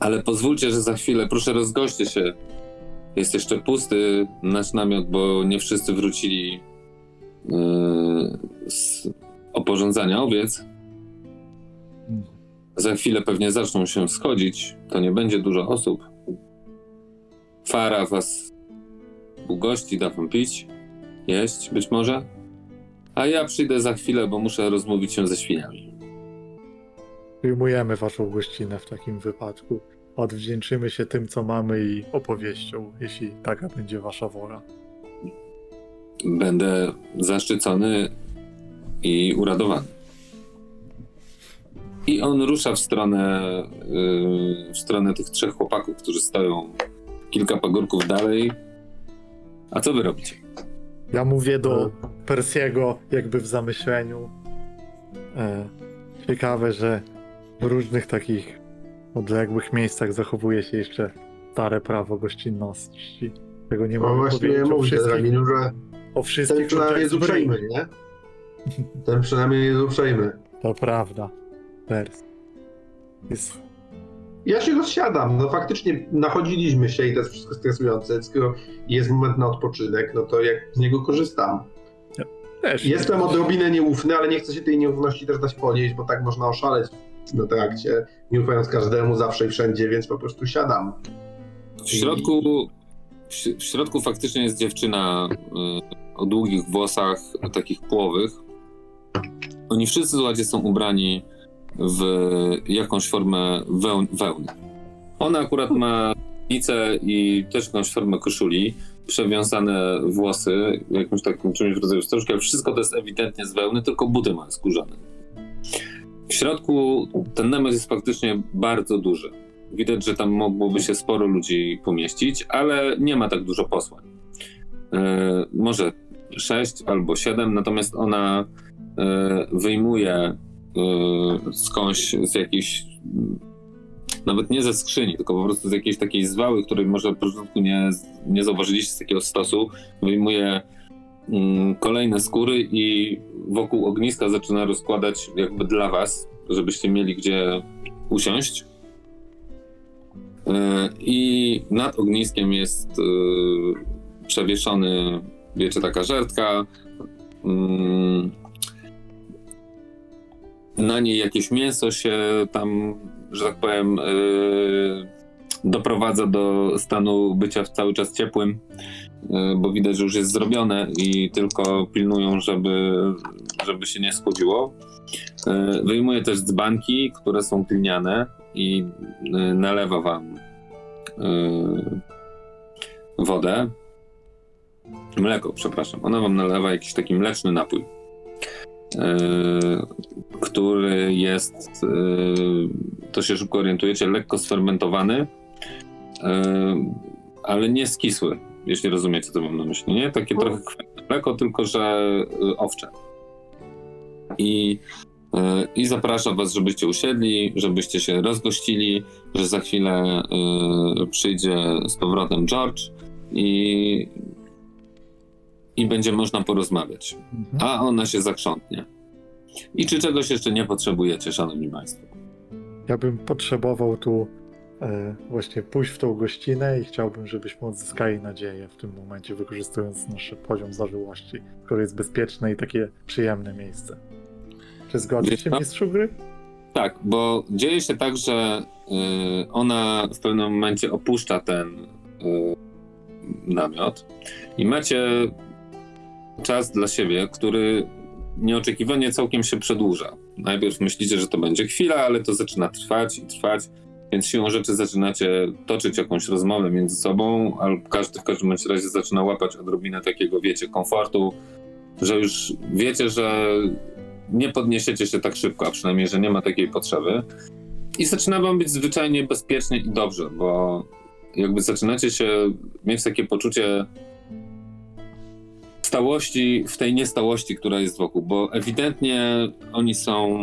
Ale pozwólcie, że za chwilę, proszę rozgoście się. Jest jeszcze pusty nasz namiot, bo nie wszyscy wrócili yy, z oporządzania owiec. Za chwilę pewnie zaczną się schodzić. To nie będzie dużo osób. Fara was ugości, da wam pić, jeść być może. A ja przyjdę za chwilę, bo muszę rozmówić się ze świniami. Przyjmujemy waszą gościnę w takim wypadku. Odwdzięczymy się tym, co mamy i opowieścią, jeśli taka będzie wasza wola. Będę zaszczycony i uradowany. I on rusza w stronę, yy, w stronę tych trzech chłopaków, którzy stoją kilka pagórków dalej. A co wy robicie? Ja mówię do Persiego, jakby w zamyśleniu. E, ciekawe, że w różnych takich odległych miejscach zachowuje się jeszcze stare prawo gościnności. Tego nie no właśnie mówię, Draginu, że o ten wszystkich przynajmniej jest uprzejmy, nie? Ten przynajmniej jest uprzejmy. To prawda. Pers. Jest Ja się rozsiadam, no faktycznie nachodziliśmy się i to jest wszystko stresujące, skoro jest moment na odpoczynek, no to jak z niego korzystam. też. Jestem odrobinę nieufny, ale nie chcę się tej nieufności też dać ponieść, bo tak można oszaleć na trakcie, nie ufając każdemu zawsze i wszędzie, więc po prostu siadam. W środku, w środku faktycznie jest dziewczyna y, o długich włosach, takich połowych. Oni wszyscy, słuchajcie, są ubrani w jakąś formę weł- wełny. Ona akurat ma nicę i też jakąś formę koszuli, przewiązane włosy, jakimś takim czymś w rodzaju wstążki, wszystko to jest ewidentnie z wełny, tylko buty ma skórzane. W środku ten namiot jest faktycznie bardzo duży. Widać, że tam mogłoby się sporo ludzi pomieścić, ale nie ma tak dużo posłań. E, może sześć albo siedem, natomiast ona e, wyjmuje e, skądś z jakiejś, nawet nie ze skrzyni, tylko po prostu z jakiejś takiej zwały, której może na początku nie, nie zauważyliście z takiego stosu, wyjmuje kolejne skóry i wokół ogniska zaczyna rozkładać jakby dla was, żebyście mieli gdzie usiąść. E, I nad ogniskiem jest e, przewieszony, wiecie, taka żertka. Mm, Na niej jakieś mięso się tam, że tak powiem, e, doprowadza do stanu bycia cały czas ciepłym, bo widać, że już jest zrobione i tylko pilnują, żeby, żeby się nie schłodziło. E, Wyjmuje też dzbanki, które są gliniane i e, nalewa wam e, wodę. Mleko, przepraszam. Ona wam nalewa jakiś taki mleczny napój, e, który jest, e, to się szybko orientujecie, lekko sfermentowany, e, ale nie skisły, jeśli rozumiecie, co mam na myśli. Nie takie trochę kwitne mleko, tylko że e, owcze. I E, i zaprasza was, żebyście usiedli, żebyście się rozgościli, że za chwilę e, przyjdzie z powrotem George i, i będzie można porozmawiać. A ona się zakrzątnie. I czy czegoś jeszcze nie potrzebujecie, szanowni państwo? Ja bym potrzebował tu właśnie pójść w tą gościnę i chciałbym, żebyśmy odzyskali nadzieję w tym momencie, wykorzystując nasz poziom zażyłości, które jest bezpieczne i takie przyjemne miejsce. Czy zgodzi się, mistrzu gry? Tak, bo dzieje się tak, że y, ona w pewnym momencie opuszcza ten y, namiot i macie czas dla siebie, który nieoczekiwanie całkiem się przedłuża. Najpierw myślicie, że to będzie chwila, ale to zaczyna trwać i trwać, więc siłą rzeczy zaczynacie toczyć jakąś rozmowę między sobą, albo każdy w każdym razie zaczyna łapać odrobinę takiego, wiecie, komfortu, że już wiecie, że nie podniesiecie się tak szybko, a przynajmniej, że nie ma takiej potrzeby. I zaczyna wam być zwyczajnie bezpiecznie i dobrze, bo jakby zaczynacie się mieć takie poczucie stałości w tej niestałości, która jest wokół, bo ewidentnie oni są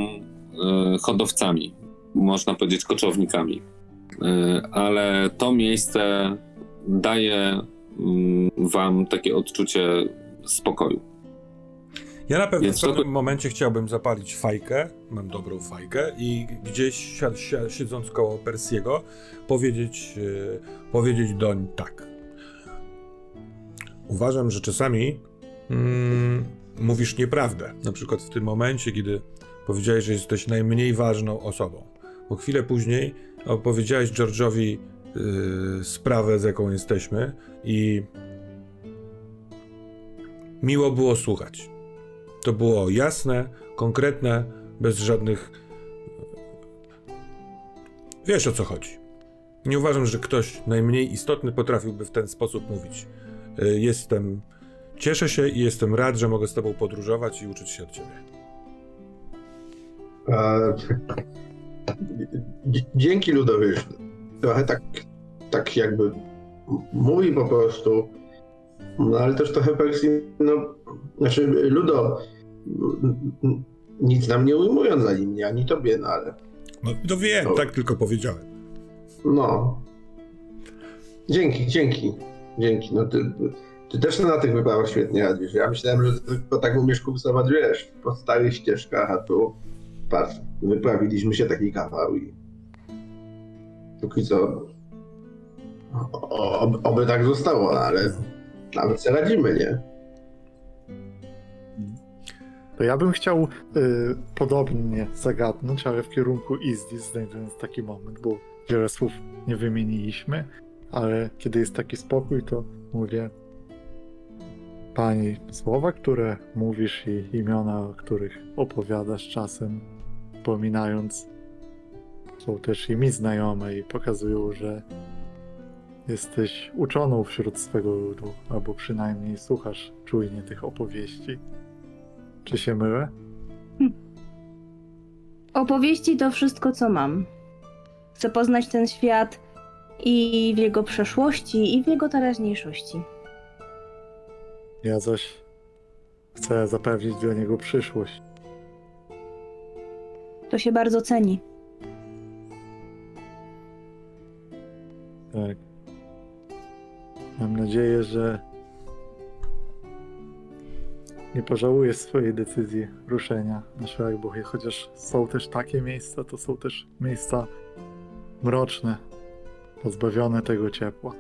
y, hodowcami, można powiedzieć koczownikami, y, ale to miejsce daje y, wam takie odczucie spokoju. Ja na pewno Więc w to- pewnym momencie chciałbym zapalić fajkę, mam dobrą fajkę i gdzieś si- si- siedząc koło Persiego powiedzieć, yy, powiedzieć doń tak. Uważam, że czasami mm, mówisz nieprawdę. Na przykład w tym momencie, kiedy powiedziałeś, że jesteś najmniej ważną osobą. Bo chwilę później opowiedziałeś George'owi yy, sprawę, z jaką jesteśmy i miło było słuchać. To było jasne, konkretne, bez żadnych. Wiesz o co chodzi. Nie uważam, że ktoś najmniej istotny potrafiłby w ten sposób mówić. Y, Jestem. Cieszę się i jestem rad, że mogę z Tobą podróżować i uczyć się od Ciebie. Dzięki Ludowi. Trochę tak, tak jakby mówi po prostu, no ale też trochę Persji, no, znaczy Ludo, nic nam nie ujmując ani mnie, ani tobie, no ale No to wiem, No. tak tylko powiedziałem. no. Dzięki, dzięki, dzięki. No ty, ty też na tych wyprawach świetnie radzisz. Ja myślałem, że tylko tak umiesz kursować, wiesz, po starych ścieżkach, a tu patrz, wyprawiliśmy się taki kawał i póki co o, ob, oby tak zostało, ale nawet sobie radzimy, nie? To ja bym chciał y, podobnie zagadnąć, ale w kierunku Izdis, znajdując taki moment, bo wiele słów nie wymieniliśmy. ale kiedy jest taki spokój, to mówię Pani, słowa, które mówisz i imiona, o których opowiadasz czasem, pominając, są też i mi znajome i pokazują, że jesteś uczoną wśród swego ludu, albo przynajmniej słuchasz czujnie tych opowieści. Czy się mylę? Opowieści to wszystko, co mam. Chcę poznać ten świat i w jego przeszłości, i w jego teraźniejszości. Ja zaś chcę zapewnić dla niego przyszłość. To się bardzo ceni. Tak. Mam nadzieję, że nie pożałuję swojej decyzji ruszenia na szlak, bo chociaż są też takie miejsca, to są też miejsca mroczne, pozbawione tego ciepła.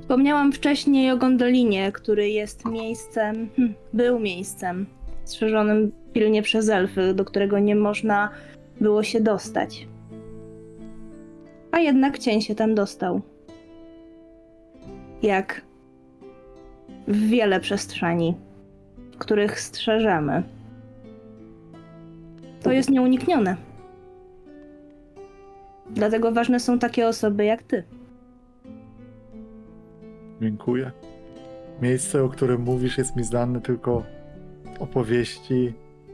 Wspomniałam wcześniej o Gondolinie, który jest miejscem, hm, był miejscem strzeżonym pilnie przez elfy, do którego nie można było się dostać. A jednak cień się tam dostał. Jak w wiele przestrzeni, których strzeżemy. To jest nieuniknione. Dlatego ważne są takie osoby jak ty. Dziękuję. Miejsce, o którym mówisz, jest mi znane tylko opowieści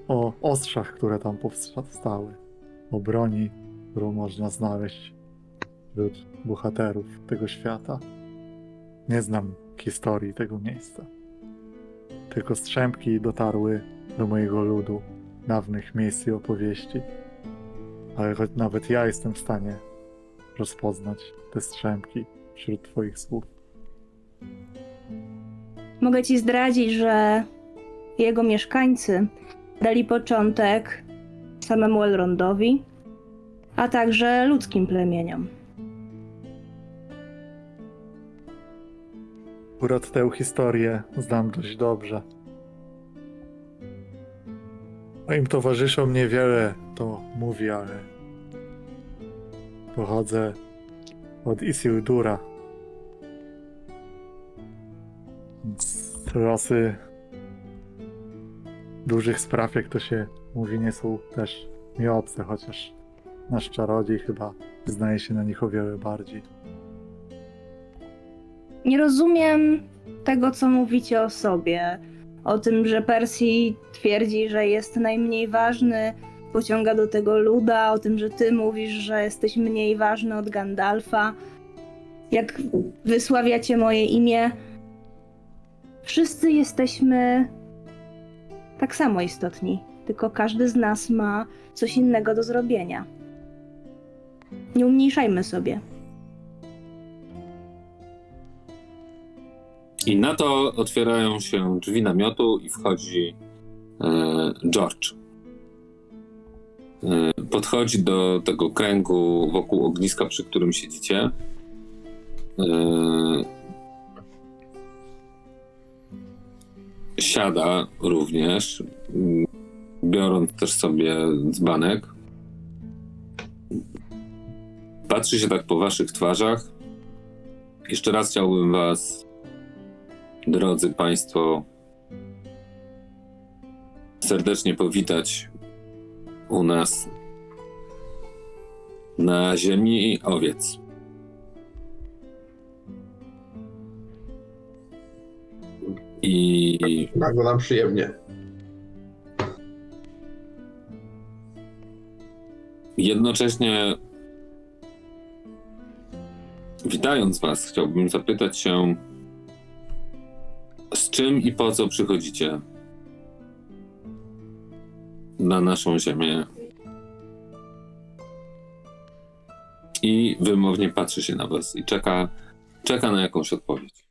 o ostrzach, które tam powstały. O broni, którą można znaleźć wśród bohaterów tego świata. Nie znam historii tego miejsca. Tylko strzępki dotarły do mojego ludu, dawnych miejsc i opowieści. Ale choć nawet ja jestem w stanie rozpoznać te strzępki wśród Twoich słów. Mogę ci zdradzić, że jego mieszkańcy dali początek samemu Elrondowi, a także ludzkim plemieniom. Akurat tę historię znam dość dobrze. Moim towarzyszom niewiele to mówi, ale pochodzę od Isildura. Losy dużych spraw, jak to się mówi, nie są też mi obce, chociaż nasz czarodziej chyba znaje się na nich o wiele bardziej. Nie rozumiem tego, co mówicie o sobie. O tym, że Percy twierdzi, że jest najmniej ważny, pociąga do tego luda, o tym, że ty mówisz, że jesteś mniej ważny od Gandalfa. Jak wysławiacie moje imię, wszyscy jesteśmy tak samo istotni, tylko każdy z nas ma coś innego do zrobienia. Nie umniejszajmy sobie. I na to otwierają się drzwi namiotu i wchodzi e, George. E, podchodzi do tego kręgu wokół ogniska, przy którym siedzicie. E, siada również, biorąc też sobie dzbanek. Patrzy się tak po waszych twarzach. Jeszcze raz chciałbym was drodzy Państwo, serdecznie powitać u nas na ziemi owiec. I Bardzo nam przyjemnie. jednocześnie witając Was, chciałbym zapytać się, z czym i po co przychodzicie na naszą ziemię? I wymownie patrzy się na was i czeka, czeka na jakąś odpowiedź.